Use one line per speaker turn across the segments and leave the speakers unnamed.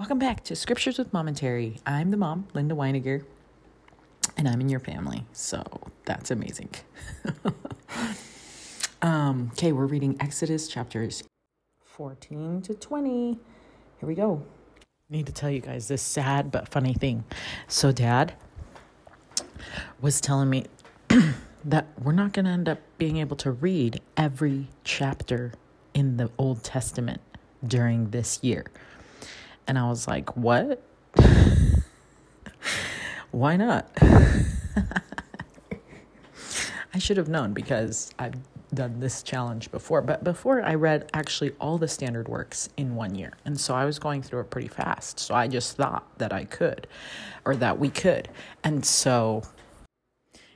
Welcome back to Scriptures with Mom and Terry. I'm the mom, Linda Weiniger, and I'm in your family, so that's amazing. um, okay, we're reading Exodus chapters 14 to 20. Here we go. Need to tell you guys this sad but funny thing. So, Dad was telling me that we're not going to end up being able to read every chapter in the Old Testament during this year. And I was like, what? Why not? I should have known because I've done this challenge before. But before, I read actually all the standard works in one year. And so I was going through it pretty fast. So I just thought that I could or that we could. And so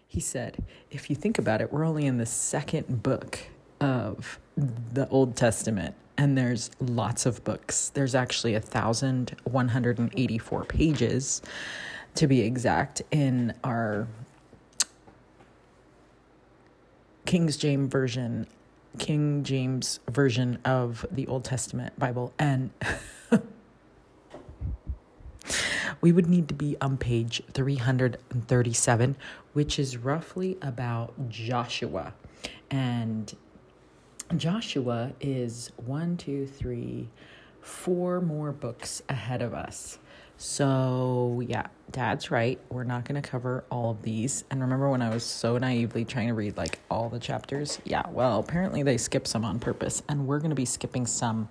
he said, if you think about it, we're only in the second book of the Old Testament, and there's lots of books. There's actually a thousand one hundred and eighty-four pages, to be exact, in our King's James version, King James version of the Old Testament Bible, and we would need to be on page 337, which is roughly about Joshua. And Joshua is one, two, three, four more books ahead of us. So, yeah, dad's right. We're not going to cover all of these. And remember when I was so naively trying to read like all the chapters? Yeah, well, apparently they skip some on purpose, and we're going to be skipping some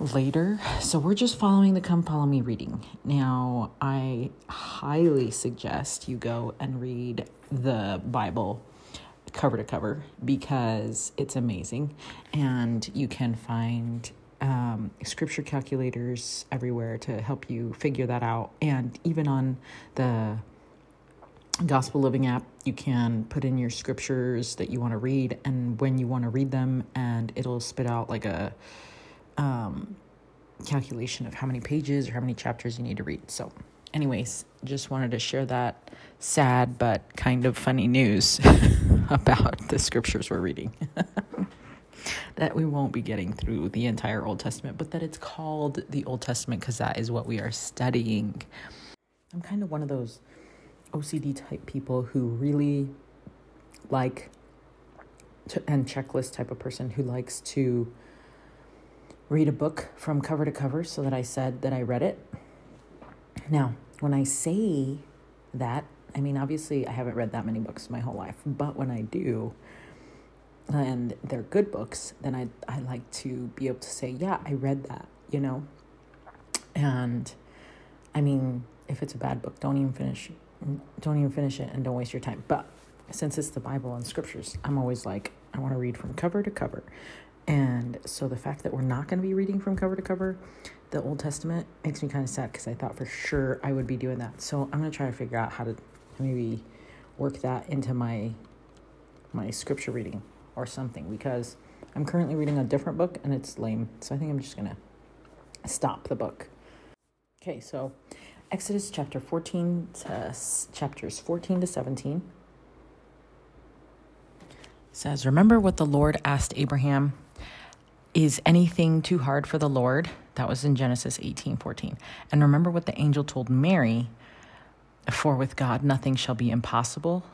later. So we're just following the Come Follow Me reading. Now, I highly suggest you go and read the Bible cover to cover because it's amazing. And you can find um, scripture calculators everywhere to help you figure that out. And even on the Gospel Living app, you can put in your scriptures that you want to read and when you want to read them, and it'll spit out like a um, calculation of how many pages or how many chapters you need to read. So, anyways, just wanted to share that sad but kind of funny news about the scriptures we're reading. that we won't be getting through the entire Old Testament, but that it's called the Old Testament because that is what we are studying. I'm kind of one of those OCD type people who really like to, and checklist type of person who likes to read a book from cover to cover so that I said that I read it. Now, when I say that, I mean, obviously, I haven't read that many books my whole life, but when I do, and they're good books, then I, I like to be able to say, yeah, I read that, you know? And I mean, if it's a bad book, don't even finish don't even finish it and don't waste your time. But since it's the Bible and scriptures, I'm always like, I want to read from cover to cover. And so the fact that we're not going to be reading from cover to cover the Old Testament makes me kind of sad because I thought for sure I would be doing that. So I'm going to try to figure out how to maybe work that into my my scripture reading or something because I'm currently reading a different book and it's lame. So I think I'm just going to stop the book. Okay, so Exodus chapter 14 to chapters 14 to 17 says, Remember what the Lord asked Abraham is anything too hard for the Lord? That was in Genesis 18 14. And remember what the angel told Mary For with God nothing shall be impossible.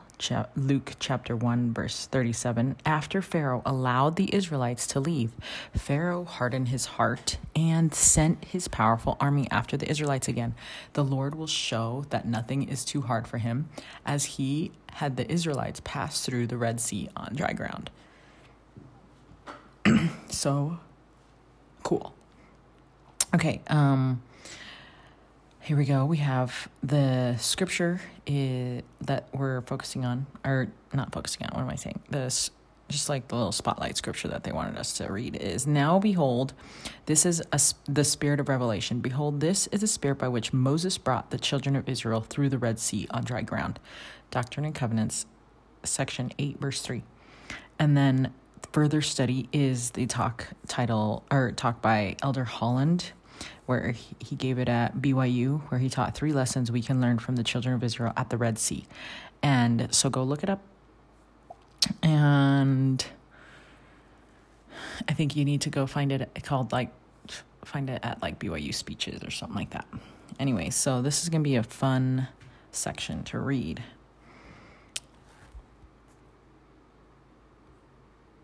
Luke chapter 1, verse 37. After Pharaoh allowed the Israelites to leave, Pharaoh hardened his heart and sent his powerful army after the Israelites again. The Lord will show that nothing is too hard for him, as he had the Israelites pass through the Red Sea on dry ground. so cool. Okay, um, here we go. We have the scripture is, that we're focusing on, or not focusing on, what am I saying? This just like the little spotlight scripture that they wanted us to read is now behold this is a, the spirit of revelation behold this is the spirit by which moses brought the children of israel through the red sea on dry ground doctrine and covenants section 8 verse 3 and then further study is the talk title or talk by Elder Holland, where he gave it at BYU, where he taught three lessons we can learn from the children of Israel at the Red Sea. And so go look it up. And I think you need to go find it called like find it at like BYU speeches or something like that. Anyway, so this is going to be a fun section to read.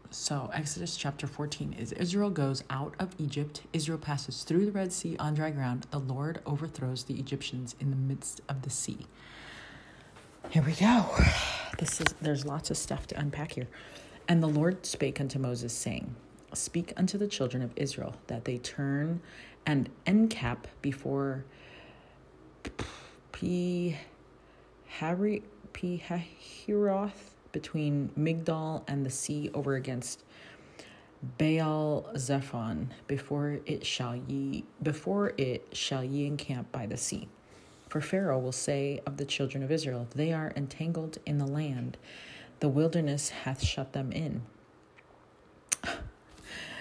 So, Exodus chapter 14 is Israel goes out of Egypt. Israel passes through the Red Sea on dry ground. The Lord overthrows the Egyptians in the midst of the sea. Here we go. This is there's lots of stuff to unpack here. And the Lord spake unto Moses, saying, Speak unto the children of Israel that they turn and encap before P. Harry P. Hahiroth between Migdal and the sea over against Baal Zephon before it shall ye before it shall ye encamp by the sea. For Pharaoh will say of the children of Israel, They are entangled in the land, the wilderness hath shut them in.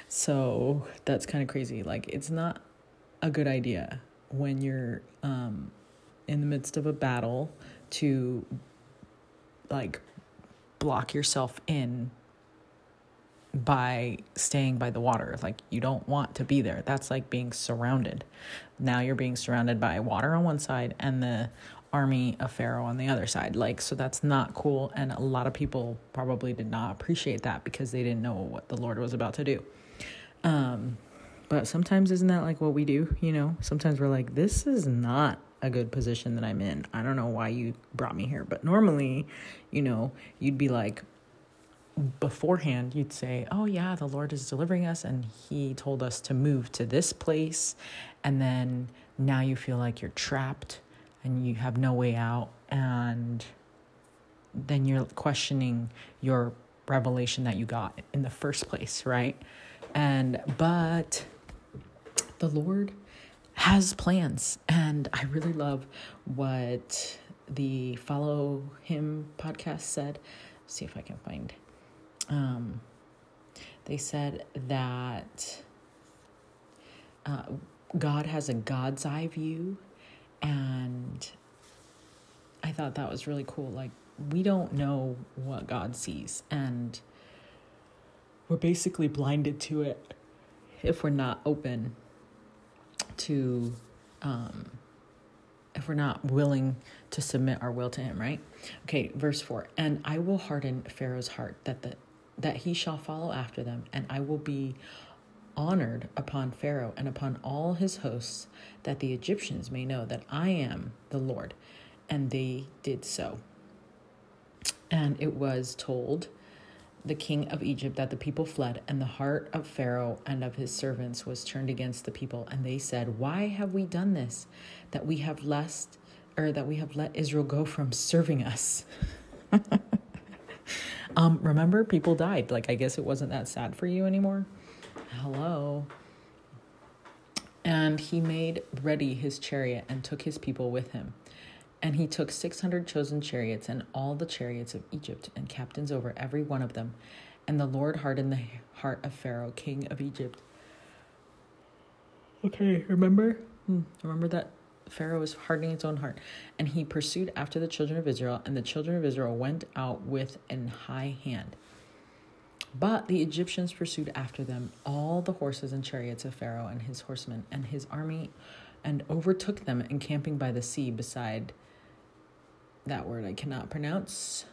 So that's kind of crazy. Like, it's not a good idea when you're um, in the midst of a battle to like block yourself in by staying by the water. Like you don't want to be there. That's like being surrounded. Now you're being surrounded by water on one side and the army of Pharaoh on the other side. Like so that's not cool and a lot of people probably did not appreciate that because they didn't know what the Lord was about to do. Um but sometimes isn't that like what we do, you know? Sometimes we're like this is not a good position that I'm in. I don't know why you brought me here, but normally, you know, you'd be like beforehand you'd say, "Oh yeah, the Lord is delivering us and he told us to move to this place." And then now you feel like you're trapped and you have no way out and then you're questioning your revelation that you got in the first place, right? And but the Lord has plans and I really love what the Follow Him podcast said. Let's see if I can find um, they said that uh, God has a God's eye view, and I thought that was really cool. Like, we don't know what God sees, and we're basically blinded to it if we're not open to um, if we're not willing to submit our will to him right okay verse 4 and i will harden pharaoh's heart that the that he shall follow after them, and I will be honored upon Pharaoh and upon all his hosts, that the Egyptians may know that I am the Lord. And they did so. And it was told the king of Egypt that the people fled, and the heart of Pharaoh and of his servants was turned against the people. And they said, Why have we done this? That we have lest or that we have let Israel go from serving us. Um, remember, people died. Like, I guess it wasn't that sad for you anymore. Hello. And he made ready his chariot and took his people with him. And he took 600 chosen chariots and all the chariots of Egypt and captains over every one of them. And the Lord hardened the heart of Pharaoh, king of Egypt. Okay, remember? Hmm, remember that Pharaoh was hardening its own heart. And he pursued after the children of Israel, and the children of Israel went out with an high hand. But the Egyptians pursued after them all the horses and chariots of Pharaoh and his horsemen and his army, and overtook them encamping by the sea beside that word I cannot pronounce.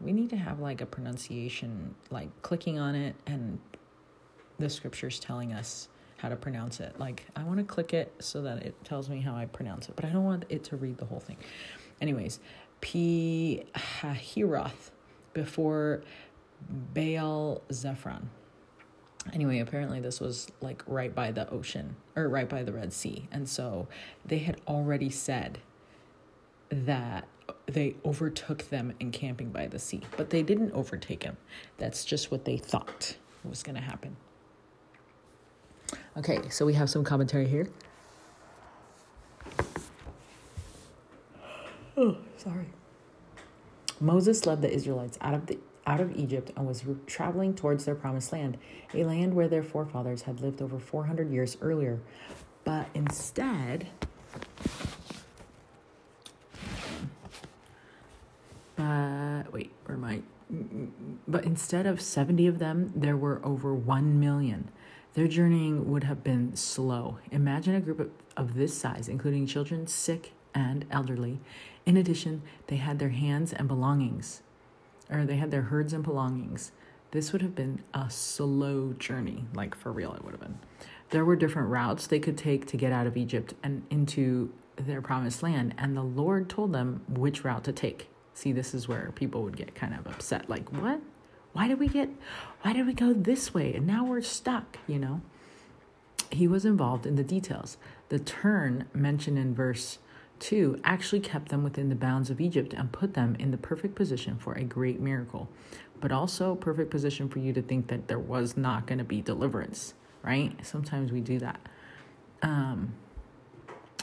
We need to have like a pronunciation, like clicking on it, and the scriptures telling us how to pronounce it. Like, I want to click it so that it tells me how I pronounce it, but I don't want it to read the whole thing. Anyways, P. Hahiroth before Baal Zephron. Anyway, apparently this was like right by the ocean or right by the Red Sea. And so they had already said that they overtook them encamping by the sea, but they didn't overtake him. That's just what they thought was going to happen. Okay, so we have some commentary here. Oh, sorry. Moses led the Israelites out of the out of Egypt and was traveling towards their promised land, a land where their forefathers had lived over 400 years earlier. But instead, uh, wait, where am I? But instead of 70 of them, there were over 1 million Their journeying would have been slow. Imagine a group of, of this size, including children, sick, and elderly. In addition, they had their hands and belongings, or they had their herds and belongings. This would have been a slow journey, like for real, it would have been. There were different routes they could take to get out of Egypt and into their promised land, and the Lord told them which route to take. See, this is where people would get kind of upset like, what? Why did we get, why did we go this way? And now we're stuck, you know? He was involved in the details. The turn mentioned in verse 2 actually kept them within the bounds of Egypt and put them in the perfect position for a great miracle, but also perfect position for you to think that there was not going to be deliverance, right? Sometimes we do that. Um,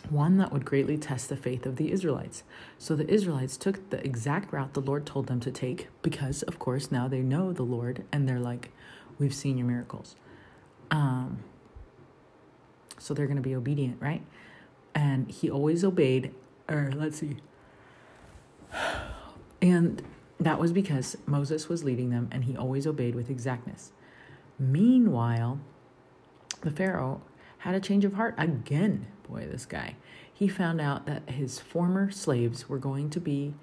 one that would greatly test the faith of the Israelites. So the Israelites took the exact route the Lord told them to take because, of course, now they know the Lord and they're like, We've seen your miracles. Um, so they're going to be obedient, right? And he always obeyed, or let's see. And that was because Moses was leading them and he always obeyed with exactness. Meanwhile, the Pharaoh had a change of heart again. Boy, this guy. He found out that his former slaves were going to be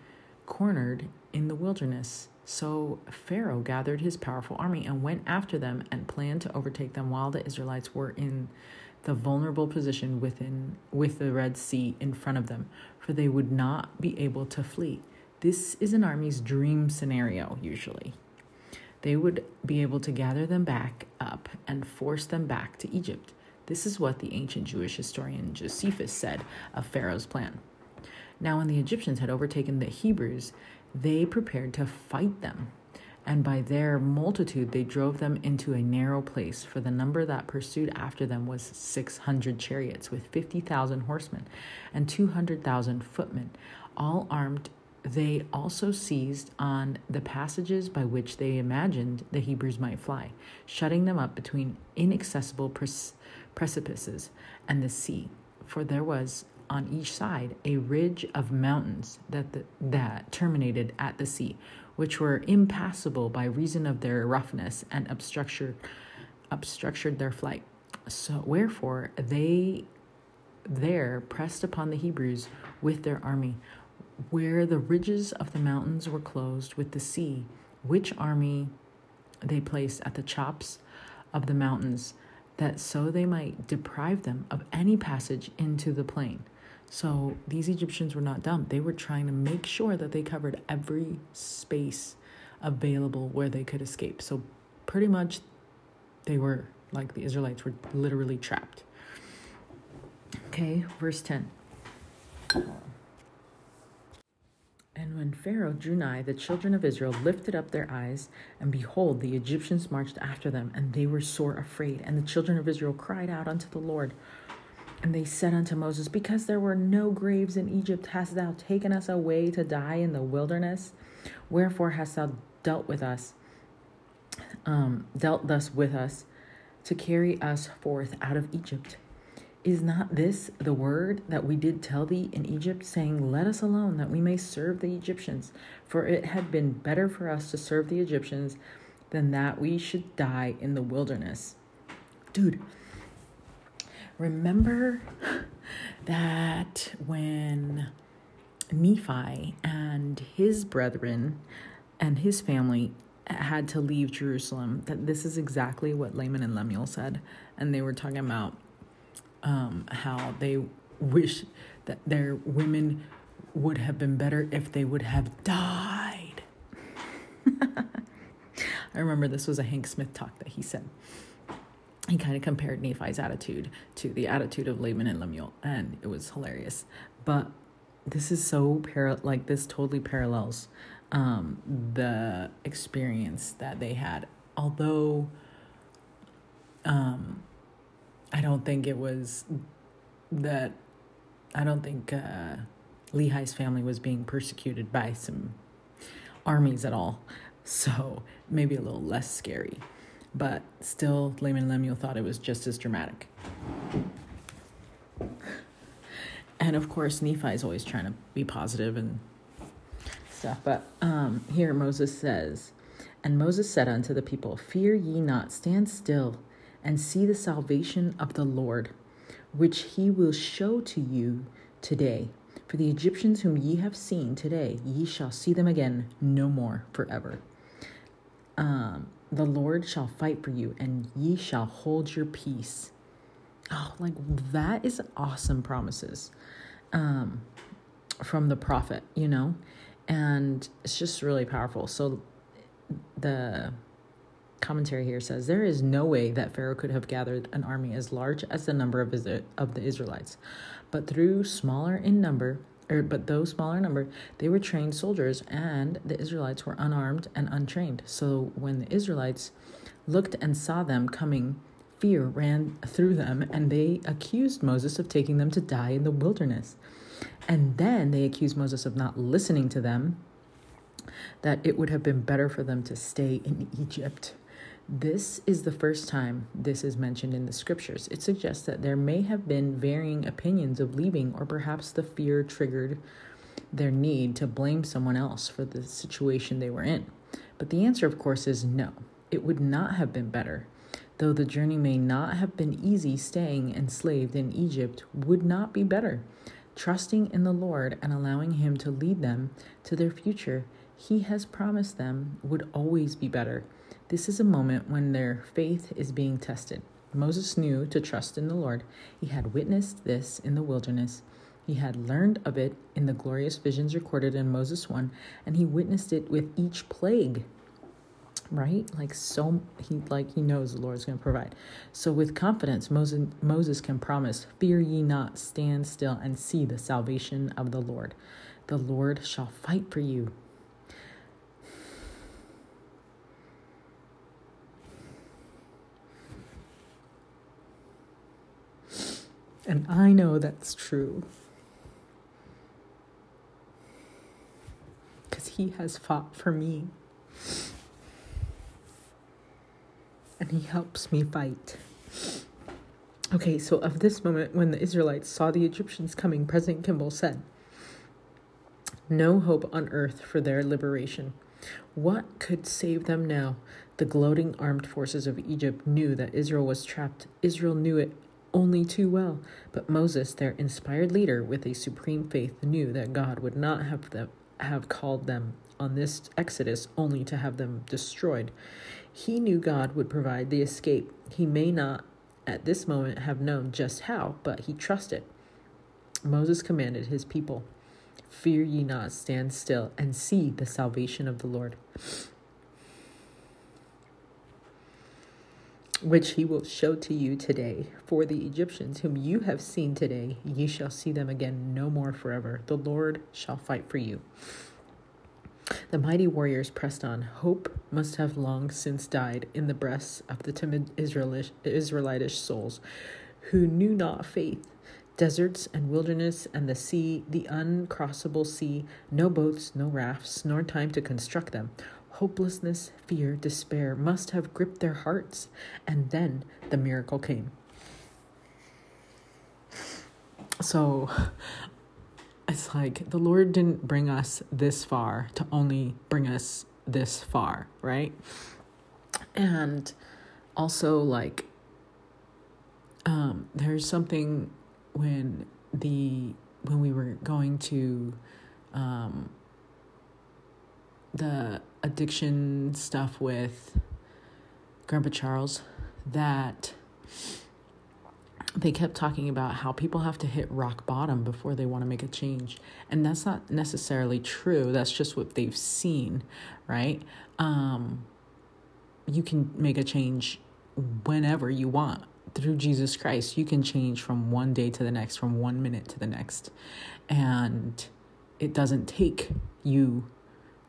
cornered in the wilderness. So Pharaoh gathered his powerful army and went after them and planned to overtake them while the Israelites were in the vulnerable position within with the Red Sea in front of them, for they would not be able to flee. This is an army's dream scenario usually. They would be able to gather them back up and force them back to Egypt. This is what the ancient Jewish historian Josephus said of Pharaoh's plan. Now, when the Egyptians had overtaken the Hebrews, they prepared to fight them. And by their multitude, they drove them into a narrow place, for the number that pursued after them was 600 chariots with 50,000 horsemen and 200,000 footmen, all armed they also seized on the passages by which they imagined the Hebrews might fly, shutting them up between inaccessible precipices and the sea, for there was on each side a ridge of mountains that, the, that terminated at the sea, which were impassable by reason of their roughness and obstructed, obstructed their flight. So wherefore they there pressed upon the Hebrews with their army, where the ridges of the mountains were closed with the sea, which army they placed at the chops of the mountains that so they might deprive them of any passage into the plain. So these Egyptians were not dumb. They were trying to make sure that they covered every space available where they could escape. So pretty much they were like the Israelites were literally trapped. Okay, verse 10. And when Pharaoh drew nigh, the children of Israel lifted up their eyes, and behold, the Egyptians marched after them, and they were sore afraid. And the children of Israel cried out unto the Lord. And they said unto Moses, Because there were no graves in Egypt, hast thou taken us away to die in the wilderness? Wherefore hast thou dealt with us, um, dealt thus with us, to carry us forth out of Egypt? Is not this the word that we did tell thee in Egypt, saying, Let us alone, that we may serve the Egyptians? For it had been better for us to serve the Egyptians than that we should die in the wilderness. Dude, remember that when Nephi and his brethren and his family had to leave Jerusalem, that this is exactly what Laman and Lemuel said. And they were talking about um, how they wish that their women would have been better if they would have died. I remember this was a Hank Smith talk that he said. He kind of compared Nephi's attitude to the attitude of Laman and Lemuel, and it was hilarious. But this is so parallel, like this totally parallels um, the experience that they had. Although um, I don't think it was that. I don't think uh, Lehi's family was being persecuted by some armies at all. So maybe a little less scary. But still, Laman and Lemuel thought it was just as dramatic. And of course, Nephi is always trying to be positive and stuff. But um, here Moses says, And Moses said unto the people, Fear ye not, stand still and see the salvation of the Lord, which he will show to you today. For the Egyptians whom ye have seen today, ye shall see them again no more forever. Um, the Lord shall fight for you, and ye shall hold your peace. Oh, like that is awesome promises um, from the prophet, you know? And it's just really powerful. So the commentary here says there is no way that Pharaoh could have gathered an army as large as the number of, of the Israelites, but through smaller in number, or but though smaller in number, they were trained soldiers, and the Israelites were unarmed and untrained. So when the Israelites looked and saw them coming, fear ran through them, and they accused Moses of taking them to die in the wilderness. And then they accused Moses of not listening to them, that it would have been better for them to stay in Egypt. This is the first time this is mentioned in the scriptures. It suggests that there may have been varying opinions of leaving, or perhaps the fear triggered their need to blame someone else for the situation they were in. But the answer, of course, is no. It would not have been better. Though the journey may not have been easy, staying enslaved in Egypt would not be better. Trusting in the Lord and allowing Him to lead them to their future, He has promised them would always be better. This is a moment when their faith is being tested. Moses knew to trust in the Lord. He had witnessed this in the wilderness. He had learned of it in the glorious visions recorded in Moses 1, and he witnessed it with each plague. Right? Like so he like he knows the Lord is going to provide. So with confidence Moses Moses can promise, "Fear ye not, stand still and see the salvation of the Lord. The Lord shall fight for you." And I know that's true. Because he has fought for me. And he helps me fight. Okay, so of this moment, when the Israelites saw the Egyptians coming, President Kimball said, No hope on earth for their liberation. What could save them now? The gloating armed forces of Egypt knew that Israel was trapped. Israel knew it only too well. But Moses, their inspired leader with a supreme faith, knew that God would not have them have called them on this exodus only to have them destroyed. He knew God would provide the escape. He may not at this moment have known just how, but he trusted. Moses commanded his people, Fear ye not, stand still, and see the salvation of the Lord. Which he will show to you today. For the Egyptians whom you have seen today, ye shall see them again no more forever. The Lord shall fight for you. The mighty warriors pressed on. Hope must have long since died in the breasts of the timid Israelish, Israelitish souls who knew not faith. Deserts and wilderness and the sea, the uncrossable sea, no boats, no rafts, nor time to construct them hopelessness, fear, despair must have gripped their hearts. And then the miracle came. So it's like the Lord didn't bring us this far to only bring us this far, right? And also, like, um, there's something when the when we were going to um, the addiction stuff with Grandpa Charles that they kept talking about how people have to hit rock bottom before they want to make a change. And that's not necessarily true. That's just what they've seen, right? Um, you can make a change whenever you want through Jesus Christ. You can change from one day to the next, from one minute to the next. And it doesn't take you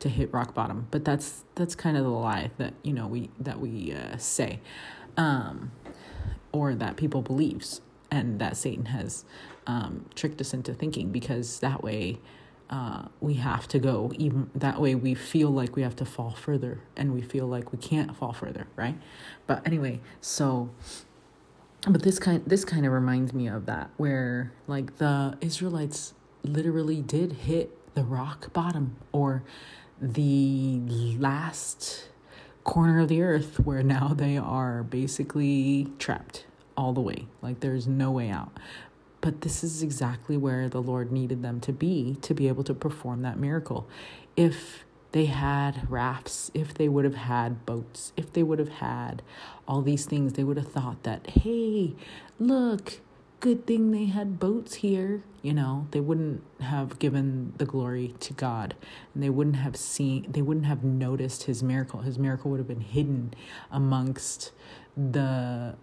to hit rock bottom but that's that's kind of the lie that you know we that we uh, say um, or that people believes and that satan has um, tricked us into thinking because that way uh, we have to go even that way we feel like we have to fall further and we feel like we can't fall further right? But anyway so but this kind this kind of reminds me of that where like the israelites literally did hit the rock bottom or the last corner of the earth where now they are basically trapped all the way. Like there's no way out. But this is exactly where the Lord needed them to be to be able to perform that miracle. If they had rafts, if they would have had boats, if they would have had all these things, they would have thought that, hey, look, good thing they had boats here. You know, they wouldn't have given the glory to God and they wouldn't have seen, they wouldn't have noticed his miracle. His miracle would have been hidden amongst the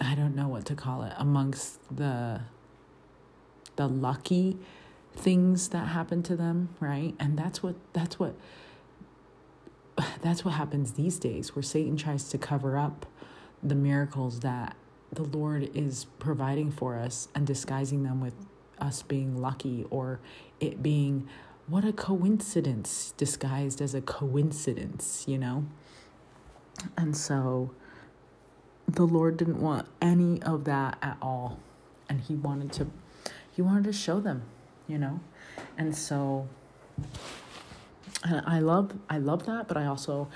I don't know what to call it amongst the the lucky things that happen to them, right? And that's what that's what that's what happens these days where Satan tries to cover up the miracles that the Lord is providing for us and disguising them with us being lucky or it being what a coincidence disguised as a coincidence, you know? And so the Lord didn't want any of that at all. And he wanted to he wanted to show them, you know? And so and I love I love that, but I also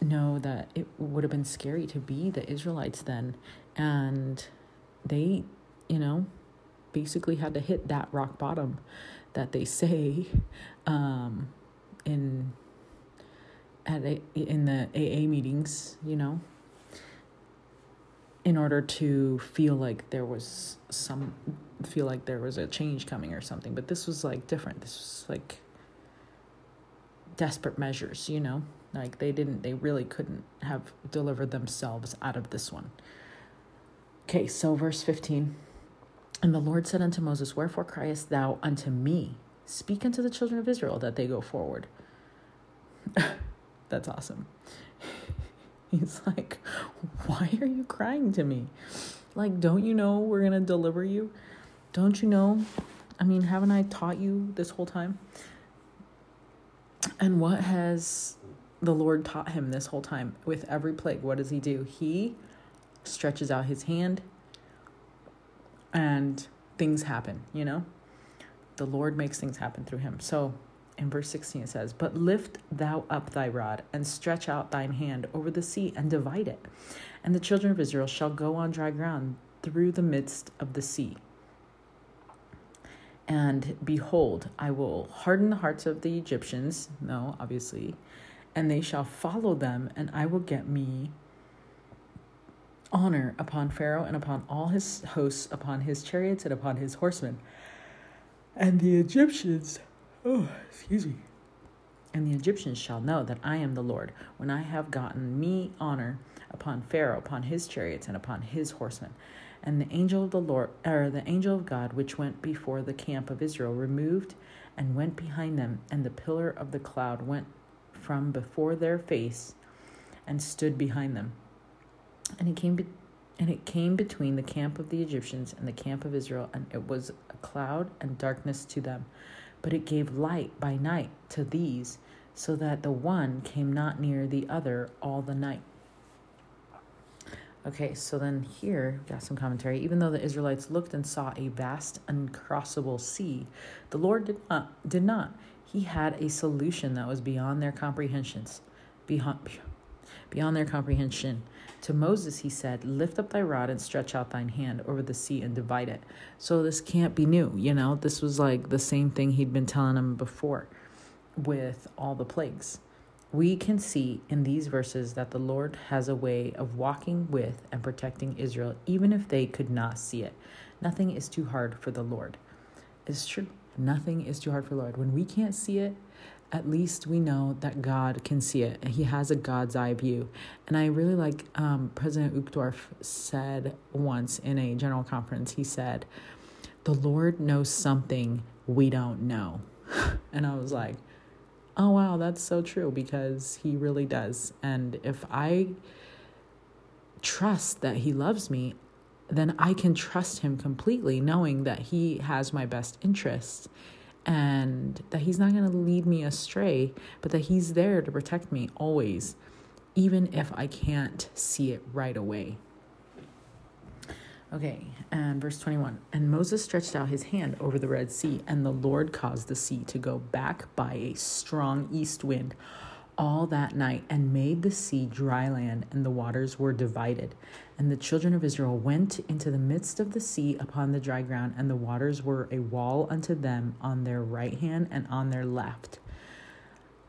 know that it would have been scary to be the Israelites then and they, you know, basically had to hit that rock bottom that they say um in at a, in the AA meetings, you know, in order to feel like there was some feel like there was a change coming or something. But this was like different. This was like desperate measures you know? Like they didn't they really couldn't have delivered themselves out of this one okay so verse 15 and the lord said unto moses wherefore criest thou unto me speak unto the children of israel that they go forward that's awesome He's like, Why are you crying to me? Like, don't you know we're going to deliver you? Don't you know? I mean, haven't I taught you this whole time? And what has the Lord taught him this whole time with every plague? What does he do? He stretches out his hand and things happen, you know? The Lord makes things happen through him. So, in verse 16 it says, But lift thou up thy rod, and stretch out thine hand over the sea, and divide it. And the children of Israel shall go on dry ground through the midst of the sea. And behold, I will harden the hearts of the Egyptians, no, obviously, and they shall follow them, and I will get me honor upon Pharaoh and upon all his hosts, upon his chariots and upon his horsemen. And the Egyptians Oh, excuse me. And the Egyptians shall know that I am the Lord, when I have gotten me honor upon Pharaoh, upon his chariots, and upon his horsemen. And the angel of the Lord, or the angel of God, which went before the camp of Israel, removed and went behind them, and the pillar of the cloud went from before their face and stood behind them. And it came be- and it came between the camp of the Egyptians and the camp of Israel, and it was a cloud and darkness to them but it gave light by night to these, so that the one came not near the other all the night. Okay, so then here, got some commentary. Even though the Israelites looked and saw a vast, uncrossable sea, the Lord did not. Did not. He had a solution that was beyond their comprehensions, beyond, beyond their comprehension. To Moses, he said, Lift up thy rod and stretch out thine hand over the sea and divide it. So this can't be new, you know? This was like the same thing he'd been telling them before with all the plagues. We can see in these verses that the Lord has a way of walking with and protecting Israel, even if they could not see it. Nothing is too hard for the Lord. It's true. Nothing is too hard for the Lord. When we can't see it, at least we know that God can see it. He has a God's eye view. And I really like um, President Uchtdorf said once in a general conference, he said, The Lord knows something we don't know. and I was like, oh, wow, that's so true because he really does. And if I trust that he loves me, then I can trust him completely, knowing that he has my best interests and that He's not going to lead me astray, but that He's there to protect me always, even if I can't see it right away. Okay, and verse 21 And Moses stretched out his hand over the Red Sea, and the Lord caused the sea to go back by a strong east wind all that night, and made the sea dry land, and the waters were divided. And the children of Israel went into the midst of the sea upon the dry ground, and the waters were a wall unto them on their right hand and on their left.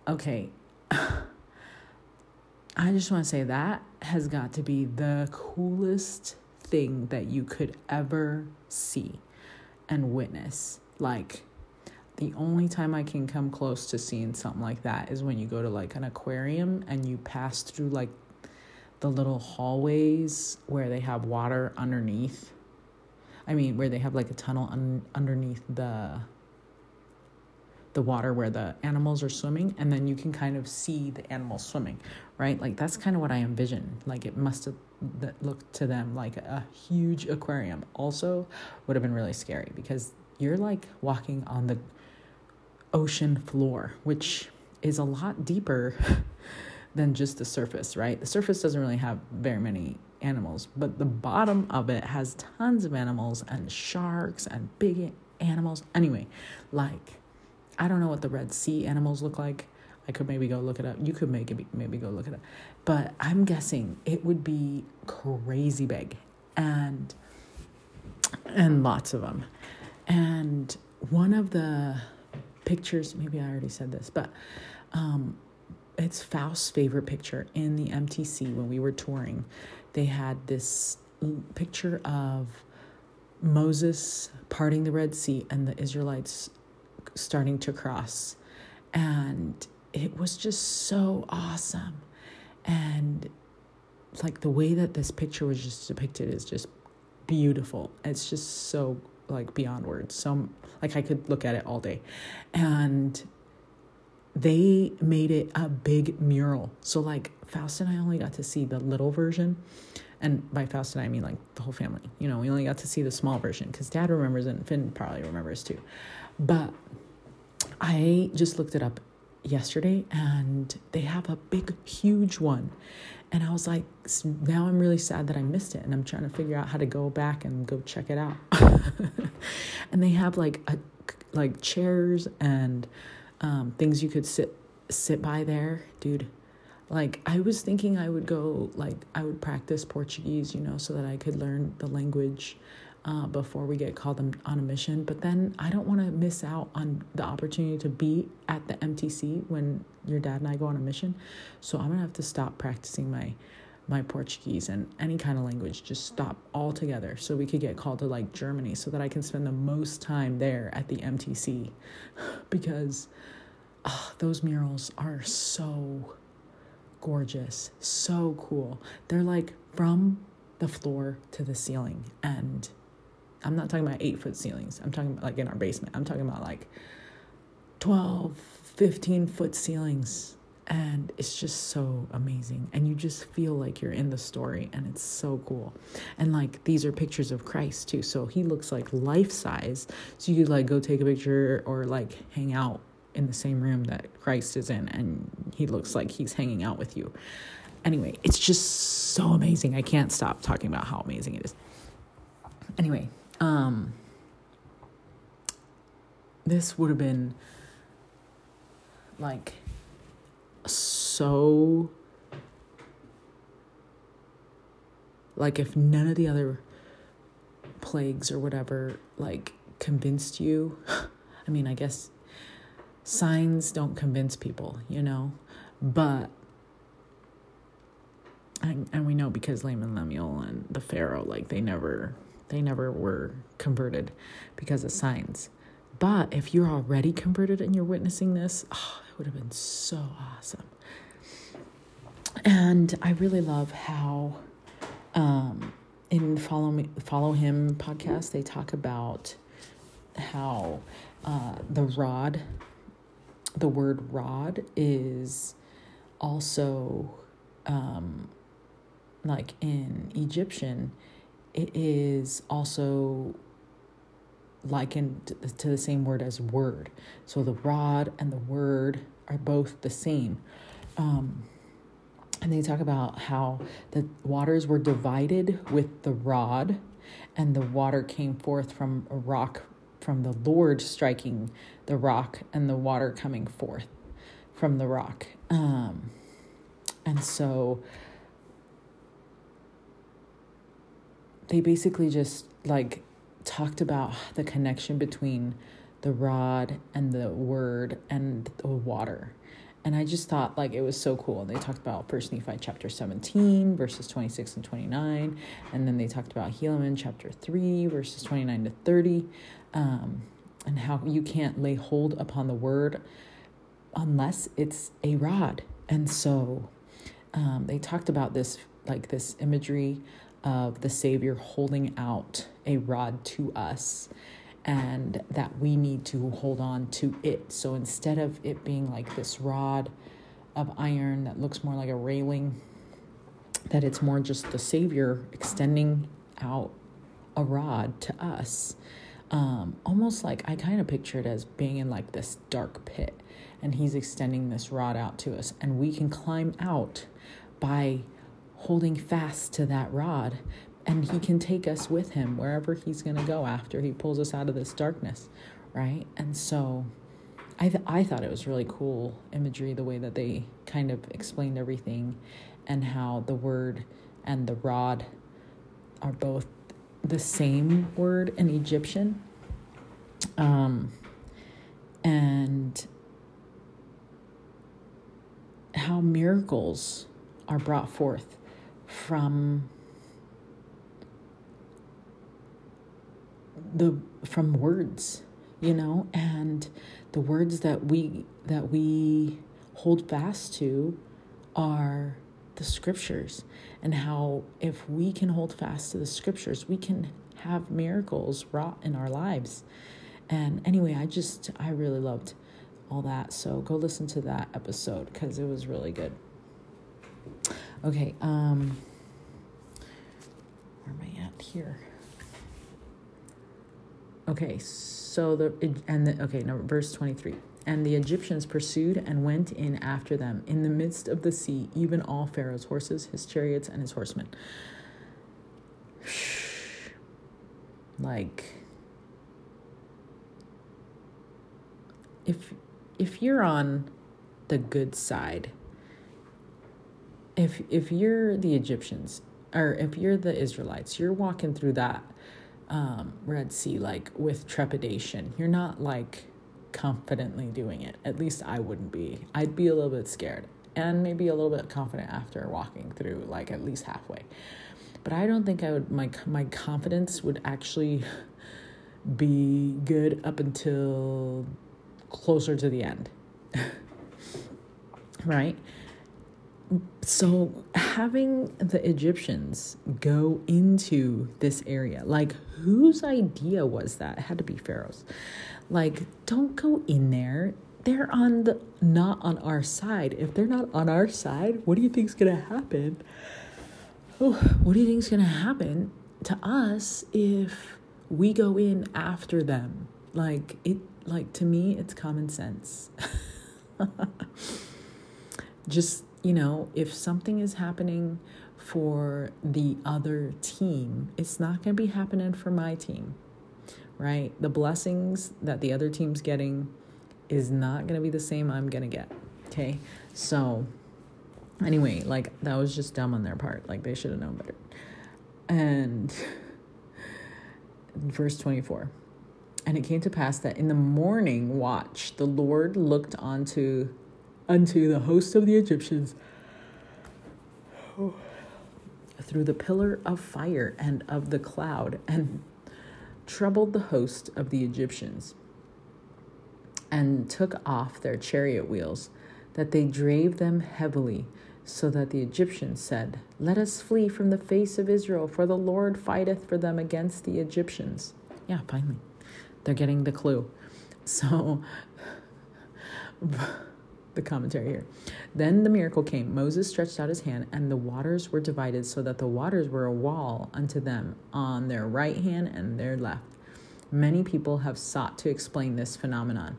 Okay. I just want to say that has got to be the coolest thing that you could ever see and witness. Like, the only time I can come close to seeing something like that is when you go to like an aquarium and you pass through like the little hallways where they have water underneath. I mean, where they have like a tunnel un- underneath the the water where the animals are swimming and then you can kind of see the animals swimming right? Like that's kind of what i envision. Like it must have looked to them like a huge aquarium. Also would have been really scary because you're like walking on the ocean floor which is a lot deeper than just the surface right the surface doesn't really have very many animals but the bottom of it has tons of animals and sharks and big animals anyway like I don't know what the Red Sea animals look like. I could maybe go look it up. You could maybe maybe go look it up. But I'm guessing it would be crazy big and and lots of them. And one of the pictures, maybe I already said this, but um, it's Faust's favorite picture in the MTC when we were touring. They had this picture of Moses parting the Red Sea and the Israelites starting to cross. And it was just so awesome. And like the way that this picture was just depicted is just beautiful. It's just so like beyond words. So like I could look at it all day. And they made it a big mural. So like Faust and I only got to see the little version. And by Faust and I, I mean like the whole family. You know, we only got to see the small version because dad remembers it and Finn probably remembers too. But I just looked it up yesterday and they have a big, huge one. And I was like, now I'm really sad that I missed it. And I'm trying to figure out how to go back and go check it out. and they have like a, like chairs and um, things you could sit sit by there, dude. Like I was thinking I would go like I would practice Portuguese, you know, so that I could learn the language uh, before we get called on a mission. But then I don't want to miss out on the opportunity to be at the MTC when your dad and I go on a mission. So I'm gonna have to stop practicing my my Portuguese and any kind of language. Just stop altogether so we could get called to like Germany so that I can spend the most time there at the MTC because oh, those murals are so gorgeous, so cool. They're like from the floor to the ceiling and I'm not talking about eight foot ceilings. I'm talking about like in our basement. I'm talking about like 12, 15 foot ceilings. And it's just so amazing. And you just feel like you're in the story. And it's so cool. And like these are pictures of Christ too. So he looks like life size. So you like go take a picture or like hang out in the same room that Christ is in. And he looks like he's hanging out with you. Anyway, it's just so amazing. I can't stop talking about how amazing it is. Anyway, um, this would have been like so like if none of the other plagues or whatever like convinced you i mean i guess signs don't convince people you know but and, and we know because Laman Lemuel and the Pharaoh, like they never they never were converted because of signs. But if you're already converted and you're witnessing this, oh, would have been so awesome. And I really love how um, in follow me, follow him podcast they talk about how uh, the rod, the word rod, is also um, like in Egyptian it is also likened to the same word as word. So the rod and the word are both the same. Um, and they talk about how the waters were divided with the rod and the water came forth from a rock, from the Lord striking the rock, and the water coming forth from the rock. Um, and so they basically just like talked about the connection between the rod and the word and the water. And I just thought like it was so cool. And They talked about First Nephi chapter 17, verses 26 and 29. And then they talked about Helaman chapter 3, verses 29 to 30. Um, and how you can't lay hold upon the word unless it's a rod. And so um, they talked about this like this imagery of the Savior holding out a rod to us and that we need to hold on to it. So instead of it being like this rod of iron that looks more like a railing, that it's more just the Savior extending out a rod to us. Um, almost like I kind of picture it as being in like this dark pit, and He's extending this rod out to us, and we can climb out by holding fast to that rod and he can take us with him wherever he's going to go after he pulls us out of this darkness right? And so I, th- I thought it was really cool imagery the way that they kind of explained everything and how the word and the rod are both the same word in egyptian. Um, and how miracles are brought forth from the from words you know? And the words that we that we hold fast to are the scriptures and how if we can hold fast to the scriptures we can have miracles wrought in our lives. And anyway i just i really loved all that. So go listen to that episode because it was really good okay um where am i at here Okay, so the and the okay, no, verse 23. And the Egyptians pursued and went in after them in the midst of the sea, even all Pharaoh's horses, his chariots, and his horsemen. Like if if you're on the good side, if if you're the Egyptians or if you're the Israelites, you're walking through that um, Red Sea like with trepidation. You're not like confidently doing it. At least I wouldn't be. I'd be a little bit scared and maybe a little bit confident after walking through like at least halfway. But I don't think I would my my confidence would actually be good up until closer to the end. right? So having the Egyptians go into this area, like whose idea was that? It had to be Pharaoh's. Like, don't go in there. They're on the not on our side. If they're not on our side, what do you think's gonna happen? Oh, what do you think's gonna happen to us if we go in after them? Like it like to me it's common sense. Just you know, if something is happening for the other team, it's not going to be happening for my team, right? The blessings that the other team's getting is not going to be the same I'm going to get, okay? So, anyway, like that was just dumb on their part. Like they should have known better. And verse 24. And it came to pass that in the morning watch, the Lord looked onto unto the host of the Egyptians through the pillar of fire and of the cloud, and troubled the host of the Egyptians, and took off their chariot wheels, that they drave them heavily, so that the Egyptians said, Let us flee from the face of Israel, for the Lord fighteth for them against the Egyptians. Yeah, finally. They're getting the clue. So the commentary here. Then the miracle came. Moses stretched out his hand, and the waters were divided, so that the waters were a wall unto them on their right hand and their left. Many people have sought to explain this phenomenon.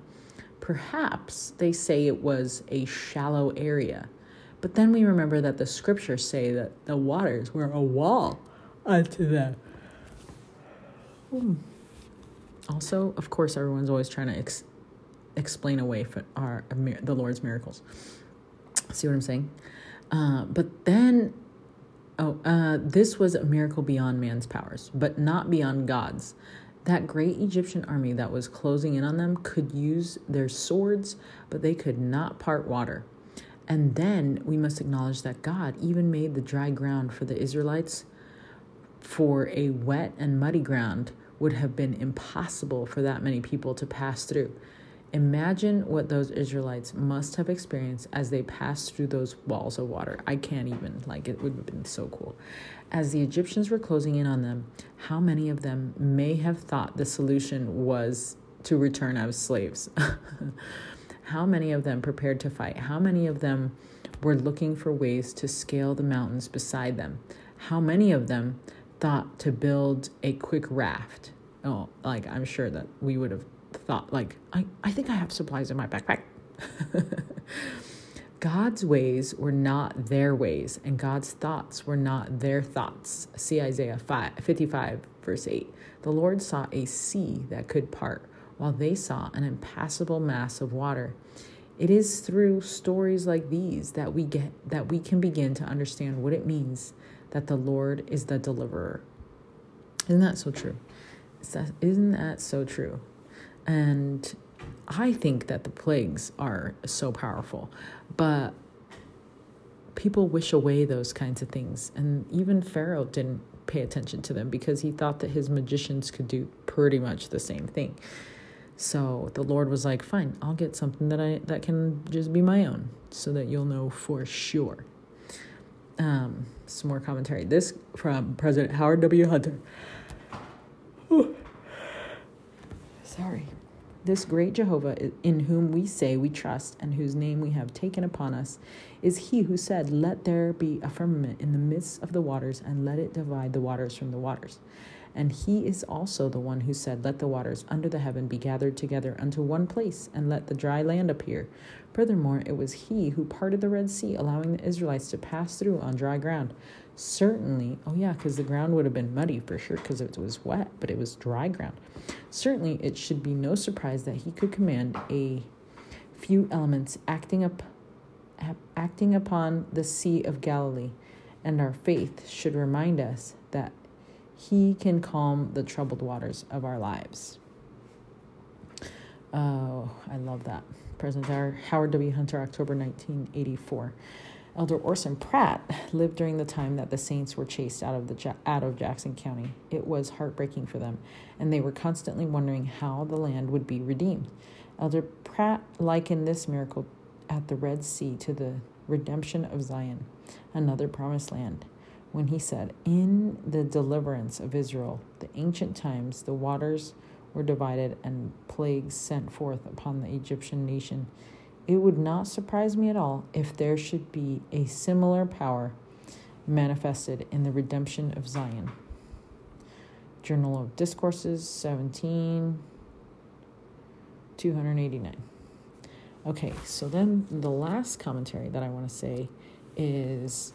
Perhaps they say it was a shallow area, but then we remember that the scriptures say that the waters were a wall unto them. Hmm. Also, of course, everyone's always trying to ex- explain away for our the Lord's miracles. See what I'm saying? Uh, but then, oh, uh, this was a miracle beyond man's powers, but not beyond God's. That great Egyptian army that was closing in on them could use their swords, but they could not part water. And then we must acknowledge that God even made the dry ground for the Israelites for a wet and muddy ground would have been impossible for that many people to pass through. Imagine what those Israelites must have experienced as they passed through those walls of water. I can't even, like, it would have been so cool. As the Egyptians were closing in on them, how many of them may have thought the solution was to return as slaves? how many of them prepared to fight? How many of them were looking for ways to scale the mountains beside them? How many of them thought to build a quick raft? Oh, like I'm sure that we would have thought, like, I, I think I have supplies in my backpack. God's ways were not their ways, and God's thoughts were not their thoughts. See Isaiah 5, 55, verse 8. The Lord saw a sea that could part, while they saw an impassable mass of water. It is through stories like these that we get that we can begin to understand what it means that the Lord is the deliverer. Isn't that so true? Isn't that so true? And I think that the plagues are so powerful, but people wish away those kinds of things. And even Pharaoh didn't pay attention to them because he thought that his magicians could do pretty much the same thing. So the Lord was like, "Fine, I'll get something that I that can just be my own, so that you'll know for sure." Um, some more commentary. This from President Howard W. Hunter. Sorry. This great Jehovah, in whom we say we trust and whose name we have taken upon us, is he who said, Let there be a firmament in the midst of the waters, and let it divide the waters from the waters. And he is also the one who said, Let the waters under the heaven be gathered together unto one place, and let the dry land appear. Furthermore, it was he who parted the Red Sea, allowing the Israelites to pass through on dry ground. Certainly, oh yeah, because the ground would have been muddy for sure because it was wet, but it was dry ground. Certainly, it should be no surprise that he could command a few elements acting up acting upon the Sea of Galilee, and our faith should remind us that he can calm the troubled waters of our lives. Oh, I love that. President Howard W. Hunter, October 1984. Elder Orson Pratt lived during the time that the Saints were chased out of the out of Jackson County. It was heartbreaking for them, and they were constantly wondering how the land would be redeemed. Elder Pratt likened this miracle at the Red Sea to the redemption of Zion, another promised land when he said, In the deliverance of Israel, the ancient times, the waters were divided and plagues sent forth upon the Egyptian nation. It would not surprise me at all if there should be a similar power manifested in the redemption of Zion. Journal of Discourses, 17, 289. Okay, so then the last commentary that I want to say is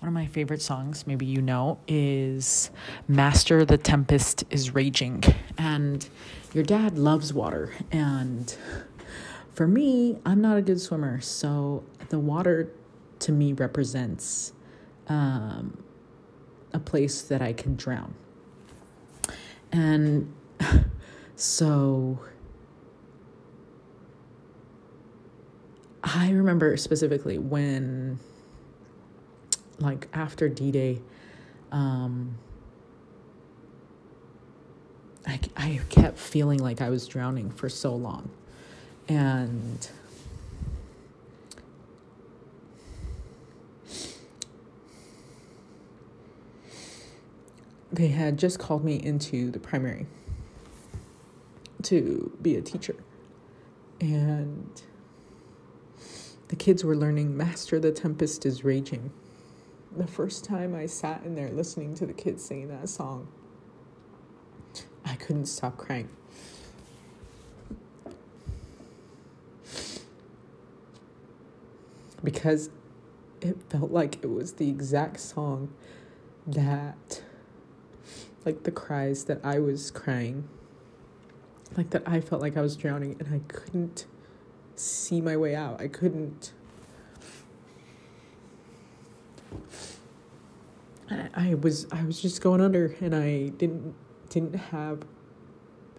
one of my favorite songs, maybe you know, is Master the Tempest is Raging. And your dad loves water. And for me, I'm not a good swimmer. So the water to me represents um, a place that I can drown. And so I remember specifically when like after D Day, um, I, I kept feeling like I was drowning for so long. And they had just called me into the primary to be a teacher. And the kids were learning Master the Tempest is Raging the first time I sat in there listening to the kids singing that song, I couldn't stop crying. Because it felt like it was the exact song that
like the cries that I was crying, like that I felt like I was drowning and I couldn't see my way out. I couldn't. I, I was I was just going under and I didn't didn't have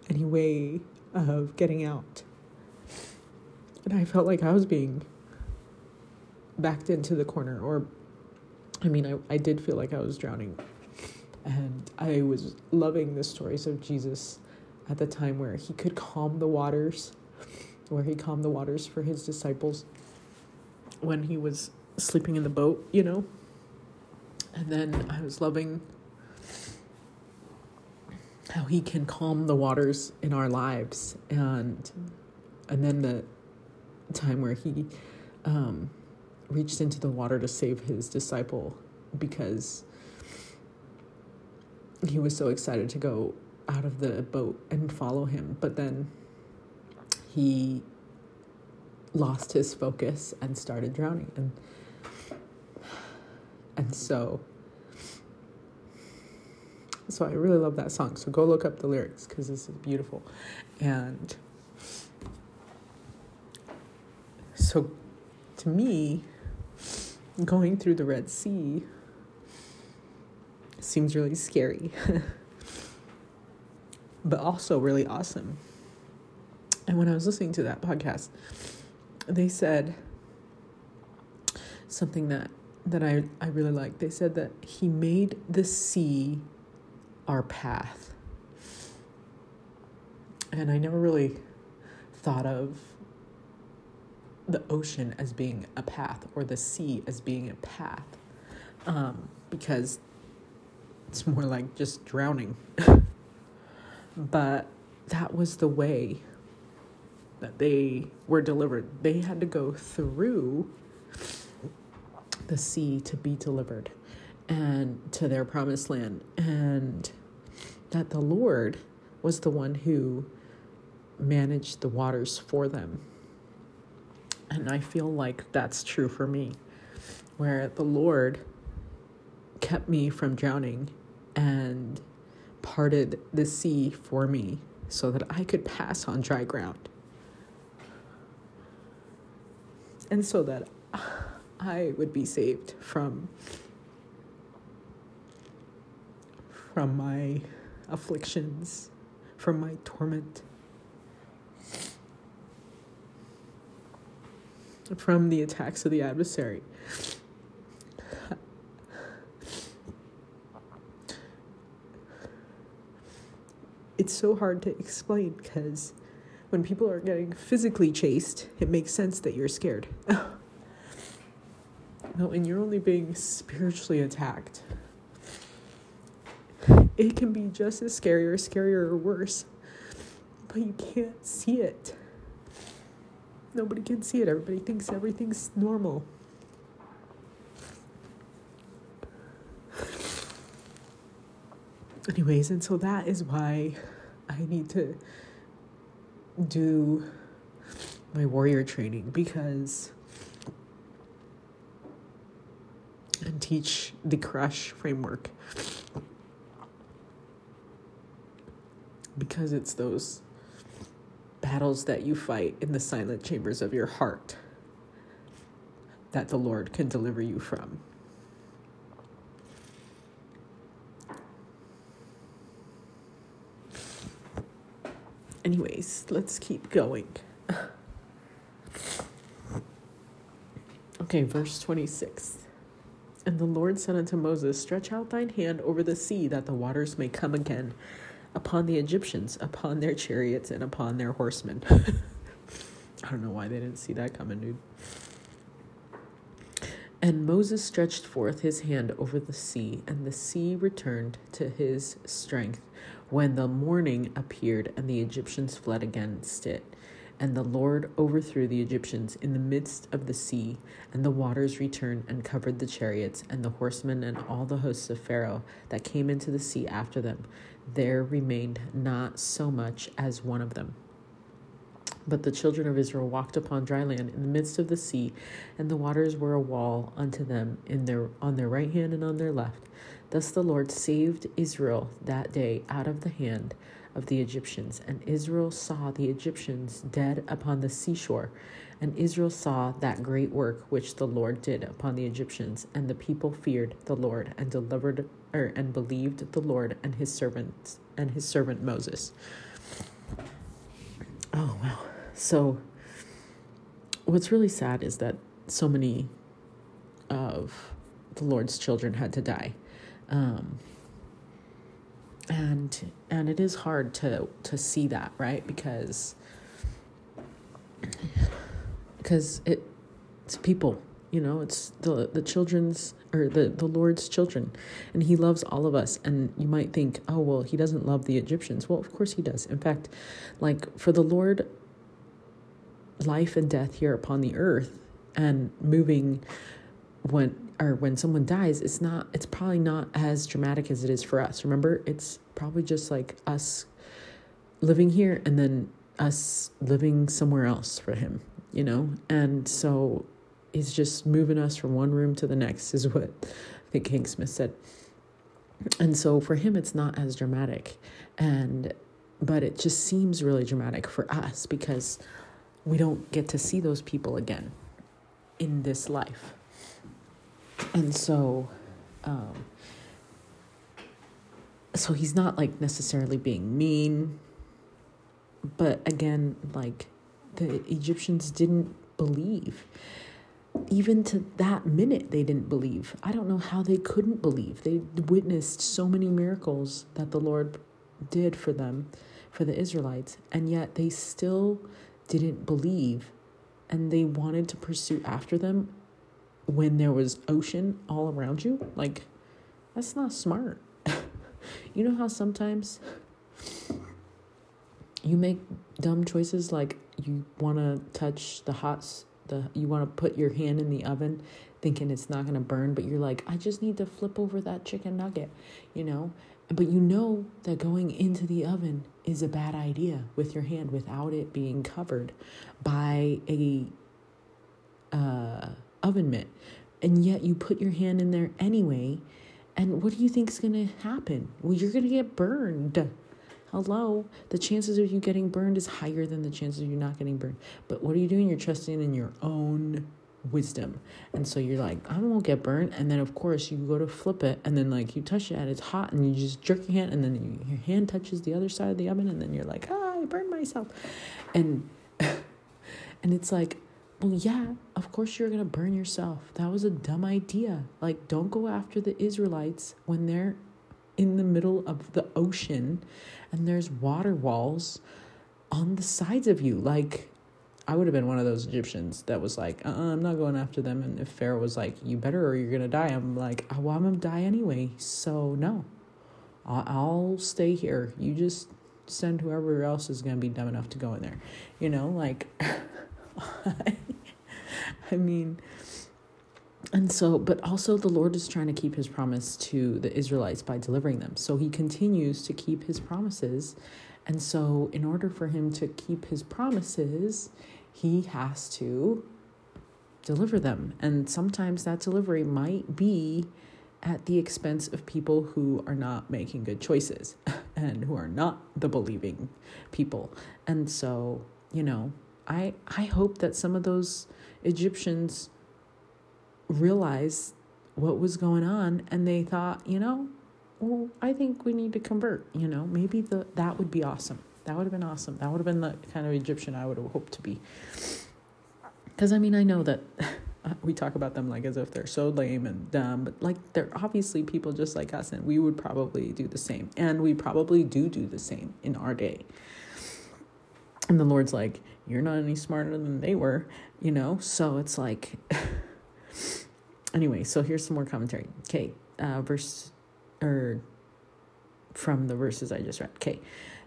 any way of getting out. And I felt like I was being backed into the corner or I mean I, I did feel like I was drowning. And I was loving the stories of Jesus at the time where he could calm the waters, where he calmed the waters for his disciples when he was sleeping in the boat, you know. And then I was loving how he can calm the waters in our lives and and then the time where he um, reached into the water to save his disciple because he was so excited to go out of the boat and follow him but then he lost his focus and started drowning and and so so I really love that song. So go look up the lyrics because this is beautiful. And so to me, going through the Red Sea seems really scary, but also really awesome. And when I was listening to that podcast, they said something that that I, I really liked. They said that he made the sea our path. And I never really thought of the ocean as being a path or the sea as being a path um, because it's more like just drowning. but that was the way that they were delivered. They had to go through the sea to be delivered and to their promised land. And that the Lord was the one who managed the waters for them. And I feel like that's true for me, where the Lord kept me from drowning and parted the sea for me so that I could pass on dry ground. And so that I would be saved from from my afflictions, from my torment, from the attacks of the adversary. It's so hard to explain because when people are getting physically chased, it makes sense that you're scared. no, and you're only being spiritually attacked, it can be just as scary or scarier or worse, but you can't see it. Nobody can see it. Everybody thinks everything's normal. Anyways, and so that is why I need to do my warrior training because and teach the crush framework because it's those battles that you fight in the silent chambers of your heart that the Lord can deliver you from. Anyways, let's keep going. okay, verse 26. And the Lord said unto Moses, Stretch out thine hand over the sea, that the waters may come again upon the Egyptians, upon their chariots, and upon their horsemen. I don't know why they didn't see that coming, dude. And Moses stretched forth his hand over the sea, and the sea returned to his strength when the morning appeared, and the Egyptians fled against it. And the Lord overthrew the Egyptians in the midst of the sea, and the waters returned and covered the chariots, and the horsemen, and all the hosts of Pharaoh that came into the sea after them there remained not so much as one of them. But the children of Israel walked upon dry land in the midst of the sea, and the waters were a wall unto them in their on their right hand and on their left. Thus the Lord saved Israel that day out of the hand of the Egyptians, and Israel saw the Egyptians dead upon the seashore. And Israel saw that great work which the Lord did upon the Egyptians, and the people feared the Lord and delivered or and believed the Lord and his servants and his servant Moses. Oh wow. So, what's really sad is that so many of the Lord's children had to die, um, and and it is hard to to see that, right? Because because it it's people, you know, it's the the children's or the the Lord's children, and He loves all of us. And you might think, oh well, He doesn't love the Egyptians. Well, of course He does. In fact, like for the Lord life and death here upon the earth and moving when or when someone dies it's not it's probably not as dramatic as it is for us remember it's probably just like us living here and then us living somewhere else for him you know and so he's just moving us from one room to the next is what i think hank smith said and so for him it's not as dramatic and but it just seems really dramatic for us because we don't get to see those people again in this life. And so, um, so he's not like necessarily being mean, but again, like the Egyptians didn't believe. Even to that minute, they didn't believe. I don't know how they couldn't believe. They witnessed so many miracles that the Lord did for them, for the Israelites, and yet they still didn't believe and they wanted to pursue after them when there was ocean all around you like that's not smart you know how sometimes you make dumb choices like you want to touch the hot the you want to put your hand in the oven thinking it's not going to burn but you're like I just need to flip over that chicken nugget you know but you know that going into the oven is a bad idea with your hand without it being covered by a uh, oven mitt. And yet you put your hand in there anyway. And what do you think is going to happen? Well, you're going to get burned. Hello. The chances of you getting burned is higher than the chances of you not getting burned. But what are you doing? You're trusting in your own wisdom. And so you're like, I won't get burned. And then, of course, you go to flip it, and then, like, you touch it, and it's hot, and you just jerk your hand, and then you, your hand touches the other side of the oven, and then you're like, ah, I burned myself. And, and it's like, well, yeah, of course you're going to burn yourself. That was a dumb idea. Like, don't go after the Israelites when they're in the middle of the ocean and there's water walls on the sides of you. Like, I would have been one of those Egyptians that was like, uh uh-uh, I'm not going after them. And if Pharaoh was like, you better or you're going to die, I'm like, oh, well, I'm going to die anyway. So, no, I'll, I'll stay here. You just send whoever else is going to be dumb enough to go in there. You know, like, I mean, and so, but also the Lord is trying to keep his promise to the Israelites by delivering them. So he continues to keep his promises. And so, in order for him to keep his promises, he has to deliver them. And sometimes that delivery might be at the expense of people who are not making good choices and who are not the believing people. And so, you know, I I hope that some of those Egyptians realized what was going on and they thought, you know, well, I think we need to convert, you know, maybe the that would be awesome. That would have been awesome. That would have been the kind of Egyptian I would have hoped to be. Because, I mean, I know that we talk about them like as if they're so lame and dumb, but like they're obviously people just like us, and we would probably do the same. And we probably do do the same in our day. And the Lord's like, You're not any smarter than they were, you know? So it's like, anyway, so here's some more commentary. Okay, uh, verse, or from the verses I just read. Okay.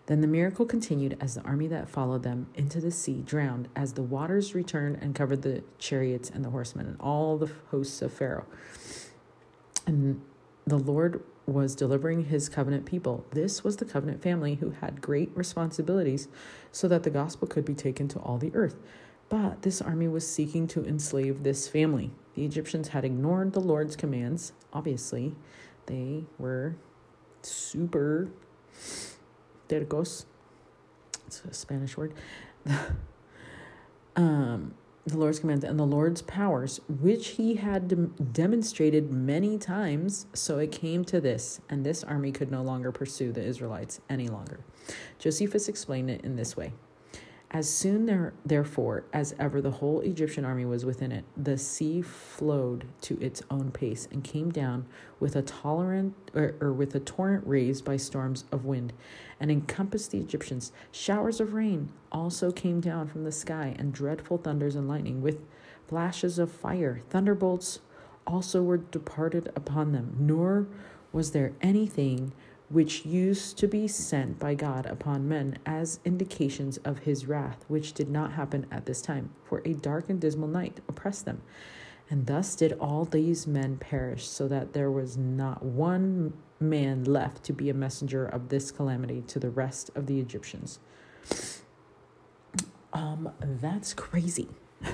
Then the miracle continued as the army that followed them into the sea drowned, as the waters returned and covered the chariots and the horsemen and all the hosts of Pharaoh. And the Lord was delivering his covenant people. This was the covenant family who had great responsibilities so that the gospel could be taken to all the earth. But this army was seeking to enslave this family. The Egyptians had ignored the Lord's commands. Obviously, they were super tercos. It's a Spanish word. um, the Lord's commands and the Lord's powers, which he had de- demonstrated many times. So it came to this, and this army could no longer pursue the Israelites any longer. Josephus explained it in this way as soon there, therefore as ever the whole Egyptian army was within it, the sea flowed to its own pace and came down with a tolerant or, or with a torrent raised by storms of wind, and encompassed the Egyptians. Showers of rain also came down from the sky, and dreadful thunders and lightning with flashes of fire. Thunderbolts also were departed upon them, nor was there anything which used to be sent by God upon men as indications of his wrath, which did not happen at this time, for a dark and dismal night oppressed them. And thus did all these men perish, so that there was not one man left to be a messenger of this calamity to the rest of the Egyptians. Um, that's crazy.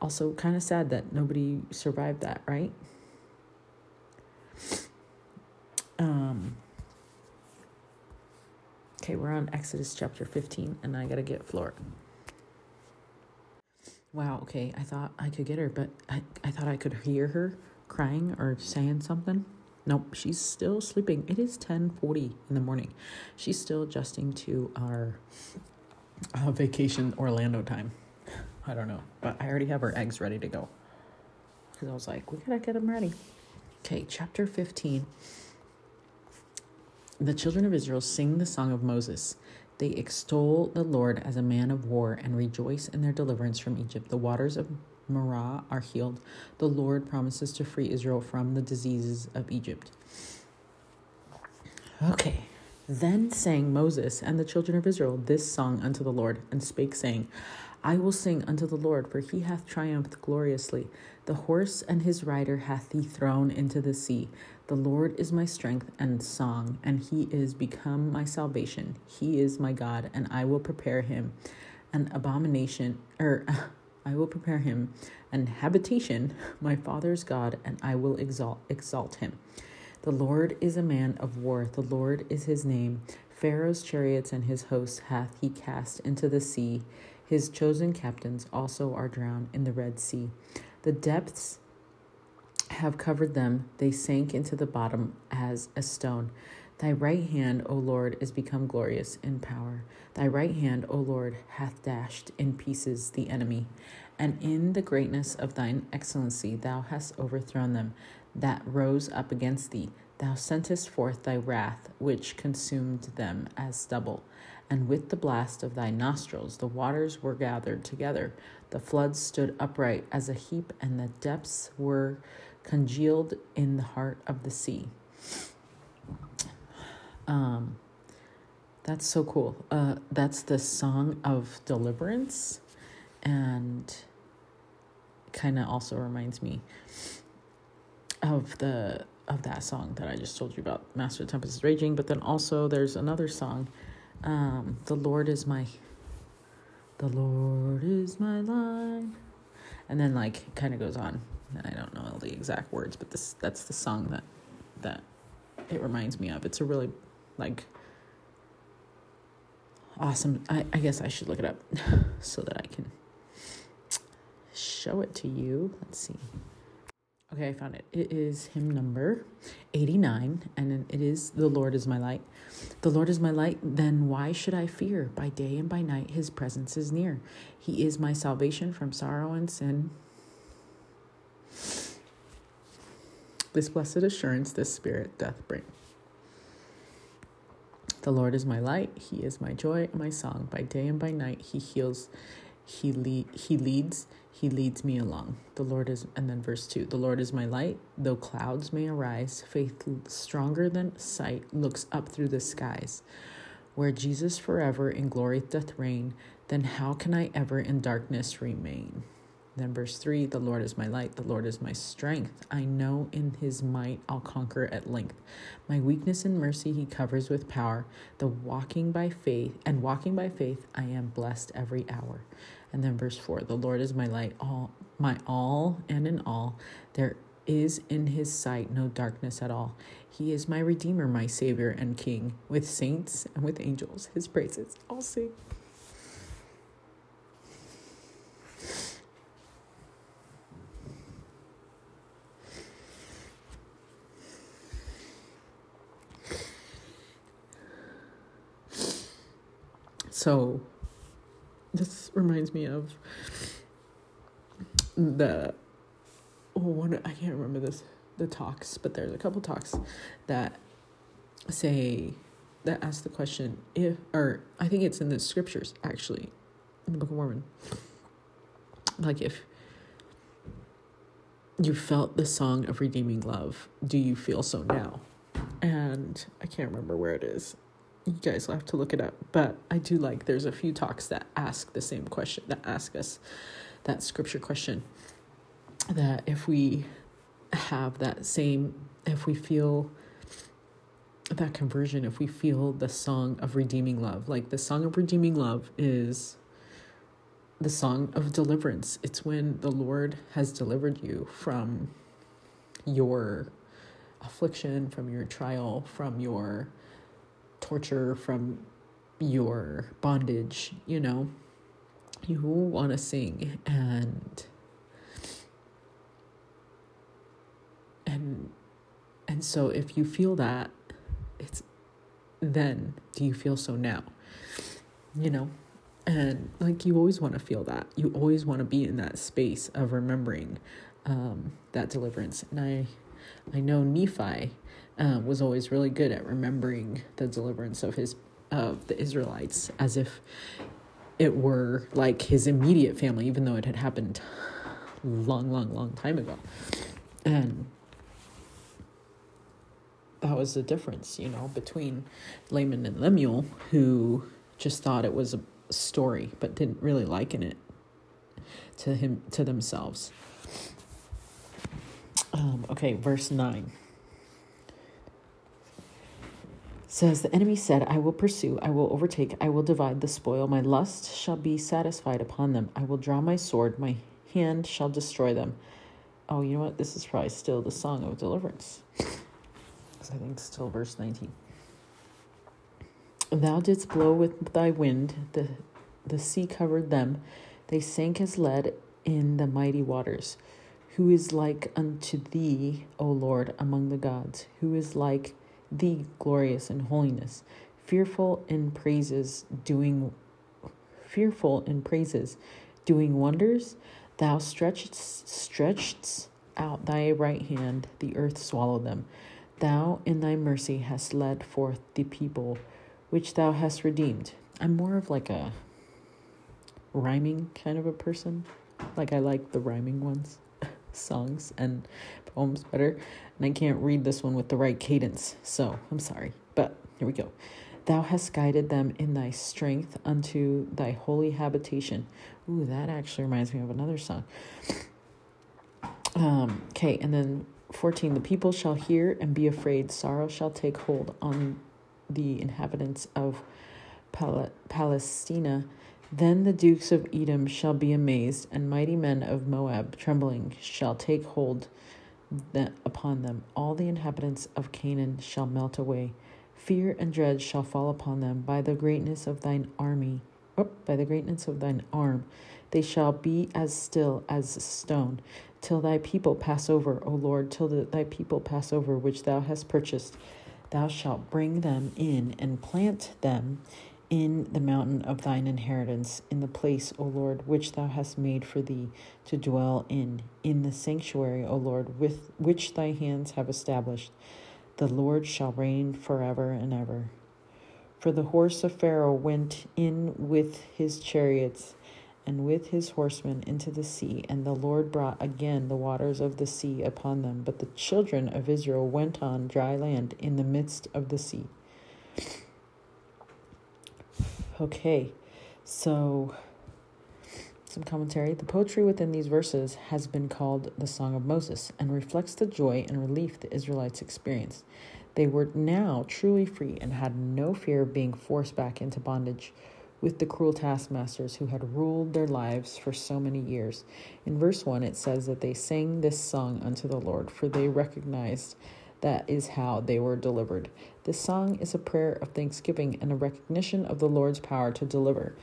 Also, kind of sad that nobody survived that, right? Um, Okay, we're on Exodus chapter 15, and I gotta get Flora. Wow, okay, I thought I could get her, but I, I thought I could hear her crying or saying something. Nope, she's still sleeping. It is 10:40 in the morning. She's still adjusting to our uh, vacation Orlando time. I don't know, but I already have her eggs ready to go. Because I was like, we gotta get them ready. Okay, chapter 15 the children of Israel sing the song of Moses. They extol the Lord as a man of war and rejoice in their deliverance from Egypt. The waters of Marah are healed. The Lord promises to free Israel from the diseases of Egypt. Okay. Then sang Moses and the children of Israel this song unto the Lord, and spake, saying, I will sing unto the Lord, for he hath triumphed gloriously. The horse and his rider hath he thrown into the sea. The Lord is my strength and song, and he is become my salvation. He is my God, and I will prepare him an abomination, or er, I will prepare him an habitation, my father's God, and I will exalt exalt him. The Lord is a man of war, the Lord is his name. Pharaoh's chariots and his hosts hath he cast into the sea. His chosen captains also are drowned in the Red Sea. The depths have covered them, they sank into the bottom as a stone. Thy right hand, O Lord, is become glorious in power. Thy right hand, O Lord, hath dashed in pieces the enemy. And in the greatness of thine excellency, thou hast overthrown them that rose up against thee. Thou sentest forth thy wrath, which consumed them as stubble. And with the blast of thy nostrils, the waters were gathered together. The floods stood upright as a heap, and the depths were congealed in the heart of the sea. Um, that's so cool. Uh, that's the song of deliverance, and kind of also reminds me of the of that song that I just told you about, Master Tempest is Raging. But then also there's another song, um, The Lord is my, The Lord is my line, and then like kind of goes on I don't know all the exact words, but this that's the song that that it reminds me of. It's a really like awesome. I, I guess I should look it up so that I can show it to you. Let's see. Okay, I found it. It is hymn number 89, and it is The Lord is my light. The Lord is my light, then why should I fear? By day and by night, his presence is near. He is my salvation from sorrow and sin. This blessed assurance this Spirit doth bring. The Lord is my light, He is my joy my song. By day and by night, He heals, He lead, He leads, He leads me along. The Lord is, and then verse two: The Lord is my light, though clouds may arise. Faith stronger than sight looks up through the skies. Where Jesus forever in glory doth reign, then how can I ever in darkness remain? Then, verse 3 The Lord is my light, the Lord is my strength. I know in his might I'll conquer at length. My weakness and mercy he covers with power. The walking by faith, and walking by faith, I am blessed every hour. And then, verse 4 The Lord is my light, all my all and in all. There is in his sight no darkness at all. He is my Redeemer, my Savior and King. With saints and with angels, his praises I'll sing. So, this reminds me of the oh one I can't remember this the talks, but there's a couple talks that say that ask the question if or I think it's in the scriptures actually in the Book of Mormon. Like if you felt the song of redeeming love, do you feel so now? And I can't remember where it is you guys will have to look it up. But I do like there's a few talks that ask the same question, that ask us that scripture question. That if we have that same, if we feel that conversion, if we feel the song of redeeming love, like the song of redeeming love is the song of deliverance. It's when the Lord has delivered you from your affliction, from your trial, from your torture, from your bondage, you know, you want to sing and and and so if you feel that it's then do you feel so now? You know? And like you always want to feel that. You always want to be in that space of remembering um, that deliverance. And i i know nephi uh, was always really good at remembering the deliverance of his of the Israelites as if it were like his immediate family, even though it had happened long, long, long time ago. And that was the difference, you know, between Laman and Lemuel, who just thought it was a story but didn't really liken it to him to themselves. Um, okay, verse nine. Says the enemy said i will pursue i will overtake i will divide the spoil. My lust shall be satisfied upon them. I will draw my sword. My hand shall destroy them oh you know what? This is probably still the song of deliverance. I think still verse 19 thou didst blow with thy wind. The the sea covered them. They sank as lead in the mighty waters. Who is like unto thee o lord among the gods? Who is like thee glorious in holiness, fearful in praises, doing fearful in praises, doing wonders. Thou stretched stretched out thy right hand, the earth swallowed them. Thou in thy mercy hast led forth the people which thou hast redeemed. I'm more of like a rhyming kind of a person. Like I like the rhyming ones, songs and poems better and I can't read this one with the right cadence, so I'm sorry. But here we go. Thou hast guided them in thy strength unto thy holy habitation. Ooh, that actually reminds me of another song. Um, okay, and then 14 the people shall hear and be afraid, sorrow shall take hold on the inhabitants of Pal- Palestina. Then the dukes of Edom shall be amazed, and mighty men of Moab, trembling, shall take hold that upon them. All the inhabitants of Canaan shall melt away. Fear and dread shall fall upon them by the greatness of thine army, by the greatness of thine arm. They shall be as still as stone, till thy people pass over, O Lord, till the, thy people pass over, which thou hast purchased. Thou shalt bring them in and plant them in the mountain of thine inheritance, in the place, O Lord, which thou hast made for thee to dwell in, in the sanctuary, O Lord, with which thy hands have established. The Lord shall reign forever and ever. For the horse of Pharaoh went in with his chariots and with his horsemen into the sea, and the Lord brought again the waters of the sea upon them. But the children of Israel went on dry land in the midst of the sea. Okay, so Some commentary. The poetry within these verses has been called the Song of Moses and reflects the joy and relief the Israelites experienced. They were now truly free and had no fear of being forced back into bondage with the cruel taskmasters who had ruled their lives for so many years. In verse 1, it says that they sang this song unto the Lord, for they recognized that is how they were delivered. This song is a prayer of thanksgiving and a recognition of the Lord's power to deliver.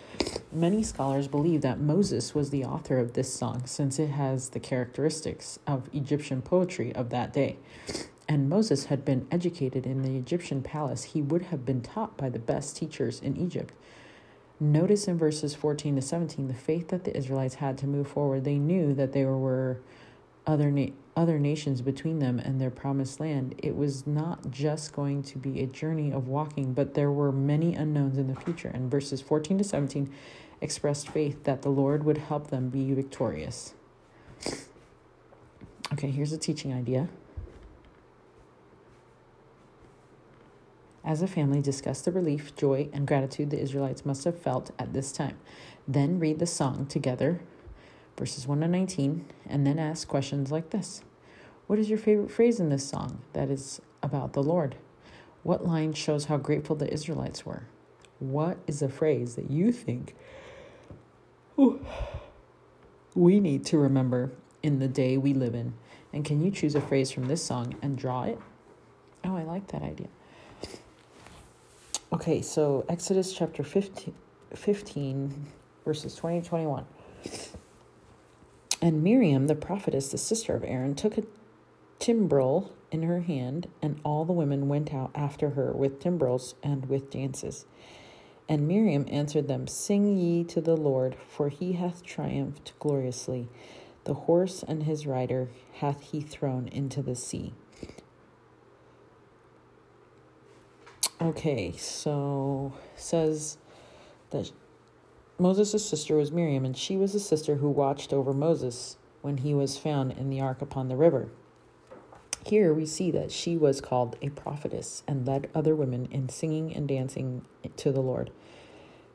Many scholars believe that Moses was the author of this song since it has the characteristics of Egyptian poetry of that day. And Moses had been educated in the Egyptian palace, he would have been taught by the best teachers in Egypt. Notice in verses 14 to 17 the faith that the Israelites had to move forward. They knew that there were other na- other nations between them and their promised land. It was not just going to be a journey of walking, but there were many unknowns in the future. And verses 14 to 17 expressed faith that the Lord would help them be victorious. Okay, here's a teaching idea. As a family, discuss the relief, joy, and gratitude the Israelites must have felt at this time. Then read the song together, verses 1 to 19, and then ask questions like this what is your favorite phrase in this song that is about the Lord? What line shows how grateful the Israelites were? What is a phrase that you think we need to remember in the day we live in? And can you choose a phrase from this song and draw it? Oh, I like that idea. Okay, so Exodus chapter 15, 15 verses 20 21. And Miriam, the prophetess, the sister of Aaron, took a timbrel in her hand, and all the women went out after her with timbrels and with dances. And Miriam answered them, Sing ye to the Lord, for he hath triumphed gloriously. The horse and his rider hath he thrown into the sea. Okay, so says that Moses' sister was Miriam, and she was the sister who watched over Moses when he was found in the ark upon the river. Here we see that she was called a prophetess and led other women in singing and dancing to the Lord.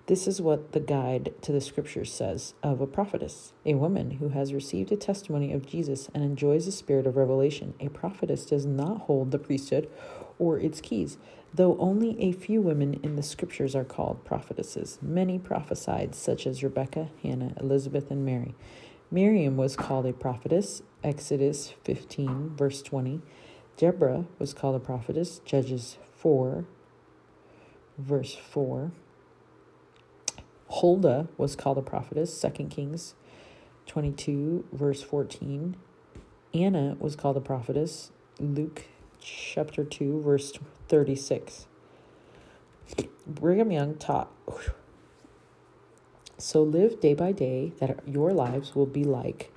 This is what the guide to the scriptures says of a prophetess, a woman who has received a testimony of Jesus and enjoys the spirit of revelation. A prophetess does not hold the priesthood or its keys, though only a few women in the scriptures are called prophetesses. Many prophesied, such as Rebecca, Hannah, Elizabeth, and Mary. Miriam was called a prophetess, Exodus 15, verse 20. Deborah was called a prophetess, Judges 4, verse 4. Huldah was called a prophetess, 2 Kings 22, verse 14. Anna was called a prophetess, Luke chapter 2, verse 36. Brigham Young taught so live day by day that your lives will be like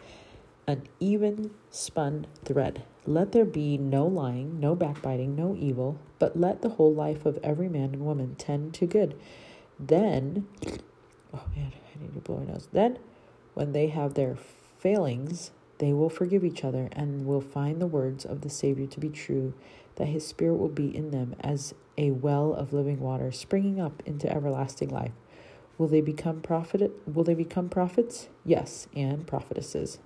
an even spun thread. Let there be no lying, no backbiting, no evil, but let the whole life of every man and woman tend to good. Then, oh man, I need to blow my nose. Then, when they have their failings, they will forgive each other and will find the words of the Savior to be true, that his spirit will be in them as a well of living water springing up into everlasting life. Will they become prophet will they become prophets? Yes, and prophetesses.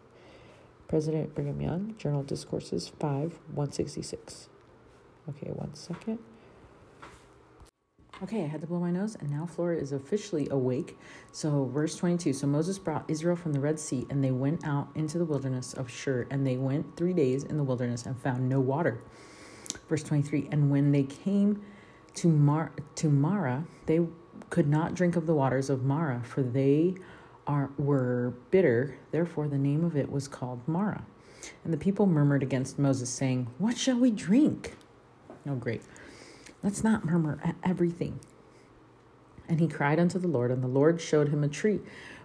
President Brigham Young, Journal Discourses 5, 166. Okay, one second. Okay, I had to blow my nose, and now Flora is officially awake. So, verse 22 So Moses brought Israel from the Red Sea, and they went out into the wilderness of Shur, and they went three days in the wilderness and found no water. Verse 23 And when they came to, Mar- to Marah, they could not drink of the waters of Marah, for they are, were bitter. Therefore, the name of it was called Marah. And the people murmured against Moses, saying, What shall we drink? Oh, great. Let's not murmur at everything. And he cried unto the Lord, and the Lord showed him a tree,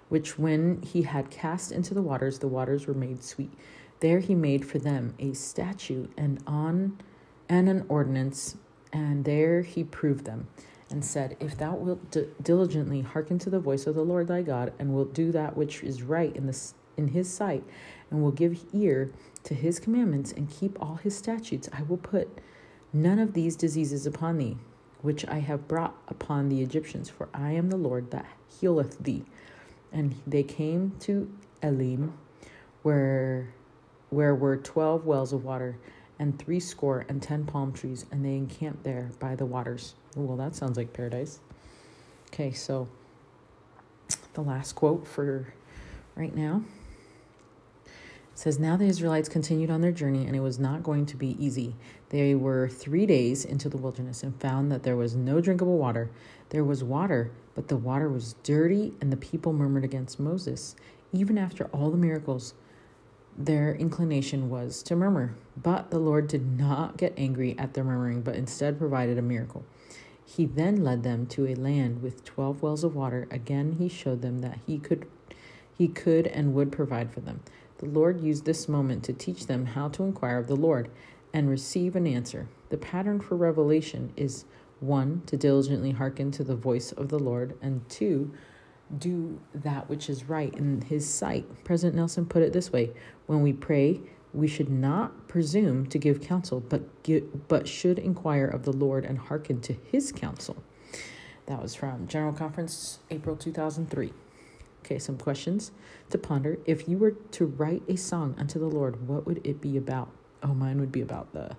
which when he had cast into the waters, the waters were made sweet. There he made for them a statute and on and an ordinance, and there he proved them and said, If thou wilt d- diligently hearken to the voice of the Lord thy God, and wilt do that which is right in, the, in his sight, and will give ear to his commandments, and keep all his statutes, I will put none of these diseases upon thee, which I have brought upon the Egyptians, for I am the Lord that healeth thee.
And they came to Elim, where where were twelve wells of water, and three score and ten palm trees, and they encamped there by the waters. Well, that sounds like paradise. Okay, so the last quote for right now. It says now the israelites continued on their journey and it was not going to be easy. They were three days into the wilderness and found that there was no drinkable water. There was water but the water was dirty and the people murmured against moses. Even after all the miracles their inclination was to murmur but the lord did not get angry at their murmuring but instead provided a miracle he then led them to a land with 12 wells of water. Again, he showed them that he could he could and would provide for them. The Lord used this moment to teach them how to inquire of the Lord and receive an answer. The pattern for revelation is one, to diligently hearken to the voice of the Lord, and two, do that which is right in his sight. President Nelson put it this way when we pray, we should not presume to give counsel, but but should inquire of the Lord and hearken to his counsel. That was from General Conference, April 2003. Okay, some questions to ponder. If you were to write a song unto the Lord, what would it be about? Oh, mine would be about the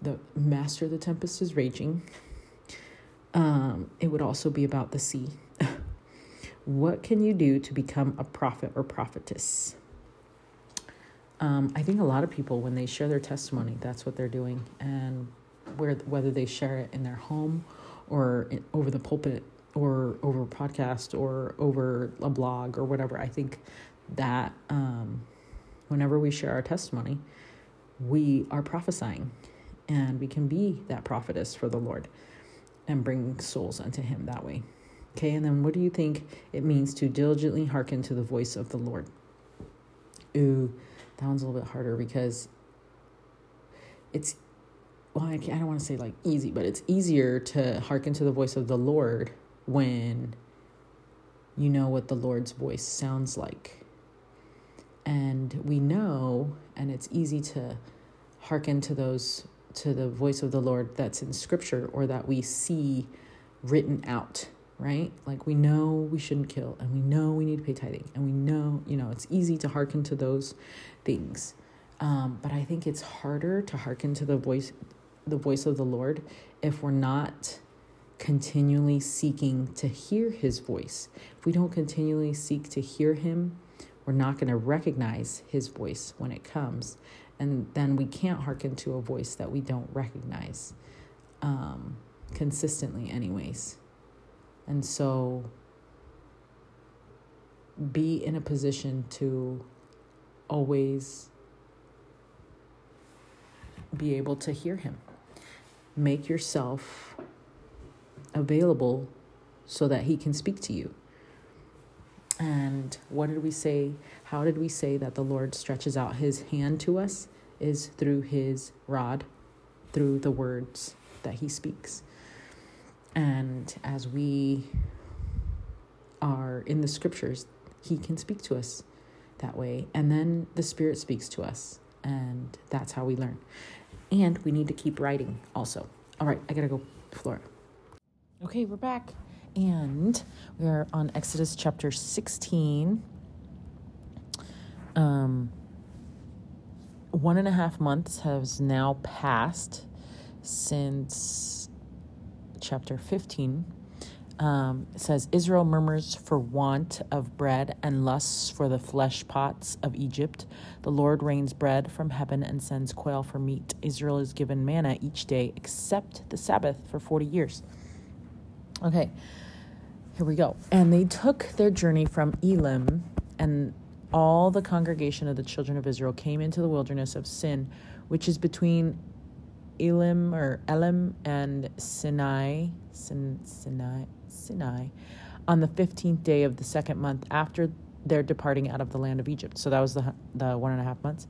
the master of the tempest is raging. Um, it would also be about the sea. what can you do to become a prophet or prophetess? Um, I think a lot of people, when they share their testimony, that's what they're doing. And where, whether they share it in their home or in, over the pulpit or over a podcast or over a blog or whatever, I think that um, whenever we share our testimony, we are prophesying and we can be that prophetess for the Lord and bring souls unto Him that way. Okay, and then what do you think it means to diligently hearken to the voice of the Lord? Ooh that one's a little bit harder because it's, well, I, I don't want to say like easy, but it's easier to hearken to the voice of the Lord when you know what the Lord's voice sounds like. And we know, and it's easy to hearken to those, to the voice of the Lord that's in scripture or that we see written out right? Like we know we shouldn't kill and we know we need to pay tithing and we know, you know, it's easy to hearken to those things. Um, but I think it's harder to hearken to the voice the voice of the Lord if we're not continually seeking to hear his voice. If we don't continually seek to hear him, we're not going to recognize his voice when it comes. And then we can't hearken to a voice that we don't recognize um, consistently, anyways. And so be in a position to always be able to hear him. Make yourself available so that he can speak to you. And what did we say? How did we say that the Lord stretches out his hand to us? Is through his rod, through the words that he speaks. And as we are in the scriptures, He can speak to us that way. And then the Spirit speaks to us. And that's how we learn. And we need to keep writing also. All right, I gotta go, Flora. Okay, we're back. And we're on Exodus chapter 16. Um, one and a half months has now passed since chapter 15, um, it says, Israel murmurs for want of bread and lusts for the flesh pots of Egypt. The Lord rains bread from heaven and sends quail for meat. Israel is given manna each day except the Sabbath for 40 years. Okay, here we go. And they took their journey from Elim, and all the congregation of the children of Israel came into the wilderness of Sin, which is between Elim or Elim and Sinai, Sin, Sinai, Sinai, on the fifteenth day of the second month after their departing out of the land of Egypt. So that was the the one and a half months.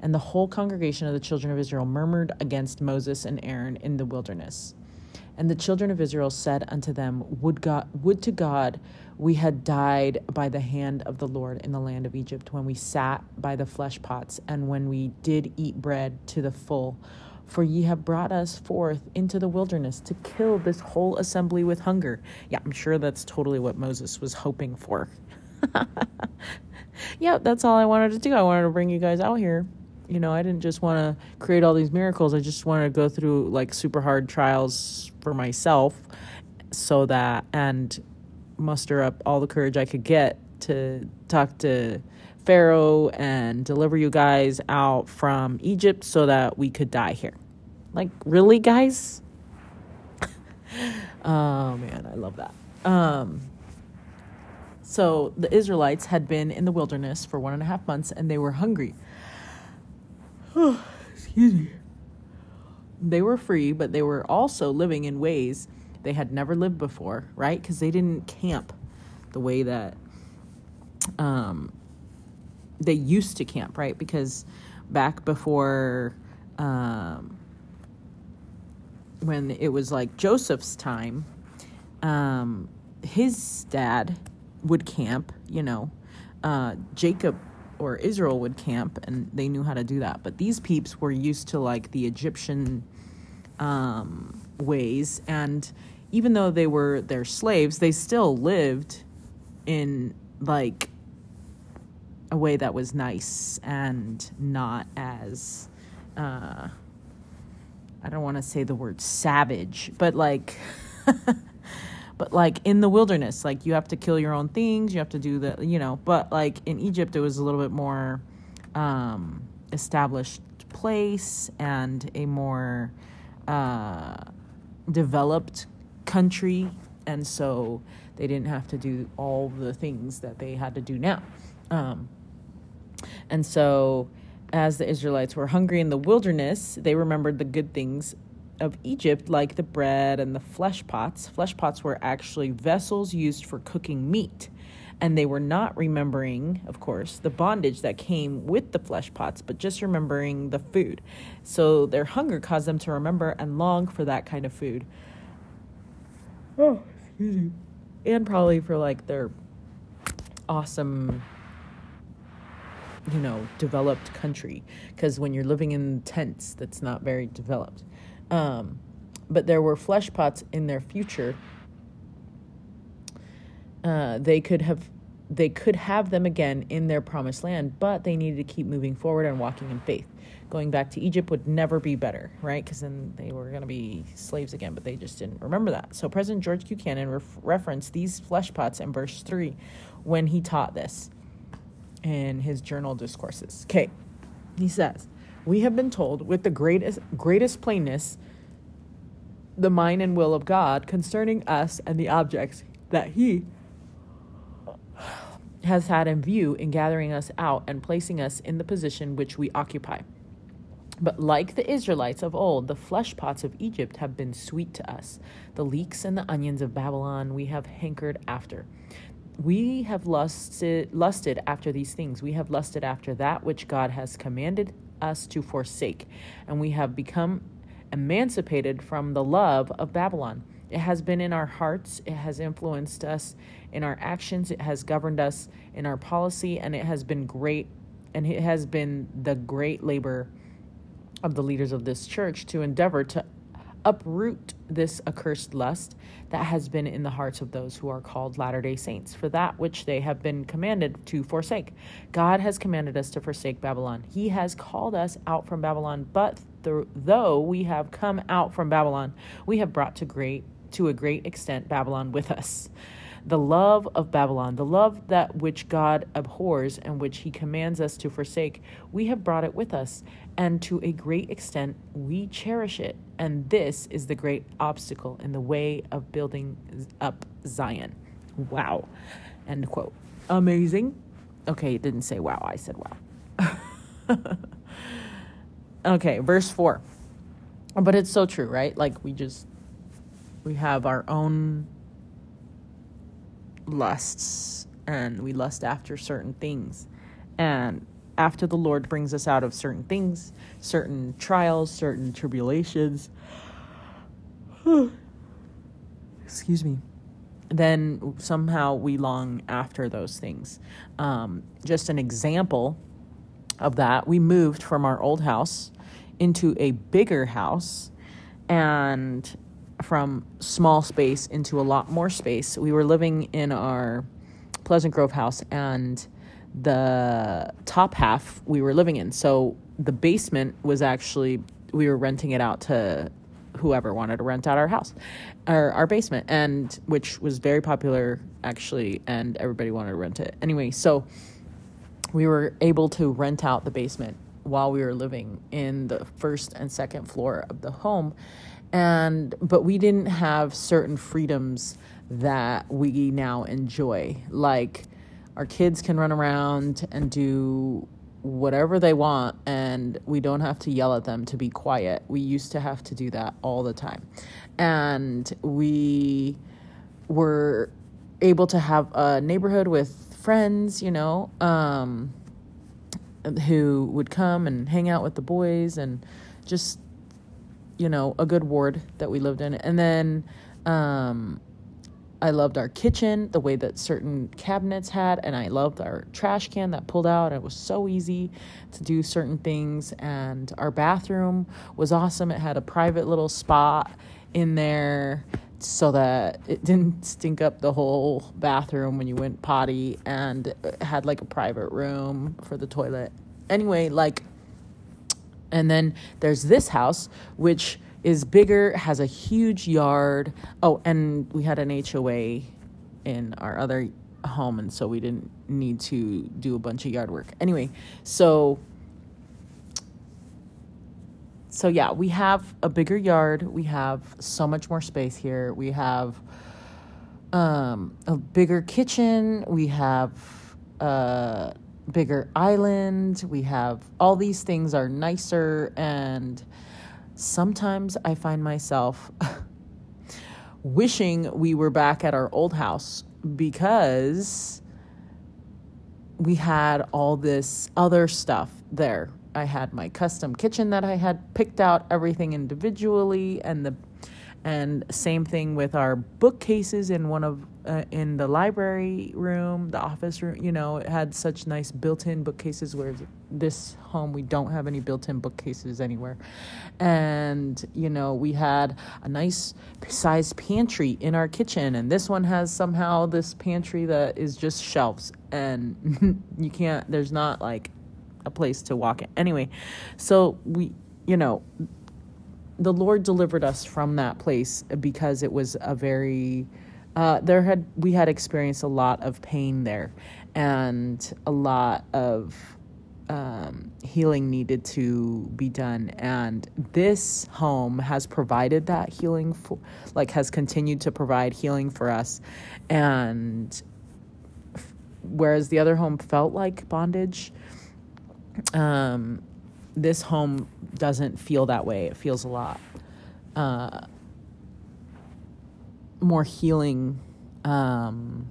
And the whole congregation of the children of Israel murmured against Moses and Aaron in the wilderness. And the children of Israel said unto them, Would God would to God we had died by the hand of the Lord in the land of Egypt, when we sat by the flesh pots, and when we did eat bread to the full for ye have brought us forth into the wilderness to kill this whole assembly with hunger. Yeah, I'm sure that's totally what Moses was hoping for.
yeah, that's all I wanted to do. I wanted to bring you guys out here. You know, I didn't just want to create all these miracles. I just wanted to go through like super hard trials for myself so that and muster up all the courage I could get to talk to Pharaoh and deliver you guys out from Egypt so that we could die here. Like, really, guys? oh man, I love that. Um, so the Israelites had been in the wilderness for one and a half months and they were hungry. excuse me. They were free, but they were also living in ways they had never lived before, right? Because they didn't camp the way that um, they used to camp, right? Because back before um, when it was like Joseph's time, um, his dad would camp, you know, uh, Jacob or Israel would camp, and they knew how to do that. But these peeps were used to like the Egyptian um, ways, and even though they were their slaves, they still lived in like a way that was nice and not as uh, I don't want to say the word savage, but like but like in the wilderness, like you have to kill your own things, you have to do the, you know, but like in Egypt it was a little bit more um established place and a more uh developed country and so they didn't have to do all the things that they had to do now. Um and so, as the Israelites were hungry in the wilderness, they remembered the good things of Egypt, like the bread and the flesh pots. Flesh pots were actually vessels used for cooking meat. And they were not remembering, of course, the bondage that came with the flesh pots, but just remembering the food. So their hunger caused them to remember and long for that kind of food. Oh, excuse me. And probably for like their awesome you know, developed country because when you're living in tents, that's not very developed. Um, but there were flesh pots in their future. Uh, they could have they could have them again in their promised land, but they needed to keep moving forward and walking in faith. Going back to Egypt would never be better, right? Because then they were going to be slaves again, but they just didn't remember that. So President George Q. Cannon ref- referenced these flesh pots in verse 3 when he taught this in his journal discourses. Okay, he says, We have been told with the greatest, greatest plainness the mind and will of God concerning us and the objects that He has had in view in gathering us out and placing us in the position which we occupy. But like the Israelites of old, the flesh pots of Egypt have been sweet to us. The leeks and the onions of Babylon we have hankered after we have lusted lusted after these things. We have lusted after that which god has commanded us to forsake. And we have become emancipated from the love of babylon. It has been in our hearts. It has influenced us in our actions. It has governed us in our policy. And it has been great and it has been the great labor of the leaders of this church to endeavor to uproot this accursed lust that has been in the hearts of those who are called Latter day Saints, for that which they have been commanded to forsake. God has commanded us to forsake Babylon. He has called us out from Babylon, but the, though we have come out from Babylon, we have brought to great to a great extent Babylon with us the love of Babylon, the love that which God abhors and which he commands us to forsake, we have brought it with us, and to a great extent we cherish it. And this is the great obstacle in the way of building up Zion. Wow. End quote. Amazing. Okay, it didn't say wow, I said wow. okay, verse 4. But it's so true, right? Like we just we have our own lusts and we lust after certain things. And after the Lord brings us out of certain things, certain trials, certain tribulations, excuse me, then somehow we long after those things. Um, just an example of that, we moved from our old house into a bigger house and from small space into a lot more space. We were living in our Pleasant Grove house, and the top half we were living in. So the basement was actually we were renting it out to whoever wanted to rent out our house or our basement and which was very popular actually and everybody wanted to rent it anyway so we were able to rent out the basement while we were living in the first and second floor of the home and but we didn't have certain freedoms that we now enjoy like our kids can run around and do whatever they want and we don't have to yell at them to be quiet. We used to have to do that all the time. And we were able to have a neighborhood with friends, you know, um, who would come and hang out with the boys and just, you know, a good ward that we lived in. And then, um, I loved our kitchen, the way that certain cabinets had, and I loved our trash can that pulled out. It was so easy to do certain things. And our bathroom was awesome. It had a private little spot in there so that it didn't stink up the whole bathroom when you went potty, and had like a private room for the toilet. Anyway, like, and then there's this house, which is bigger, has a huge yard. Oh, and we had an HOA in our other home, and so we didn't need to do a bunch of yard work. Anyway, so so yeah, we have a bigger yard. We have so much more space here. We have um, a bigger kitchen. We have a bigger island. We have all these things are nicer and sometimes I find myself wishing we were back at our old house because we had all this other stuff there. I had my custom kitchen that I had picked out everything individually and the and same thing with our bookcases in one of uh, in the library room the office room you know it had such nice built-in bookcases where this home we don't have any built-in bookcases anywhere. And you know we had a nice sized pantry in our kitchen and this one has somehow this pantry that is just shelves and you can't there's not like a place to walk in. Anyway so we you know the Lord delivered us from that place because it was a very uh, there had we had experienced a lot of pain there and a lot of um, healing needed to be done and this home has provided that healing for like has continued to provide healing for us and f- whereas the other home felt like bondage um, this home doesn't feel that way. It feels a lot uh, more healing um,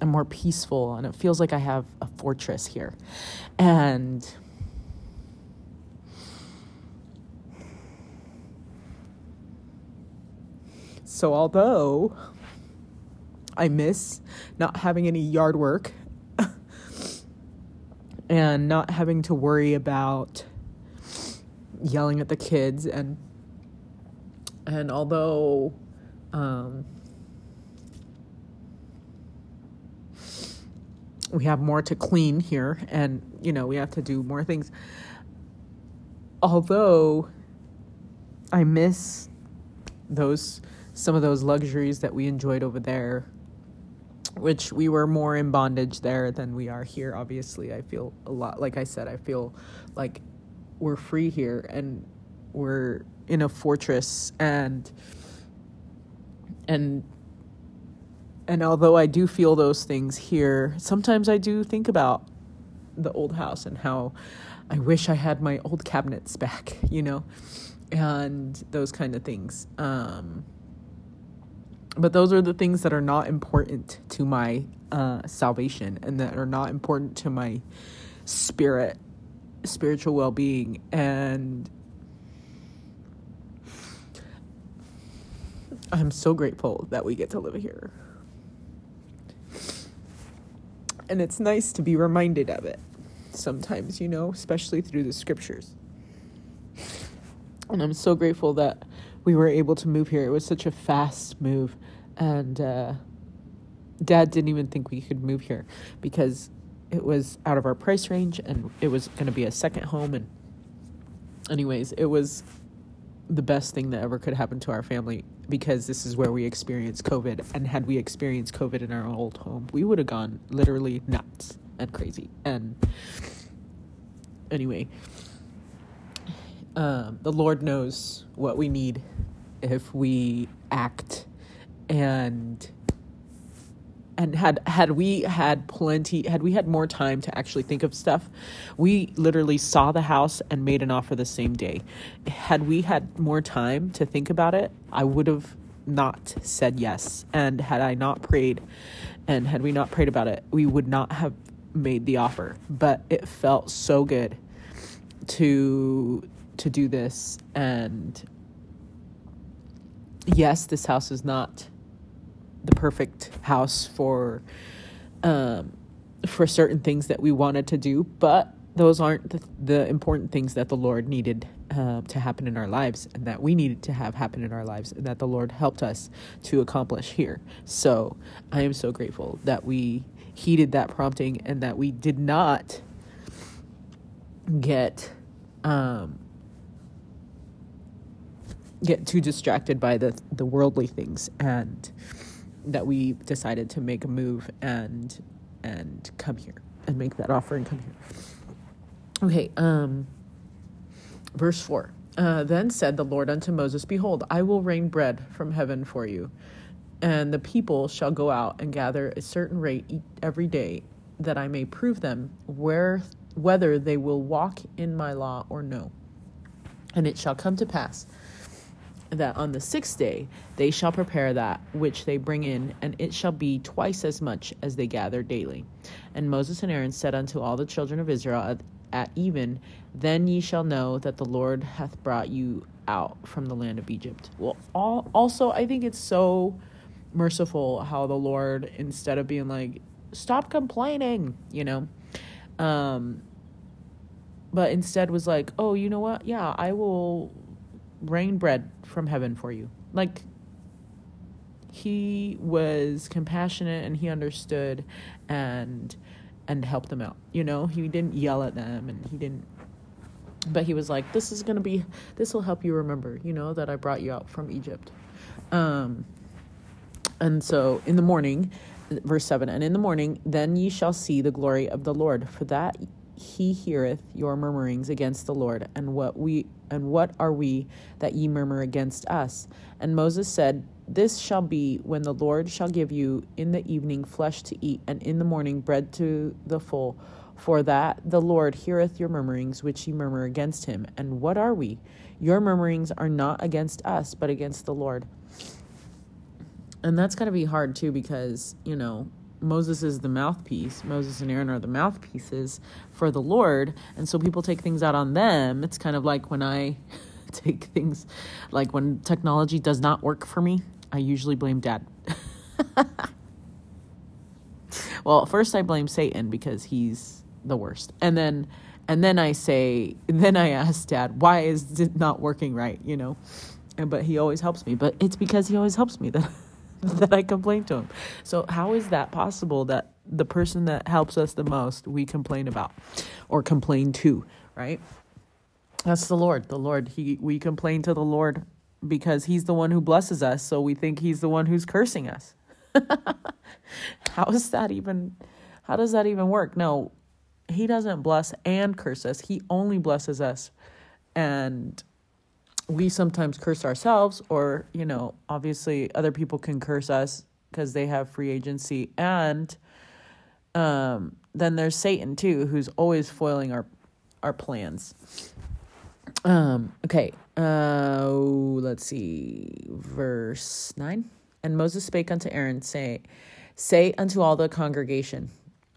and more peaceful. And it feels like I have a fortress here. And so, although I miss not having any yard work and not having to worry about yelling at the kids and and although um, we have more to clean here and you know we have to do more things. Although i miss those some of those luxuries that we enjoyed over there which we were more in bondage there than we are here obviously. I feel a lot like i said i feel like we're free here and we're in a fortress and and and although i do feel those things here sometimes i do think about the old house and how i wish i had my old cabinets back you know and those kind of things. Um but those are the things that are not important to my uh, salvation and that are not important to my spirit spiritual well-being. And i'm so grateful that we get to live here and it's nice to be reminded of it sometimes you know especially through the scriptures and i'm so grateful that we were able to move here. It was such a fast move, and uh, Dad didn't even think we could move here because it was out of our price range and it was going to be a second home. And, anyways, it was the best thing that ever could happen to our family because this is where we experienced COVID. And had we experienced COVID in our old home, we would have gone literally nuts and crazy. And anyway, um, the Lord knows what we need if we act and and had had we had plenty had we had more time to actually think of stuff we literally saw the house and made an offer the same day. Had we had more time to think about it i would have not said yes. And had i not prayed and had we not prayed about it we would not have made the offer. But it felt so good to to do this. And yes this house is not the perfect house for um, for certain things that we wanted to do, but those aren't the, the important things that the Lord needed uh, to happen in our lives and that we needed to have happen in our lives and that the Lord helped us to accomplish here. So I am so grateful that we heeded that prompting and that we did not get um, get too distracted by the the worldly things and that we decided to make a move and and come here and make that offer and come here. Okay, um verse 4. Uh, then said the Lord unto Moses, Behold, I will rain bread from heaven for you, and the people shall go out and gather a certain rate every day, that I may prove them where whether they will walk in my law or no. And it shall come to pass that on the sixth day they shall prepare that which they bring in, and it shall be twice as much as they gather daily. And Moses and Aaron said unto all the children of Israel at, at even, Then ye shall know that the Lord hath brought you out from the land of Egypt. Well, all, also, I think it's so merciful how the Lord, instead of being like, Stop complaining, you know, um, but instead was like, Oh, you know what? Yeah, I will rain bread from heaven for you. Like, he was compassionate and he understood and and helped them out you know he didn't yell at them and he didn't but he was like this is going to be this will help you remember you know that i brought you out from egypt um and so in the morning verse 7 and in the morning then ye shall see the glory of the lord for that he heareth your murmurings against the Lord, and what we and what are we that ye murmur against us? And Moses said, This shall be when the Lord shall give you in the evening flesh to eat, and in the morning bread to the full. For that the Lord heareth your murmurings which ye murmur against him. And what are we? Your murmurings are not against us, but against the Lord. And that's to be hard too, because, you know, Moses is the mouthpiece. Moses and Aaron are the mouthpieces for the Lord. And so people take things out on them. It's kind of like when I take things, like when technology does not work for me, I usually blame dad. well, first I blame Satan because he's the worst. And then and then I say then I ask dad, why is it not working right, you know? And but he always helps me. But it's because he always helps me that that I complain to him. So how is that possible that the person that helps us the most we complain about or complain to, right? That's the Lord. The Lord. He we complain to the Lord because he's the one who blesses us, so we think he's the one who's cursing us. how is that even how does that even work? No, he doesn't bless and curse us. He only blesses us. And we sometimes curse ourselves, or, you know, obviously other people can curse us because they have free agency. And um, then there's Satan, too, who's always foiling our, our plans. Um, okay. Uh, let's see. Verse 9. And Moses spake unto Aaron, say, Say unto all the congregation,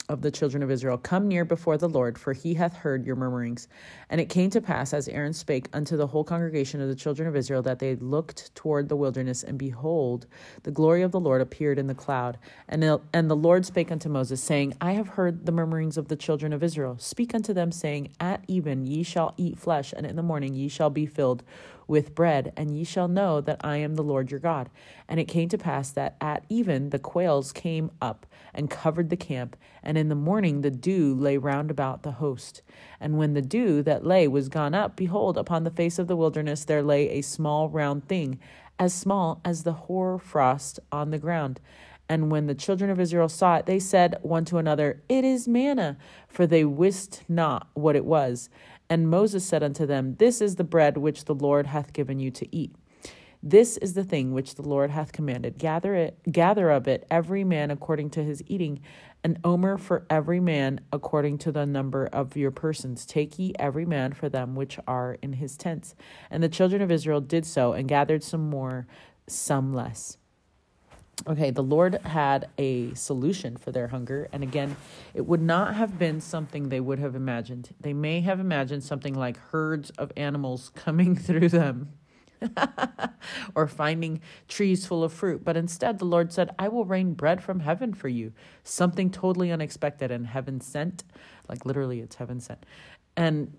of the children of Israel, Come near before the Lord, for he hath heard your murmurings. And it came to pass, as Aaron spake unto the whole congregation of the children of Israel, that they looked toward the wilderness, and behold, the glory of the Lord appeared in the cloud. And the, and the Lord spake unto Moses, saying, I have heard the murmurings of the children of Israel. Speak unto them, saying, At even ye shall eat flesh, and in the morning ye shall be filled
with bread, and ye shall know that I am the Lord your God. And it came to pass that at even the quails came up and covered the camp, and in the morning the dew lay round about the host. And when the dew that lay was gone up, behold, upon the face of the wilderness there lay a small round thing, as small as the hoar frost on the ground. And when the children of Israel saw it, they said one to another, It is manna, for they wist not what it was. And Moses said unto them, This is the bread which the Lord hath given you to eat. This is the thing which the Lord hath commanded. Gather it, gather of it every man according to his eating, an omer for every man according to the number of your persons. Take ye every man for them which are in his tents. And the children of Israel did so, and gathered some more, some less. Okay, the Lord had a solution for their hunger. And again, it would not have been something they would have imagined. They may have imagined something like herds of animals coming through them or finding trees full of fruit. But instead, the Lord said, I will rain bread from heaven for you, something totally unexpected and heaven sent. Like literally, it's heaven sent. And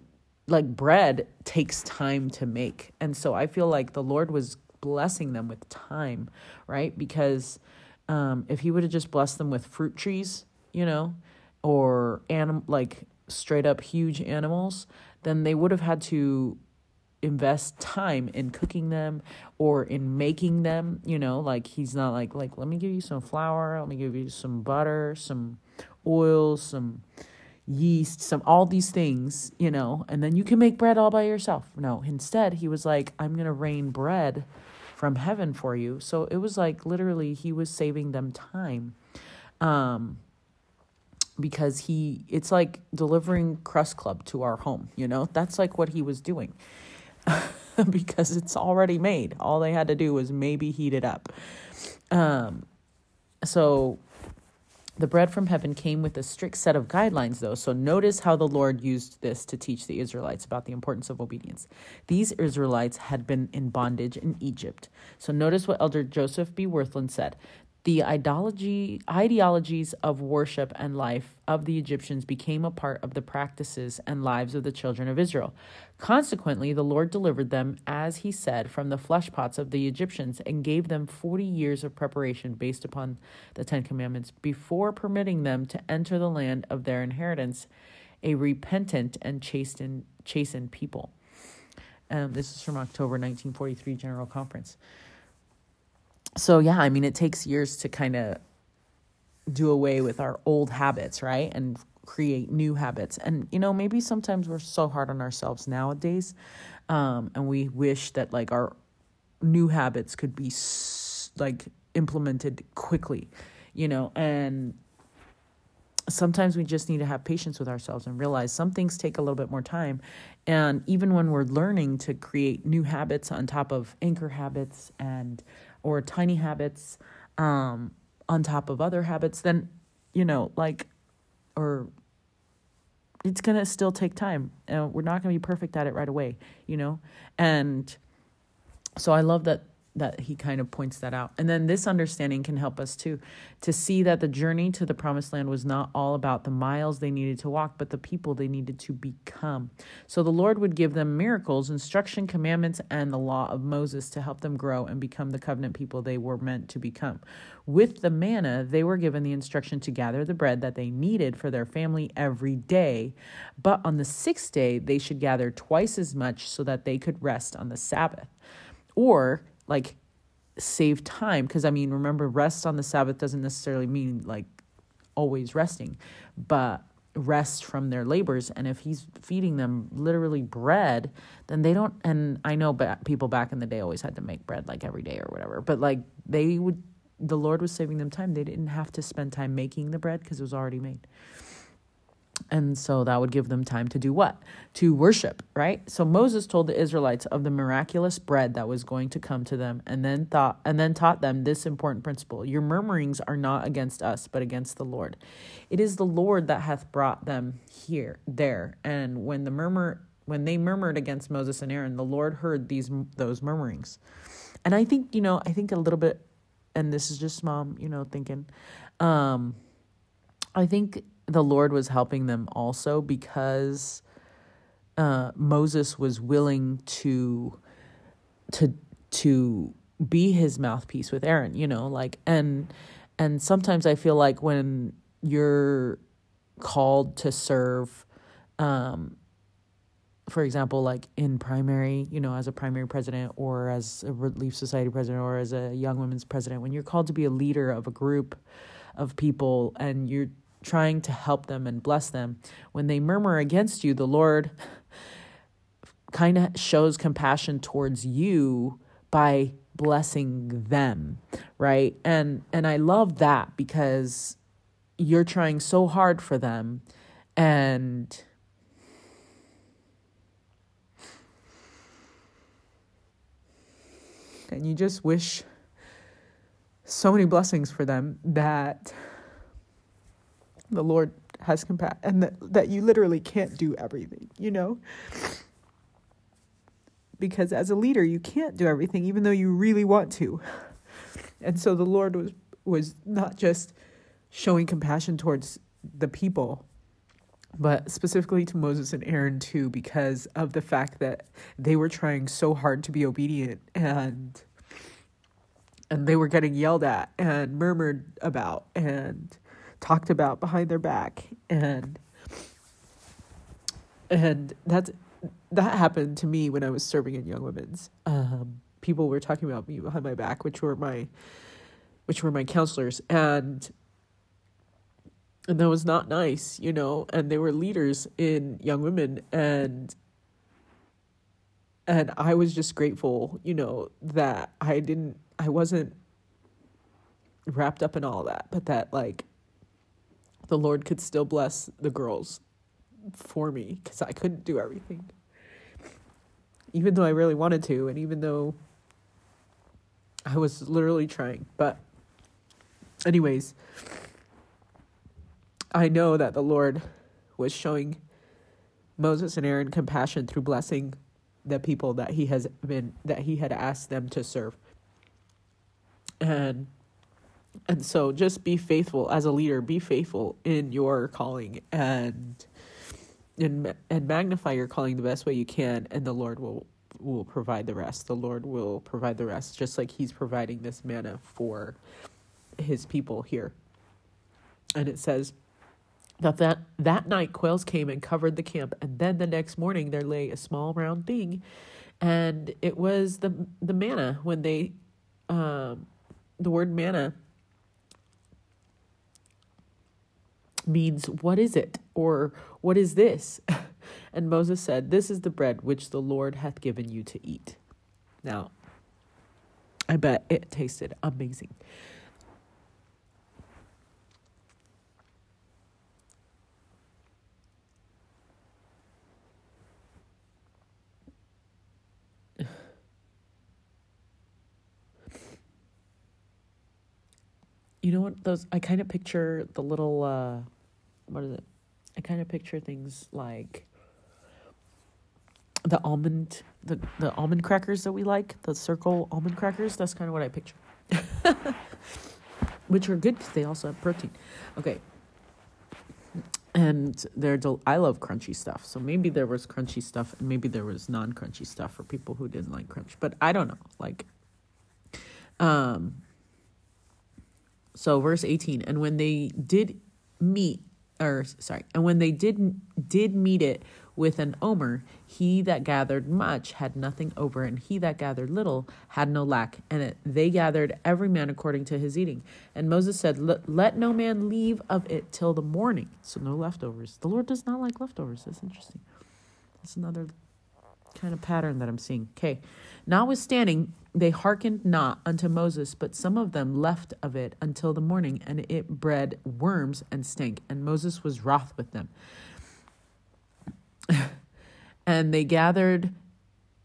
like bread takes time to make. And so I feel like the Lord was blessing them with time, right? Because um, if he would have just blessed them with fruit trees, you know, or anim- like straight up huge animals, then they would have had to invest time in cooking them or in making them you know? Like he's not like like let me give you some flour let me give you some butter some oil some yeast some all these things you know? And then you can make bread all by yourself. No instead he was like i'm going to rain bread from heaven for you. So it was like literally he was saving them time. Um because he it's like delivering crust club to our home, you know? That's like what he was doing. because it's already made. All they had to do was maybe heat it up. Um so the bread from heaven came with a strict set of guidelines, though. So notice how the Lord used this to teach the Israelites about the importance of obedience. These Israelites had been in bondage in Egypt. So notice what Elder Joseph B. Wirthlin said the ideology, ideologies of worship and life of the Egyptians became a part of the practices and lives of the children of Israel. Consequently, the Lord delivered them, as he said, from the fleshpots of the Egyptians and gave them 40 years of preparation based upon the Ten Commandments before permitting them to enter the land of their inheritance, a repentant and chastened, chastened people. Um, this is from October 1943 General Conference so yeah, I mean, it takes years to kind of do away with our old habits, right? And create new habits. And, you know, maybe sometimes we're so hard on ourselves nowadays. Um, and we wish that like our new habits could be s- like implemented quickly, you know, and sometimes we just need to have patience with ourselves and realize some things take a little bit more time. And even when we're learning to create new habits on top of anchor habits and or tiny habits um, on top of other habits, then, you know, like, or it's going to still take time. And we're not going to be perfect at it right away, you know? And so I love that that he kind of points that out. And then this understanding can help us too to see that the journey to the promised land was not all about the miles they needed to walk, but the people they needed to become. So the Lord would give them miracles, instruction, commandments, and the law of Moses to help them grow and become the covenant people they were meant to become. With the manna, they were given the instruction to gather the bread that they needed for their family every day. But on the sixth day, they should gather twice as much so that they could rest on the Sabbath. Or like save time because I mean, remember, rest on the Sabbath doesn't necessarily mean like always resting, but rest from their labors. And if he's feeding them literally bread, then they don't. And I know ba- people back in the day always had to make bread like every day or whatever, but like they would, the Lord was saving them time. They didn't have to spend time making the bread because it was already made. And so that would give them time to do what? To worship, right? So Moses told the Israelites of the miraculous bread that was going to come to them and then thought and then taught them this important principle. Your murmurings are not against us, but against the Lord. It is the Lord that hath brought them here, there. And when the murmur when they murmured against Moses and Aaron, the Lord heard these those murmurings. And I think, you know, I think a little bit and this is just mom, you know, thinking um I think the Lord was helping them also because uh, Moses was willing to
to to be his mouthpiece with Aaron, you know, like and and sometimes I feel like when you're called to serve um for example like in primary you know as a primary president or as a relief society president or as a young women's president when you're called to be a leader of a group of people and you're trying to help them and bless them. When they murmur against you the lord kind of shows compassion towards you by blessing them right? And and i love that because you're trying so hard for them and and you just wish so many blessings for them that the lord has compassion and that, that you literally can't do everything you know? Because as a leader you can't do everything even though you really want to. And so the lord was was not just showing compassion towards the people but specifically to Moses and Aaron too because of the fact that they were trying so hard to be obedient and and they were getting yelled at and murmured about and talked about behind their back and and that's that happened to me when I was serving in Young Women's. Um, people were talking about me behind my back, which were my which were my counselors, and and that was not nice, you know. And they were leaders in Young Women, and and I was just grateful, you know, that I didn't, I wasn't wrapped up in all that, but that like the Lord could still bless the girls for me because I couldn't do everything even though I really wanted to, and even though I was literally trying. But, anyways, I know that the Lord was showing Moses and Aaron compassion through blessing the people that he has been that he had asked them to serve. And and so just be faithful as a leader, be faithful in your calling and and and magnify your calling the best way you can and the lord will will provide the rest. The lord will provide the rest just like he's providing this manna for his people here. And it says that that, that night quails came and covered the camp and then the next morning there lay a small round thing and it was the the manna. When they um the word manna means what is it or what is this? and Moses said, This is the bread which the Lord hath given you to eat. Now, I bet it tasted amazing. You know what those I kind of picture the little uh what is it? I kind of picture things like the almond the the almond crackers that we like, the circle almond crackers. That's kind of what I picture. Which are good because they also have protein. Okay. And they're del- I love crunchy stuff. So maybe there was crunchy stuff and maybe there was non-crunchy stuff for people who didn't like crunch. But I don't know. Like um so verse 18 and when they did meet or sorry, and when they did did meet it with an omer, he that gathered much had nothing over, and he that gathered little had no lack. And it, they gathered every man according to his eating. And Moses said, "Let no man leave of it till the morning." So no leftovers. The Lord does not like leftovers. That's interesting. That's another kind of pattern that I'm seeing. Okay. Notwithstanding, they hearkened not unto Moses, but some of them left of it until the morning, and it bred worms and stank. And Moses was wroth with them. and they gathered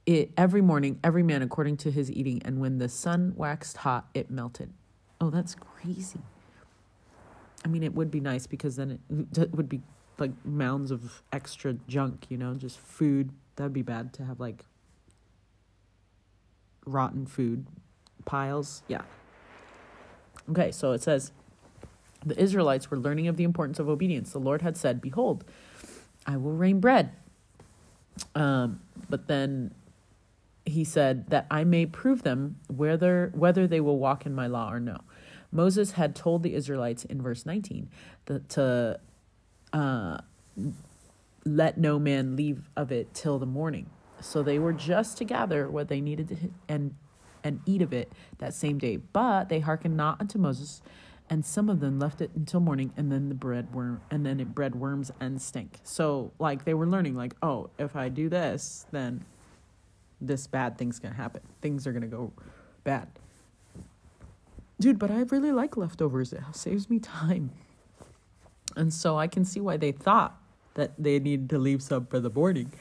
it every morning, every man according to his eating. And when the sun waxed hot, it melted. Oh, that's crazy. I mean, it would be nice because then it would be like mounds of extra junk, you know, just food. That'd be bad to have like rotten food piles. Yeah. Okay, so it says the Israelites were learning of the importance of obedience. The Lord had said, Behold, I will rain bread. Um, but then he said that I may prove them whether whether they will walk in my law or no. Moses had told the Israelites in verse 19 that to uh, let no man leave of it till the morning. So they were just to gather what they needed to and and eat of it that same day. But they hearkened not unto Moses, and some of them left it until morning, and then the bread worm and then it bred worms and stink. So like they were learning, like, oh, if I do this, then this bad thing's gonna happen. Things are gonna go bad. Dude, but I really like leftovers. It saves me time. And so I can see why they thought that they needed to leave some for the morning.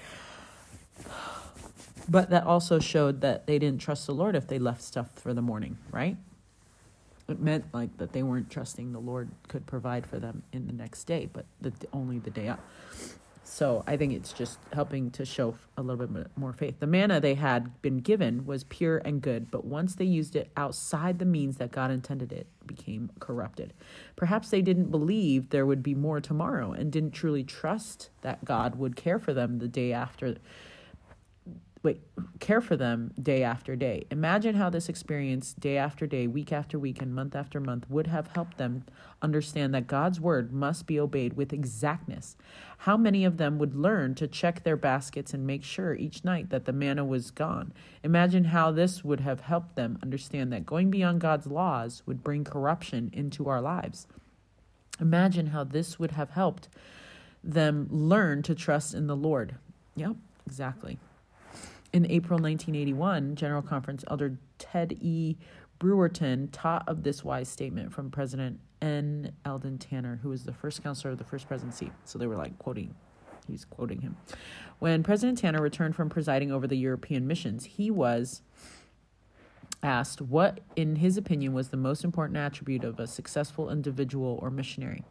But that also showed that they didn't trust the Lord if they left stuff for the morning, right? It meant like that they weren't trusting the Lord could provide for them in the next day, but the, only the day up. So I think it's just helping to show a little bit more faith. The manna they had been given was pure and good, but once they used it outside the means that God intended it, it became corrupted. Perhaps they didn't believe there would be more tomorrow and didn't truly trust that God would care for them the day after wait, care for them day after day. Imagine how this experience, day after day, week after week, and month after month, would have helped them understand that God's word must be obeyed with exactness. How many of them would learn to check their baskets and make sure each night that the manna was gone? Imagine how this would have helped them understand that going beyond God's laws would bring corruption into our lives. Imagine how this would have helped them learn to trust in the Lord. Yep, exactly. In April 1981, General Conference Elder Ted E. Brewerton taught of this wise statement from President N. Eldon Tanner, who was the first counselor of the first presidency. So they were like quoting, he's quoting him. When President Tanner returned from presiding over the European missions, he was asked what, in his opinion, was the most important attribute of a successful individual or missionary.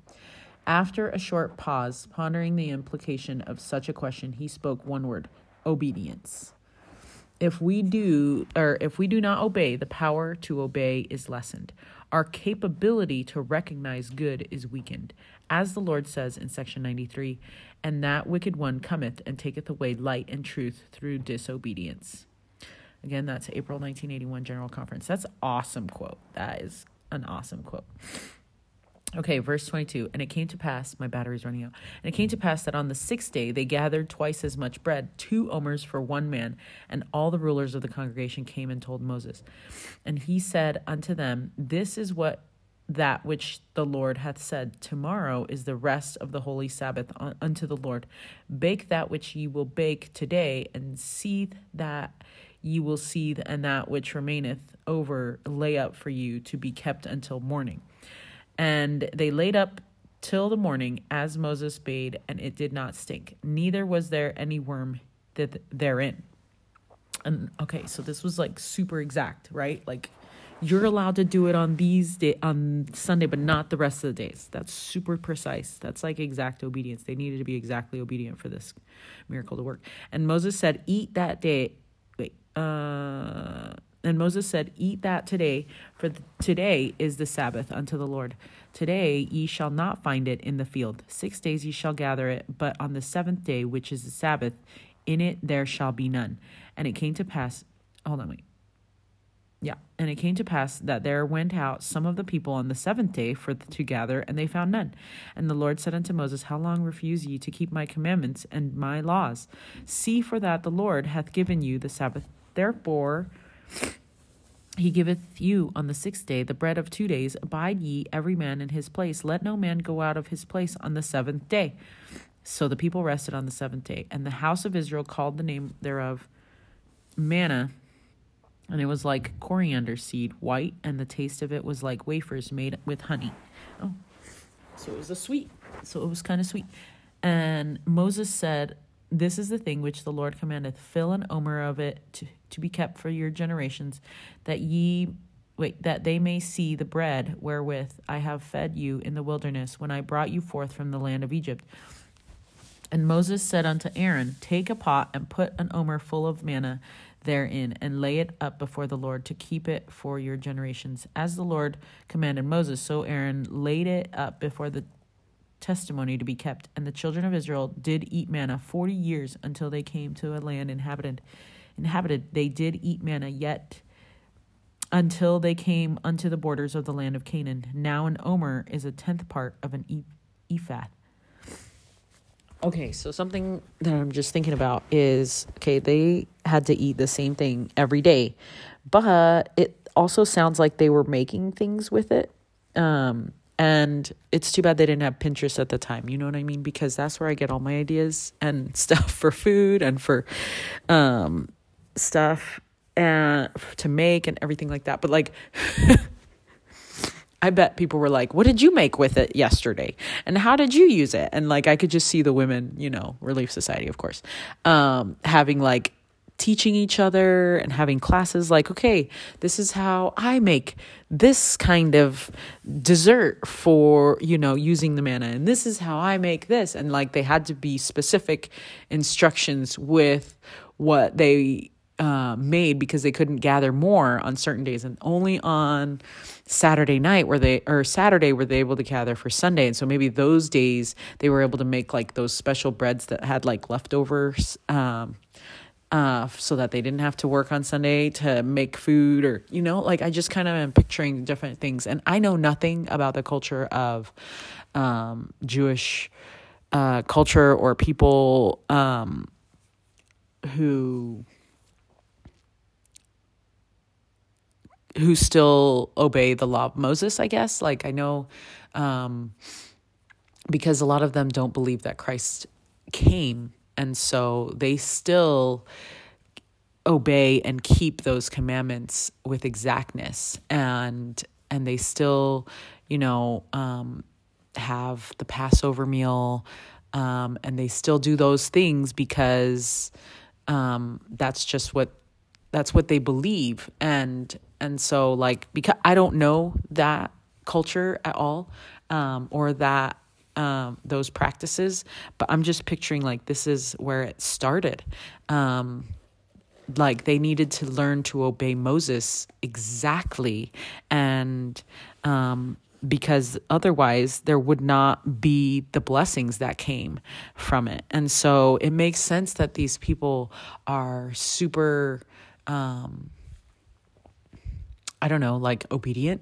After a short pause, pondering the implication of such a question, he spoke one word obedience if we do or if we do not obey the power to obey is lessened. Our capability to recognize good is weakened as the lord says in section 93 and that wicked one cometh and taketh away light and truth through disobedience. Again that's april 1981 general conference. That's awesome quote. That is an awesome quote Okay, verse 22. And it came to pass, my battery's running out. And it came to pass that on the sixth day they gathered twice as much bread, two omers for one man. And all the rulers of the congregation came and told Moses. And he said unto them, This is what that which the Lord hath said, Tomorrow is the rest of the holy Sabbath unto the Lord. Bake that which ye will bake today, and seethe that ye will seethe, and that which remaineth over lay up for you to be kept until morning. And they laid up till the morning as Moses bade, and it did not stink, neither was there any worm that therein. And okay, so this was like super exact, right? Like you're allowed to do it on these day on Sunday, but not the rest of the days. That's super precise. That's like exact obedience. They needed to be exactly obedient for this miracle to work. And Moses said, "Eat that day." Wait, uh, and Moses said, Eat that today, for today is the Sabbath unto the Lord. Today ye shall not find it in the field. Six days ye shall gather it, but on the seventh day, which is the Sabbath, in it there shall be none. And it came to pass, hold on, wait. Yeah, and it came to pass that there went out some of the people on the seventh day for the, to gather, and they found none. And the Lord said unto Moses, How long refuse ye to keep my commandments and my laws? See for that the Lord hath given you the Sabbath. Therefore, he giveth you on the sixth day the bread of two days. Abide ye every man in his place. Let no man go out of his place on the seventh day. So the people rested on the seventh day. And the house of Israel called the name thereof manna. And it was like coriander seed, white, and the taste of it was like wafers made with honey. Oh, so it was a sweet. So it was kind of sweet. And Moses said, this is the thing which the Lord commandeth fill an omer of it to, to be kept for your generations, that ye wait that they may see the bread wherewith I have fed you in the wilderness when I brought you forth from the land of Egypt. And Moses said unto Aaron, Take a pot and put an omer full of manna therein, and lay it up before the Lord to keep it for your generations. As the Lord commanded Moses, so Aaron laid it up before the testimony to be kept. And the children of Israel did eat manna forty years until they came to a land inhabited inhabited, they did eat manna, yet until they came unto the borders of the land of Canaan. Now an omer is a tenth part of an ephah. Okay, so something that I'm just thinking about is okay, they had to eat the same thing every day, but it also sounds like they were making things with it. Um, and it's too bad they didn't have Pinterest at the time. You know what I mean? Because that's where I get all my ideas and stuff for food and for um, stuff and to make and everything like that. But like, I bet people were like, "What did you make with it yesterday? And how did you use it?" And like, I could just see the women, you know, Relief Society, of course, um, having like teaching each other and having classes like, okay, this is how I make this kind of dessert for, you know, using the manna, and this is how I make this. And like, they had to be specific instructions with what they uh, made because they couldn't gather more on certain days and only on Saturday night were they or Saturday were they able to gather for Sunday and so maybe those days they were able to make like those special breads that had like leftovers um, uh, so that they didn't have to work on Sunday to make food or, you know, like I just kind of am picturing different things. And I know nothing about the culture of um, Jewish uh, culture or people um, who who still obey the law of Moses, I guess. Like I know um, because a lot of them don't believe that Christ came and so they still obey and keep those commandments with exactness and and they still you know um, have the passover meal um, and they still do those things because um, that's just what that's what they believe and and so like because i don't know that culture at all um, or that um, those practices, but I'm just picturing like this is where it started. Um, like they needed to learn to obey Moses exactly, and um, because otherwise there would not be the blessings that came from it. And so it makes sense that these people are super. Um, I don't know, like obedient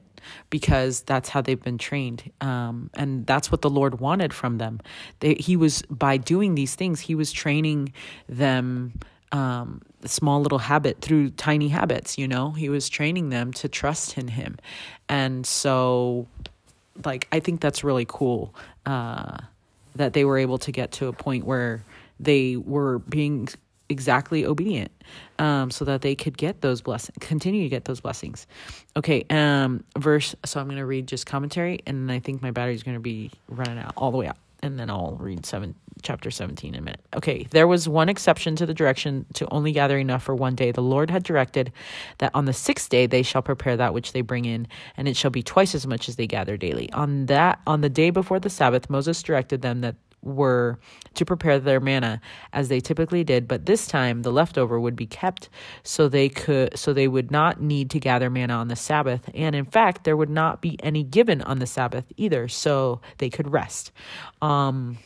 because that's how they've been trained. Um, and that's what the Lord wanted from them. They, he was, by doing these things, He was training them. Um, small little habit through tiny habits, you know, he was training them to trust in him. And so, like, I think that's really cool uh, that they were able to get to a point where they were being exactly obedient um, so that they could get those blessings continue to get those blessings. Okay um verse so i'm going to read just commentary and i think my battery's going to be running out all the way out and then i'll read seven chapter 17 in a minute. Okay there was one exception to the direction to only gather enough for one day. The lord had directed that on the sixth day they shall prepare that which they bring in and it shall be twice as much as they gather daily. On that on the day before the sabbath moses directed them that were to prepare their manna as they typically did, but this time the leftover would be kept so they could so they would not need to gather manna on the Sabbath, and in fact there would not be any given on the Sabbath either, so they could rest. Um,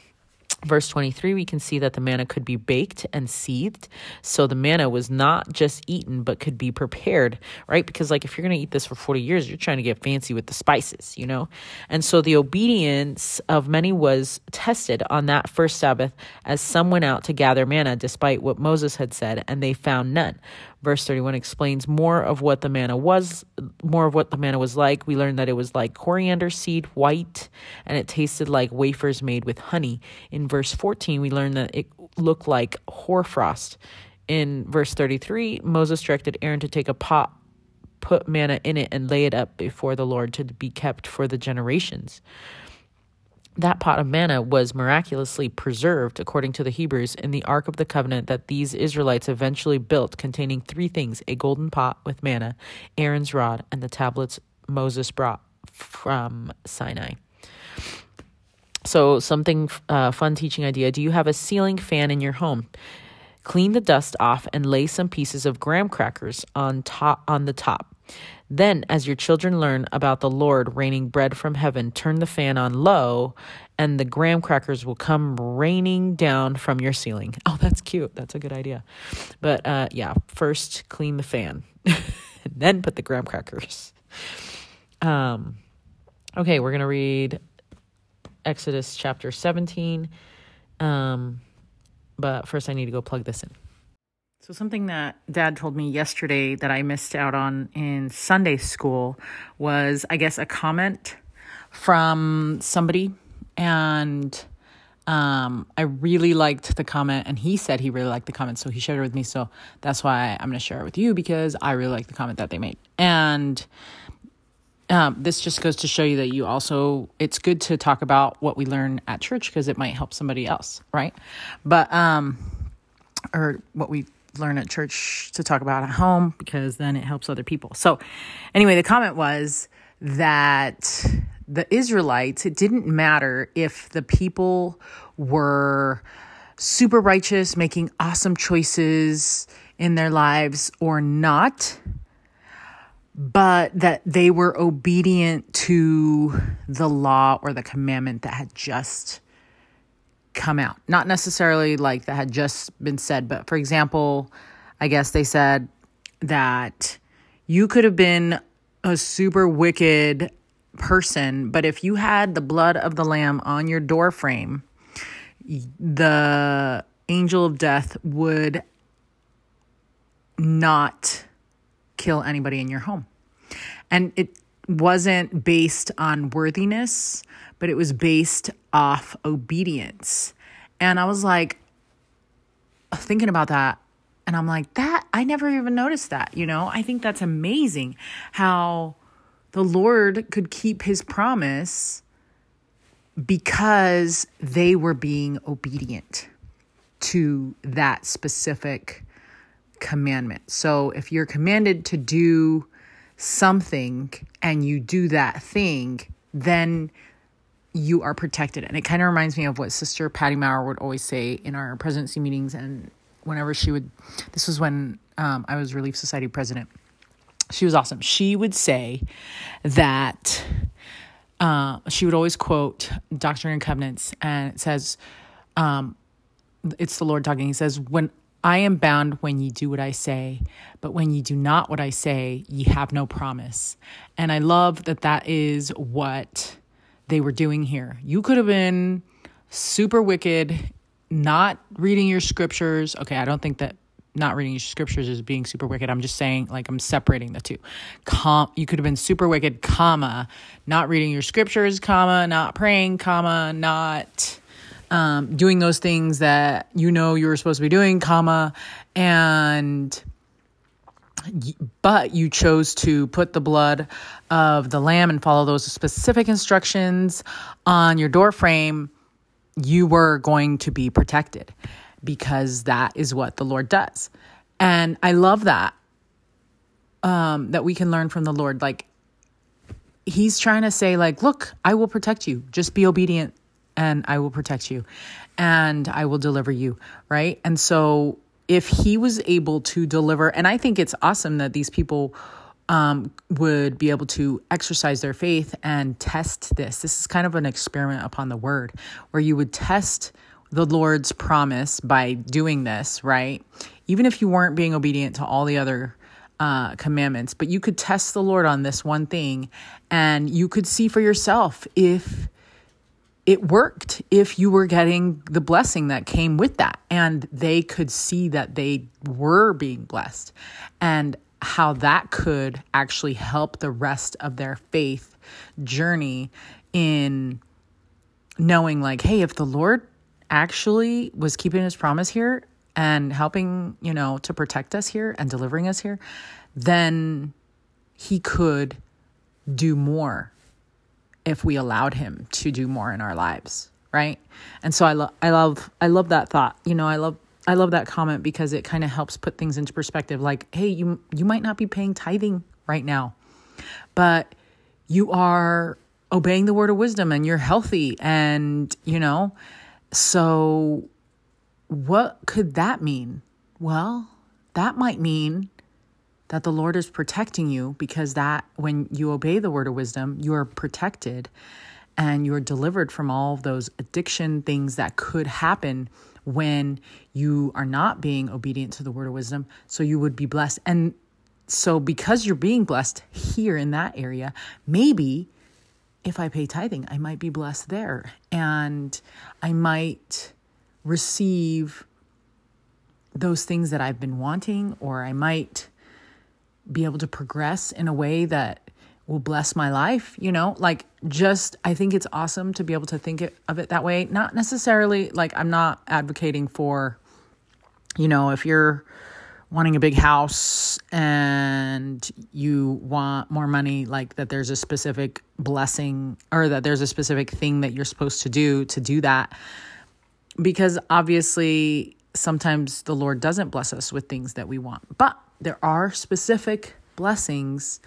Verse 23, we can see that the manna could be baked and seethed. So the manna was not just eaten, but could be prepared, right? Because, like, if you're going to eat this for 40 years, you're trying to get fancy with the spices, you know? And so the obedience of many was tested on that first Sabbath as some went out to gather manna, despite what Moses had said, and they found none. Verse 31 explains more of what the manna was, more of what the manna was like. We learned that it was like coriander seed, white, and it tasted like wafers made with honey. In verse 14, we learned that it looked like hoarfrost. In verse 33, Moses directed Aaron to take a pot, put manna in it, and lay it up before the Lord to be kept for the generations that pot of manna was miraculously preserved, according to the Hebrews, in the Ark of the Covenant that these Israelites eventually built, containing three things a golden pot with manna, Aaron's rod, and the tablets Moses brought from Sinai. So, something uh, fun teaching idea. Do you have a ceiling fan in your home? Clean the dust off and lay some pieces of graham crackers on top on the top.
Then, as your children learn about the Lord raining bread from heaven, turn the fan on low, and the graham crackers will come raining down from your ceiling. Oh, that's cute. That's a good idea. But uh, yeah, first clean the fan, and then put the graham crackers. Um, okay, we're going to read Exodus chapter 17. Um, but first, I need to go plug this in. So, something that dad told me yesterday that I missed out on in Sunday school was, I guess, a comment from somebody. And um, I really liked the comment, and he said he really liked the comment. So, he shared it with me. So, that's why I'm going to share it with you because I really like the comment that they made. And um, this just goes to show you that you also, it's good to talk about what we learn at church because it might help somebody else, right? But, um, or what we learn at church to talk about at home because then it helps other people. So, anyway, the comment was that the Israelites, it didn't matter if the people were super righteous, making awesome choices in their lives or not, but that they were obedient to the law or the commandment that had just come out. Not necessarily like that had just been said, but for example, I guess they said that you could have been a super wicked person, but if you had the blood of the lamb on your door frame, the angel of death would not kill anybody in your home. And it wasn't based on worthiness, but it was based off obedience. And I was like, thinking about that. And I'm like, that, I never even noticed that. You know, I think that's amazing how the Lord could keep his promise because they were being obedient to that specific commandment. So if you're commanded to do something and you do that thing, then you are protected. And it kind of reminds me of what Sister Patty Maurer would always say in our presidency meetings. And whenever she would, this was when um, I was Relief Society president. She was awesome. She would say that uh, she would always quote Doctrine and Covenants, and it says, um, it's the Lord talking. He says, When I am bound when ye do what I say, but when ye do not what I say, ye have no promise. And I love that that is what they were doing here. You could have been super wicked, not reading your scriptures. Okay, I don't think that not reading your scriptures is being super wicked. I'm just saying, like, I'm separating the two. Com- you could have been super wicked, comma, not reading your scriptures, comma, not praying, comma, not um, doing those things that you know you were supposed to be doing, comma, and but you chose to put the blood of the lamb and follow those specific instructions on your door frame, you were going to be protected because that is what the Lord does. And I love that um, that we can learn from the Lord. Like he's trying to say, like, look, I will protect you. Just be obedient and I will protect you and I will deliver you, right? And so if he was able to deliver, and I think it's awesome that these people um, would be able to exercise their faith and test this. This is kind of an experiment upon the word where you would test the Lord's promise by doing this, right? Even if you weren't being obedient to all the other uh, commandments, but you could test the Lord on this one thing and you could see for yourself if it worked if you were getting the blessing that came with that. And they could see that they were being blessed and how that could actually help the rest of their faith journey in knowing, like, hey, if the Lord actually was keeping his promise here and helping, you know, to protect us here and delivering us here, then he could do more if we allowed him to do more in our lives right? And so i love i love i love that thought. You know i love i love that comment because it kind of helps put things into perspective. Like hey you you might not be paying tithing right now but you are obeying the word of wisdom and you're healthy and you know so what could that mean? Well that might mean that the Lord is protecting you because that when you obey the word of wisdom, you are protected and you're delivered from all of those addiction things that could happen when you are not being obedient to the word of wisdom. So you would be blessed. And so, because you're being blessed here in that area, maybe if I pay tithing, I might be blessed there and I might receive those things that I've been wanting, or I might be able to progress in a way that will bless my life, you know? Like, just, I think it's awesome to be able to think of it that way. Not necessarily like I'm not advocating for, you know, if you're wanting a big house and you want more money, like that there's a specific blessing or that there's a specific thing that you're supposed to do to do that. Because obviously, sometimes the Lord doesn't bless us with things that we want, but there are specific blessings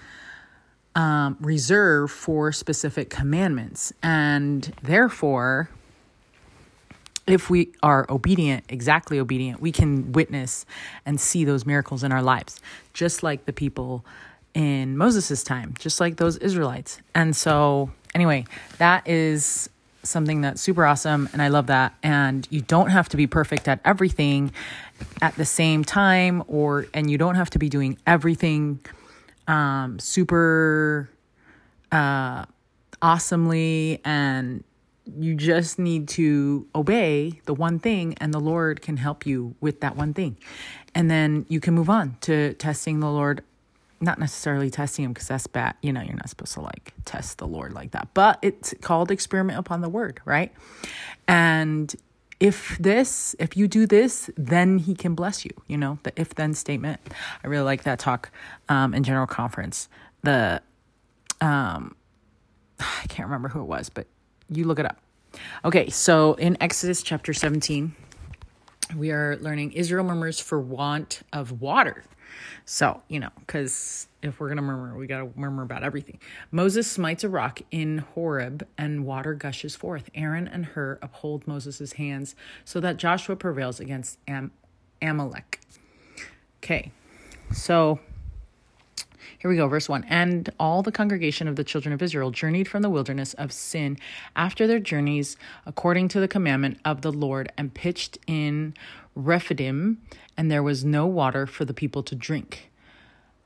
um, reserved for specific commandments. And therefore, if we are obedient, exactly obedient, we can witness and see those miracles in our lives, just like the people in Moses' time, just like those Israelites. And so, anyway, that is something that's super awesome and I love that and you don't have to be perfect at everything at the same time or and you don't have to be doing everything um, super uh, awesomely and you just need to obey the one thing and the lord can help you with that one thing. And then you can move on to testing the lord. Not necessarily testing him because that's bad. You know you're not supposed to like test the lord like that. But it's called experiment upon the word right? And if this, if you do this, then he can bless you. You know, the if then statement. I really like that talk um, in general conference. The, um, I can't remember who it was, but you look it up. Okay, so in Exodus chapter 17, we are learning Israel murmurs for want of water. So, you know, because if we're going to murmur, we got to murmur about everything. Moses smites a rock in Horeb and water gushes forth. Aaron and Hur uphold Moses' hands so that Joshua prevails against Am- Amalek. Okay, so here we go, verse 1. And all the congregation of the children of Israel journeyed from the wilderness of Sin after their journeys according to the commandment of the Lord and pitched in Rephidim, and there was no water for the people to drink.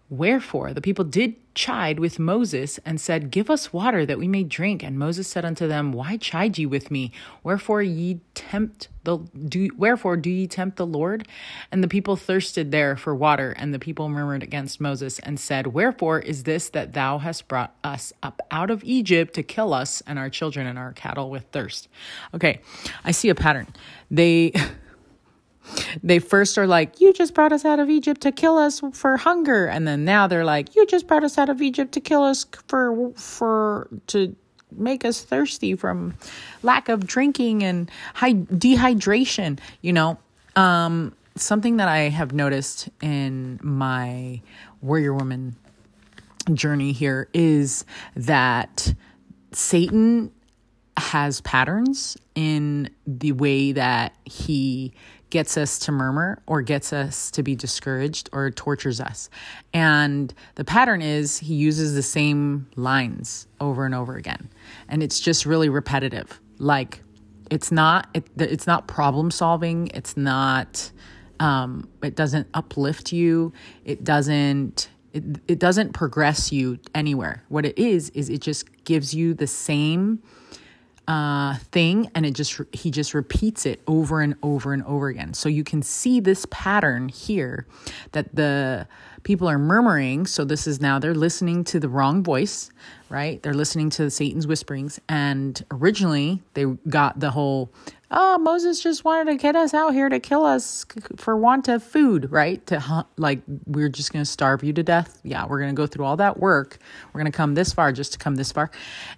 Wherefore the people did chide with Moses and said, Give us water that we may drink. And Moses said unto them, Why chide ye with me? Wherefore ye tempt the do wherefore do ye tempt the Lord? And the people thirsted there for water, and the people murmured against Moses and said, Wherefore is this that thou hast brought us up out of Egypt to kill us and our children and our cattle with thirst? Okay, I see a pattern. They they first are like, You just brought us out of Egypt to kill us for hunger. And then now they're like, You just brought us out of Egypt to kill us for, for, to make us thirsty from lack of drinking and high dehydration, you know. Um, something that I have noticed in my warrior woman journey here is that Satan has patterns in the way that he gets us to murmur or gets us to be discouraged or tortures us. And the pattern is he uses the same lines over and over again. And it's just really repetitive. Like it's not it, it's not problem solving, it's not um it doesn't uplift you, it doesn't it, it doesn't progress you anywhere. What it is is it just gives you the same uh, thing and it just he just repeats it over and over and over again. So you can see this pattern here that the people are murmuring. So this is now they're listening to the wrong voice right? They're listening to satan's whisperings. And originally they got the whole oh, Moses just wanted to get us out here to kill us for want of food, right? To hunt, like, we're just going to starve you to death. Yeah, we're going to go through all that work. We're going to come this far just to come this far.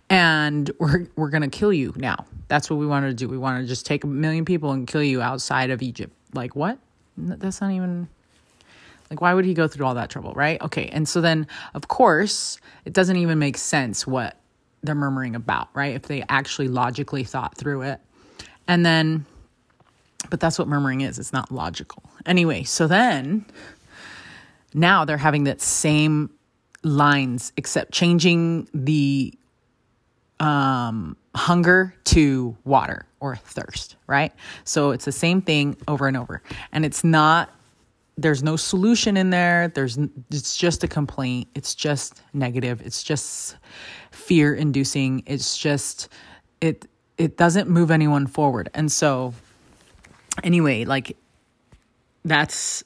And we're, we're going to kill you now. That's what we wanted to do. We wanted to just take a million people and kill you outside of Egypt. Like, what? That's not even. Like, why would he go through all that trouble, right? Okay. And so then, of course, it doesn't even make sense what they're murmuring about, right? If they actually logically thought through it. And then, but that's what murmuring is. It's not logical. Anyway, so then now they're having that same lines, except changing the um, hunger to water or thirst, right? So it's the same thing over and over. And it's not there's no solution in there. There's it's just a complaint. It's just negative. It's just fear inducing. It's just it it doesn't move anyone forward. And so anyway, like that's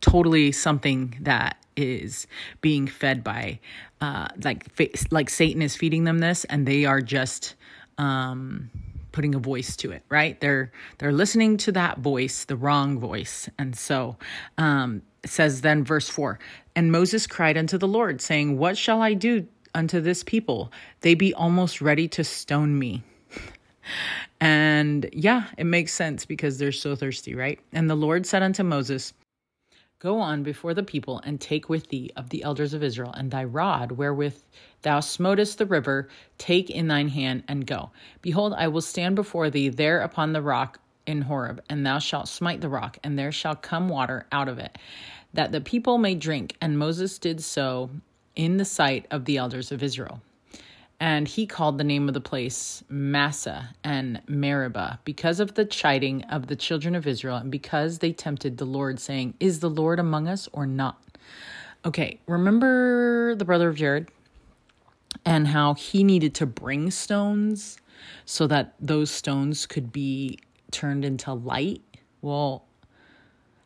totally something that is being fed by uh like like Satan is feeding them this and they are just um putting a voice to it right? They're they're listening to that voice the wrong voice. And so um says then verse 4 and moses cried unto the lord saying what shall i do unto this people? They be almost ready to stone me and yeah it makes sense because they're so thirsty right and the lord said unto moses Go on before the people and take with thee of the elders of Israel and thy rod wherewith thou smotest the river, take in thine hand and go. Behold, I will stand before thee there upon the rock in Horeb, and thou shalt smite the rock, and there shall come water out of it, that the people may drink. And Moses did so in the sight of the elders of Israel. And he called the name of the place Massah and Meribah because of the chiding of the children of Israel and because they tempted the Lord, saying, Is the Lord among us or not? Okay, remember the brother of Jared and how he needed to bring stones so that those stones could be turned into light? Well,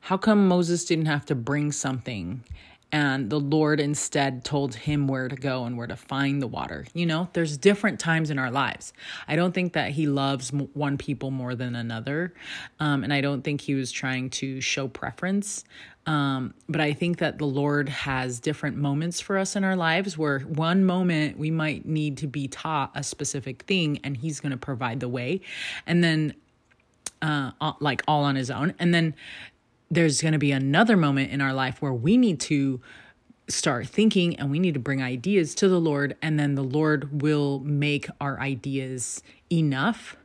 how come Moses didn't have to bring something and the Lord instead told him where to go and where to find the water. You know, there's different times in our lives. I don't think that he loves one people more than another, um, and I don't think he was trying to show preference. Um, but I think that the Lord has different moments for us in our lives where one moment we might need to be taught a specific thing, and He's going to provide the way, and then uh, like all on His own, and then there's going to be another moment in our life where we need to start thinking and we need to bring ideas to the Lord, and then the Lord will make our ideas enough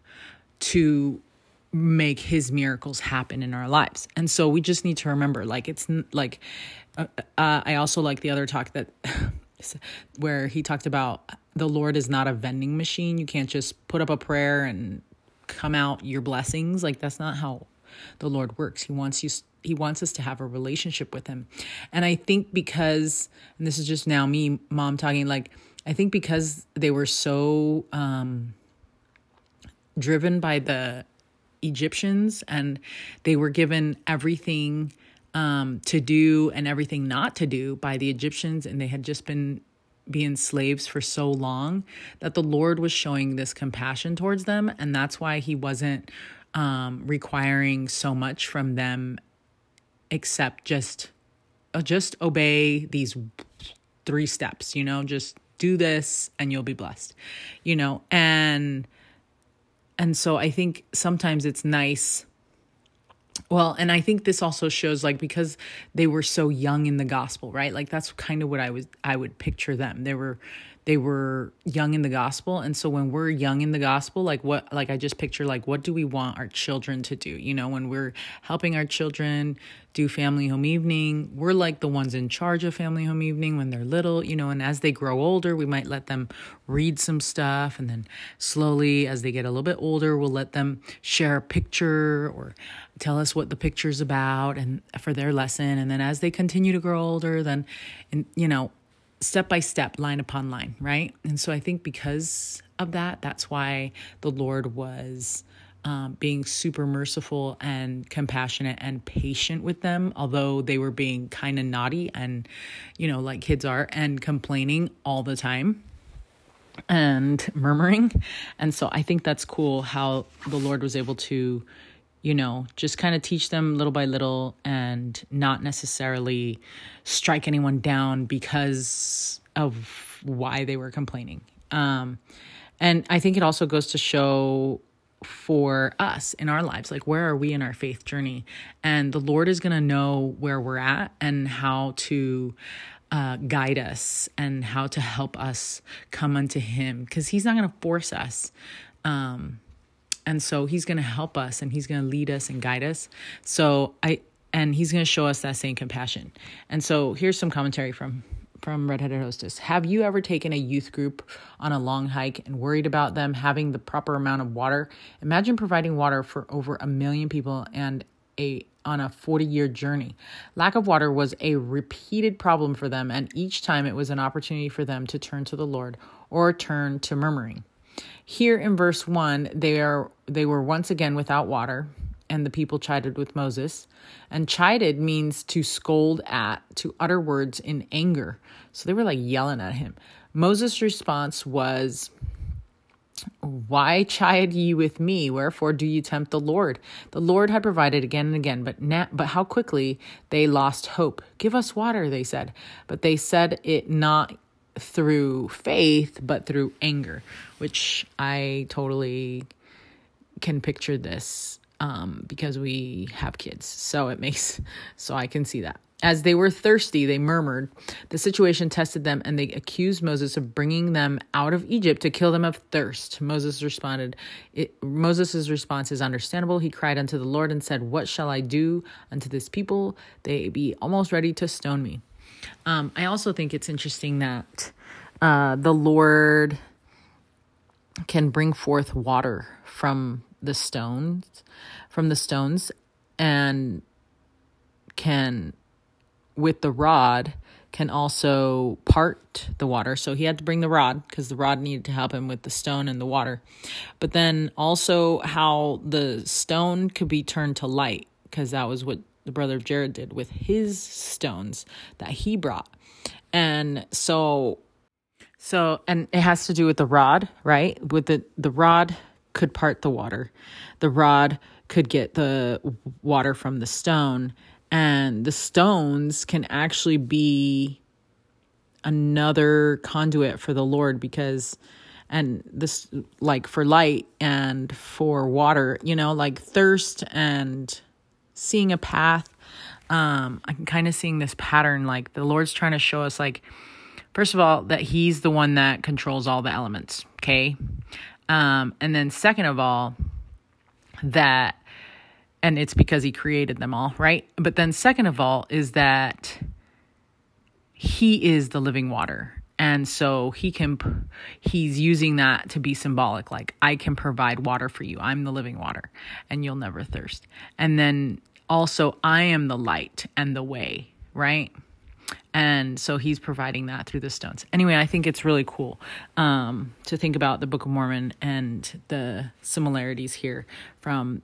to make his miracles happen in our lives. And so we just need to remember like it's like uh, uh, I also like the other talk that where he talked about the Lord is not a vending machine. You can't just put up a prayer and come out your blessings. Like that's not how the Lord works. He wants you he wants us to have a relationship with him. And I think because and this is just now me mom talking like I think because they were so um driven by the Egyptians and they were given everything um to do and everything not to do by the Egyptians and they had just been being slaves for so long that the Lord was showing this compassion towards them and that's why he wasn't um, requiring so much from them except just uh, just obey these three steps you know just do this and you'll be blessed you know? And and so i think sometimes it's nice well and i think this also shows like because they were so young in the gospel right? Like that's kind of what i was i would picture them. They were they were young in the gospel. And so when we're young in the gospel like what like i just picture like what do we want our children to do? You know when we're helping our children do family home evening we're like the ones in charge of family home evening when they're little you know and as they grow older we might let them read some stuff. And then slowly as they get a little bit older we'll let them share a picture or tell us what the picture's about and for their lesson. And then as they continue to grow older then and you know step by step, line upon line, right? And so I think because of that, that's why the Lord was um, being super merciful and compassionate and patient with them, although they were being kind of naughty and, you know, like kids are, and complaining all the time and murmuring. And so I think that's cool how the Lord was able to you know, just kind of teach them little by little and not necessarily strike anyone down because of why they were complaining. Um, and I think it also goes to show for us in our lives like where are we in our faith journey and the lord is going to know where we're at and how to uh, guide us and how to help us come unto him because he's not going to force us um, and so he's going to help us and he's going to lead us and guide us so i and he's going to show us that same compassion. And so here's some commentary from from Redheaded Hostess. Have you ever taken a youth group on a long hike and worried about them having the proper amount of water? Imagine providing water for over a million people and a on a 40 year journey. Lack of water was a repeated problem for them, and each time it was an opportunity for them to turn to the Lord or turn to murmuring. Here in verse 1, they are they were once again without water and the people chided with Moses. And chided means to scold at, to utter words in anger. So they were like yelling at him. Moses' response was, why chide ye with me? Wherefore do you tempt the Lord? The Lord had provided again and again, but na- but how quickly they lost hope. Give us water, they said. But they said it not through faith, but through anger, which I totally can picture this um, because we have kids. So it makes, so I can see that. As they were thirsty, they murmured. The situation tested them, and they accused Moses of bringing them out of Egypt to kill them of thirst. Moses responded, Moses' response is understandable. He cried unto the Lord and said, What shall I do unto this people? They be almost ready to stone me. Um, I also think it's interesting that uh, the Lord can bring forth water from the stones from the stones and can with the rod can also part the water. So he had to bring the rod because the rod needed to help him with the stone and the water. But then also how the stone could be turned to light because that was what the brother of Jared did with his stones that he brought. And so so and it has to do with the rod, right? With the the rod could part the water. The rod could get the water from the stone, and the stones can actually be another conduit for the Lord because and this like for light and for water, you know, like thirst and seeing a path. Um, I'm kind of seeing this pattern like the Lord's trying to show us like first of all that he's the one that controls all the elements, okay? Um, and then, second of all, that, and it's because he created them all, right? But then, second of all, is that he is the living water. And so he can, he's using that to be symbolic. Like, I can provide water for you. I'm the living water, and you'll never thirst. And then also, I am the light and the way, right? and so he's providing that through the stones anyway i think it's really cool um, to think about the book of mormon and the similarities here from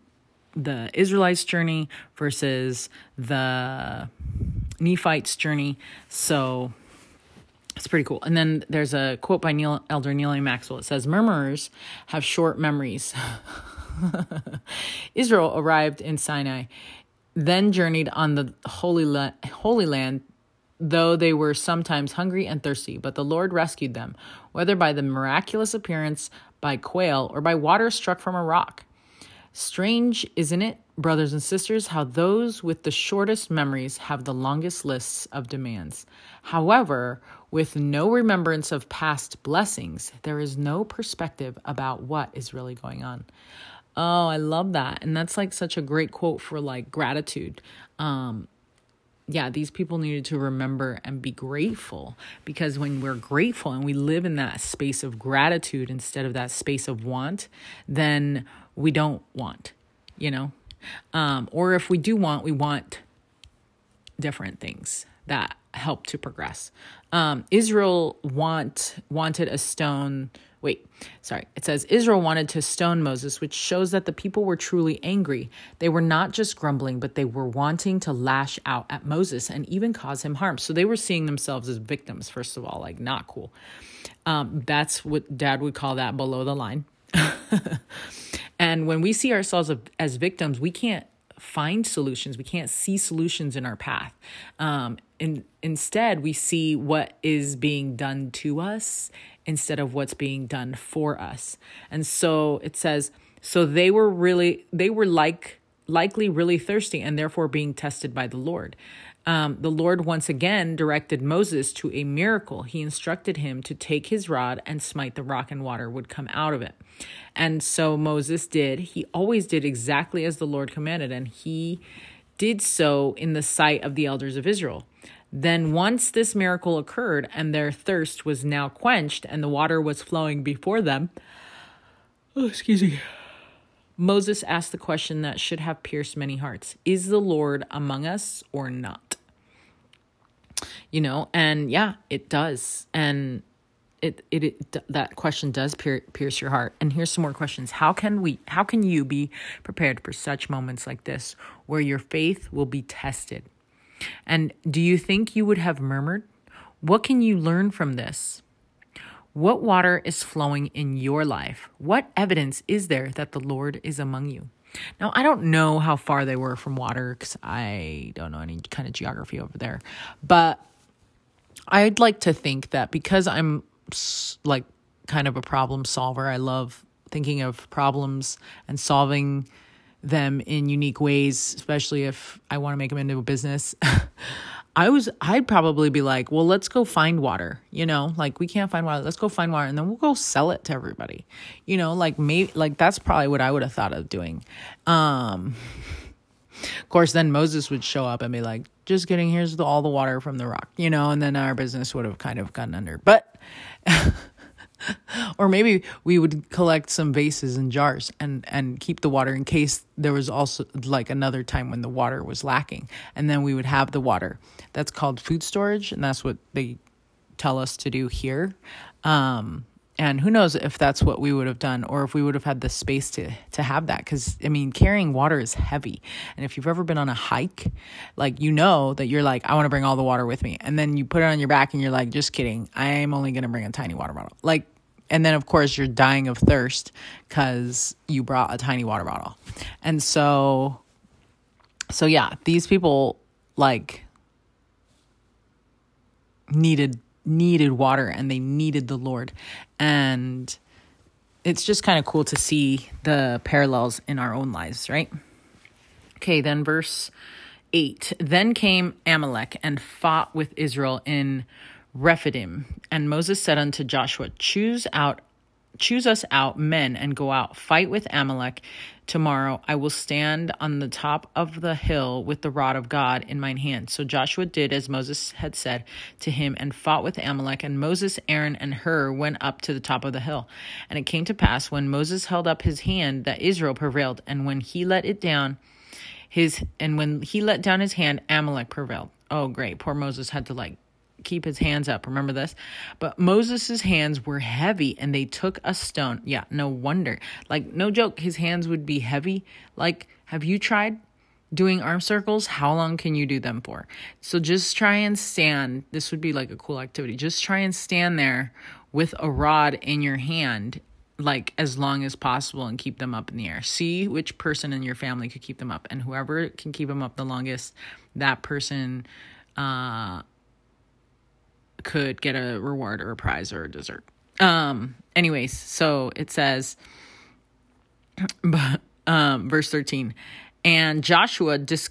the israelites journey versus the nephites journey so it's pretty cool. And then there's a quote by neal elder Neal a. Maxwell. It says murmurers have short memories. Israel arrived in sinai then journeyed on the holy, La- holy land though they were sometimes hungry and thirsty, but the Lord rescued them, whether by the miraculous appearance by quail or by water struck from a rock. Strange, isn't it, brothers and sisters, how those with the shortest memories have the longest lists of demands? However, with no remembrance of past blessings, there is no perspective about what is really going on. Oh, I love that. And that's like such a great quote for like gratitude. Um, yeah, these people needed to remember and be grateful because when we're grateful and we live in that space of gratitude instead of that space of want, then we don't want, you know? Um, or if we do want, we want different things that help to progress. Um, Israel want wanted a stone Wait, sorry. It says Israel wanted to stone Moses, which shows that the people were truly angry. They were not just grumbling, but they were wanting to lash out at Moses and even cause him harm. So they were seeing themselves as victims, first of all, like not cool. Um, that's what dad would call that below the line. and when we see ourselves as victims, we can't find solutions. We can't see solutions in our path. Um, in, instead, we see what is being done to us instead of what's being done for us. And so it says, so they were really, they were like, likely really thirsty and therefore being tested by the Lord. Um, the Lord once again directed Moses to a miracle. He instructed him to take his rod and smite the rock, and water would come out of it. And so Moses did. He always did exactly as the Lord commanded, and he did so in the sight of the elders of Israel. Then, once this miracle occurred and their thirst was now quenched and the water was flowing before them, oh, excuse me, Moses asked the question that should have pierced many hearts. Is the Lord among us or not? You know, and yeah, it does. And it, it, it that question does pierce your heart. And here's some more questions. How can we how can you be prepared for such moments like this where your faith will be tested? And do you think you would have murmured? What can you learn from this what water is flowing in your life what evidence is there that the lord is among you now i don't know how far they were from water because i don't know any kind of geography over there but I'd like to think that because I'm like kind of a problem solver. I love thinking of problems and solving them in unique ways, especially if I want to make them into a business. I was I'd probably be like, "Well, let's go find water." You know, like we can't find water. Let's go find water and then we'll go sell it to everybody. You know, like maybe like that's probably what I would have thought of doing. Um of course, then Moses would show up and be like, just kidding, here's the, all the water from the rock, you know, and then our business would have kind of gone under. But or maybe we would collect some vases and jars and and keep the water in case there was also like another time when the water was lacking. And then we would have the water. That's called food storage and that's what they tell us to do here. Um, and who knows if that's what we would have done or if we would have had the space to to have that. Cuz I mean carrying water is heavy. And if you've ever been on a hike like you know that you're like I want to bring all the water with me. And then you put it on your back and you're like just kidding. I'm only going to bring a tiny water bottle. Like and then of course you're dying of thirst cuz you brought a tiny water bottle. And so so yeah these people like needed needed water and they needed the Lord. And it's just kind of cool to see the parallels in our own lives, right? Okay, then verse 8. Then came Amalek and fought with Israel in Rephidim. And Moses said unto Joshua, Choose out choose us out men and go out, fight with Amalek Tomorrow I will stand on the top of the hill with the rod of God in mine hand. So Joshua did as Moses had said to him and fought with Amalek. And Moses, Aaron, and Hur went up to the top of the hill. And it came to pass when Moses held up his hand that Israel prevailed. And when he let it down, his and when he let down his hand, Amalek prevailed. Oh, great. Poor Moses had to like keep his hands up. Remember this? But Moses' hands were heavy and they took a stone. Yeah, no wonder. Like, no joke, his hands would be heavy. Like, have you tried doing arm circles? How long can you do them for? So just try and stand. This would be like a cool activity. Just try and stand there with a rod in your hand like as long as possible and keep them up in the air. See which person in your family could keep them up, and whoever can keep them up the longest, that person uh, could get a reward or a prize or a dessert. Um, anyways, so it says, um, verse 13, and Joshua dis-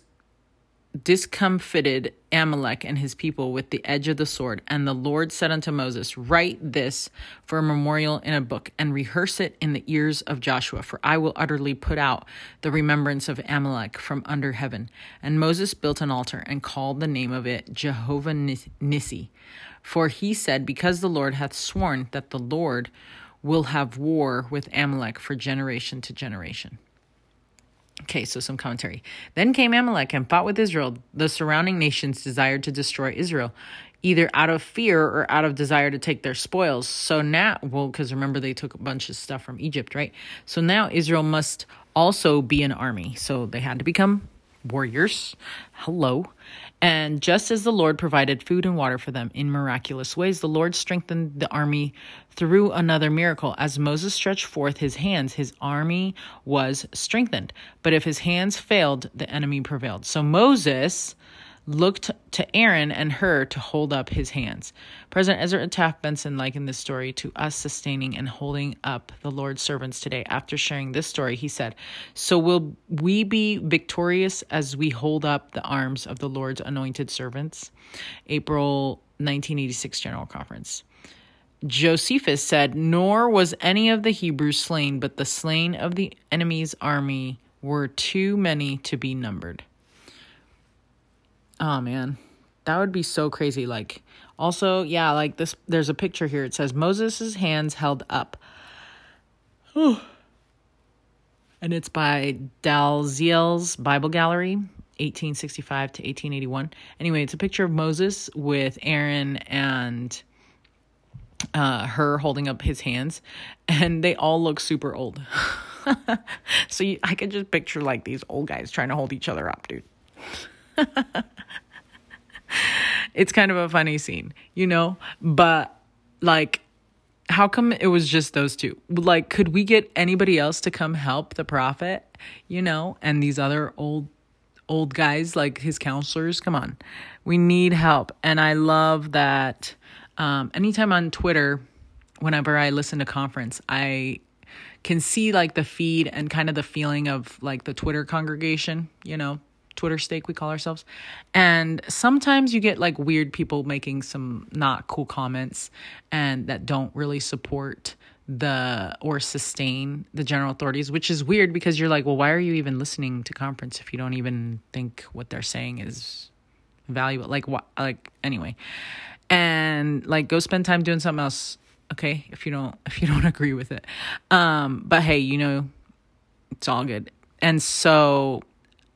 discomfited Amalek and his people with the edge of the sword. And the Lord said unto Moses, Write this for a memorial in a book, and rehearse it in the ears of Joshua, for I will utterly put out the remembrance of Amalek from under heaven. And Moses built an altar and called the name of it Jehovah Nissi. For he said, Because the Lord hath sworn that the Lord will have war with Amalek for generation to generation. Okay, so some commentary. Then came Amalek and fought with Israel. The surrounding nations desired to destroy Israel, either out of fear or out of desire to take their spoils. So now, well, because remember they took a bunch of stuff from Egypt, right? So now Israel must also be an army. So they had to become warriors. Hello. And just as the Lord provided food and water for them in miraculous ways, the Lord strengthened the army through another miracle. As Moses stretched forth his hands, his army was strengthened. But if his hands failed, the enemy prevailed. So Moses looked to Aaron and Hur to hold up his hands. President Ezra Taft Benson likened this story to us sustaining and holding up the Lord's servants today. After sharing this story, he said, So will we be victorious as we hold up the arms of the Lord's anointed servants? April 1986 General Conference. Josephus said, Nor was any of the Hebrews slain, but the slain of the enemy's army were too many to be numbered. Oh man. That would be so crazy. Like also, yeah, like this there's a picture here. It says Moses' hands held up. and it's by Dalziel's Bible Gallery, 1865 to 1881. Anyway, it's a picture of Moses with Aaron and uh, Hur holding up his hands, and they all look super old. so you, I could just picture like these old guys trying to hold each other up, dude. it's kind of a funny scene, you know? But like how come it was just those two? Like could we get anybody else to come help the prophet, you know? And these other old old guys like his counselors, come on. We need help. And I love that um anytime on Twitter whenever I listen to conference, I can see like the feed and kind of the feeling of like the Twitter congregation, you know, Twitter stake we call ourselves. And sometimes you get like weird people making some not cool comments and that don't really support the or sustain the general authorities, which is weird because you're like, well, why are you even listening to conference if you don't even think what they're saying is valuable? Like what like anyway. And like go spend time doing something else okay if you don't if you don't agree with it um but hey you know it's all good and so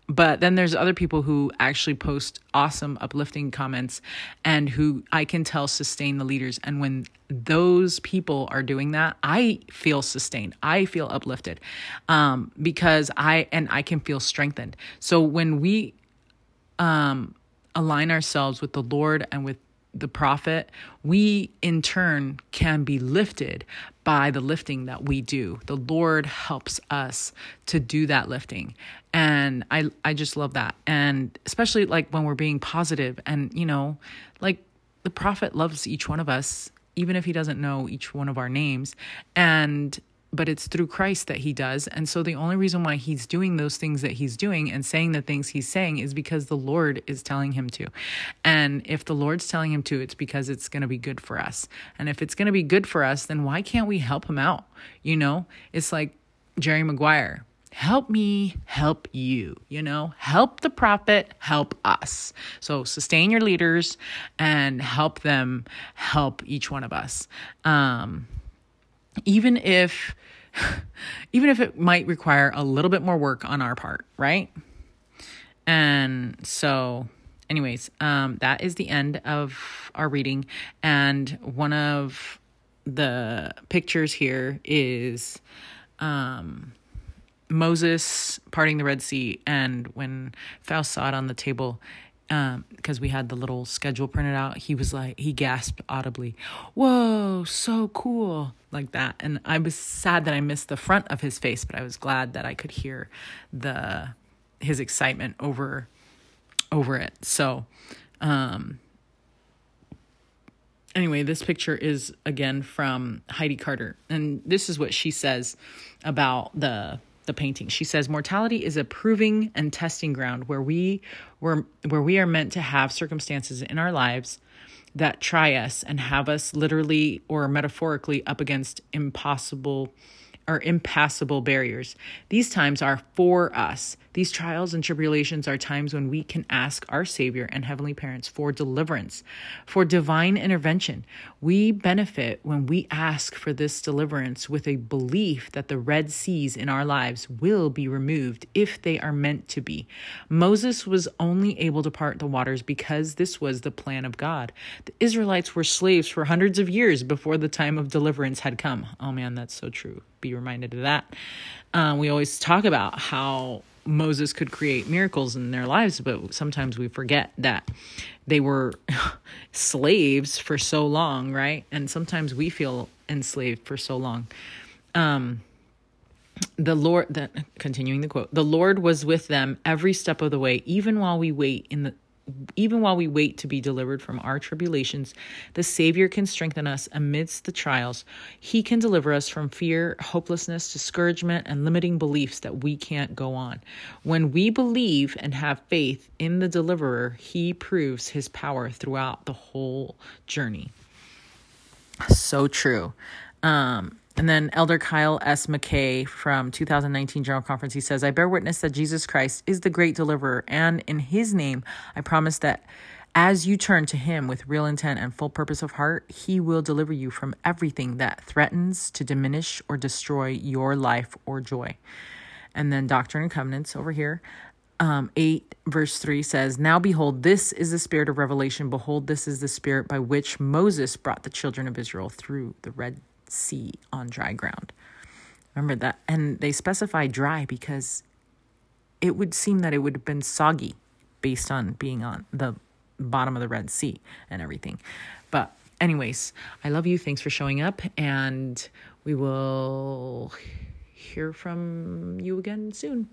but then there's other people who actually post awesome uplifting comments and who I can tell sustain the leaders and when those people are doing that I feel sustained I feel uplifted um because I and I can feel strengthened so when we um align ourselves with the Lord and with the prophet, we in turn can be lifted by the lifting that we do. The Lord helps us to do that lifting. And I I just love that. And especially like when we're being positive and you know, like the prophet loves each one of us even if he doesn't know each one of our names and but it's through Christ that he does. And so the only reason why he's doing those things that he's doing and saying the things he's saying is because the Lord is telling him to. And if the Lord's telling him to, it's because it's going to be good for us. And if it's going to be good for us, then why can't we help him out? You know, it's like Jerry Maguire. Help me, help you, you know, help the prophet, help us. So sustain your leaders and help them help each one of us. Um, even if even if it might require a little bit more work on our part, right? And so anyways, um that is the end of our reading and one of the pictures here is um Moses parting the Red Sea and when Faust saw it on the table, because um, we had the little schedule printed out, he was like, he gasped audibly, Whoa, so cool, like that. And I was sad that I missed the front of his face, but I was glad that I could hear the his excitement over over it. So, um, anyway, this picture is again from Heidi Carter, and this is what she says about the the painting. She says mortality is a proving and testing ground where we were where we are meant to have circumstances in our lives that try us and have us literally or metaphorically up against impossible or impassable barriers. These times are for us. These trials and tribulations are times when we can ask our Savior and Heavenly Parents for deliverance, for divine intervention. We benefit when we ask for this deliverance with a belief that the Red Seas in our lives will be removed if they are meant to be. Moses was only able to part the waters because this was the plan of God. The Israelites were slaves for hundreds of years before the time of deliverance had come. Oh man, that's so true. Be reminded of that. Uh, we always talk about how Moses could create miracles in their lives, but sometimes we forget that they were slaves for so long, right? And sometimes we feel enslaved for so long. Um, the Lord, that continuing the quote, the Lord was with them every step of the way, even while we wait in the even while we wait to be delivered from our tribulations, the Savior can strengthen us amidst the trials. He can deliver us from fear, hopelessness, discouragement, and limiting beliefs that we can't go on. When we believe and have faith in the deliverer, he proves his power throughout the whole journey. So true. Um, And then Elder Kyle S. McKay from 2019 General Conference, he says, I bear witness that Jesus Christ is the great deliverer, and in his name I promise that as you turn to him with real intent and full purpose of heart, he will deliver you from everything that threatens to diminish or destroy your life or joy. And then Doctrine and Covenants over here. Um, 8 verse 3 says, Now behold, this is the spirit of revelation. Behold, this is the spirit by which Moses brought the children of Israel through the Red Sea on dry ground. Remember that? And they specify dry because it would seem that it would have been soggy based on being on the bottom of the Red Sea and everything. But, anyways, I love you. Thanks for showing up. And we will hear from you again soon.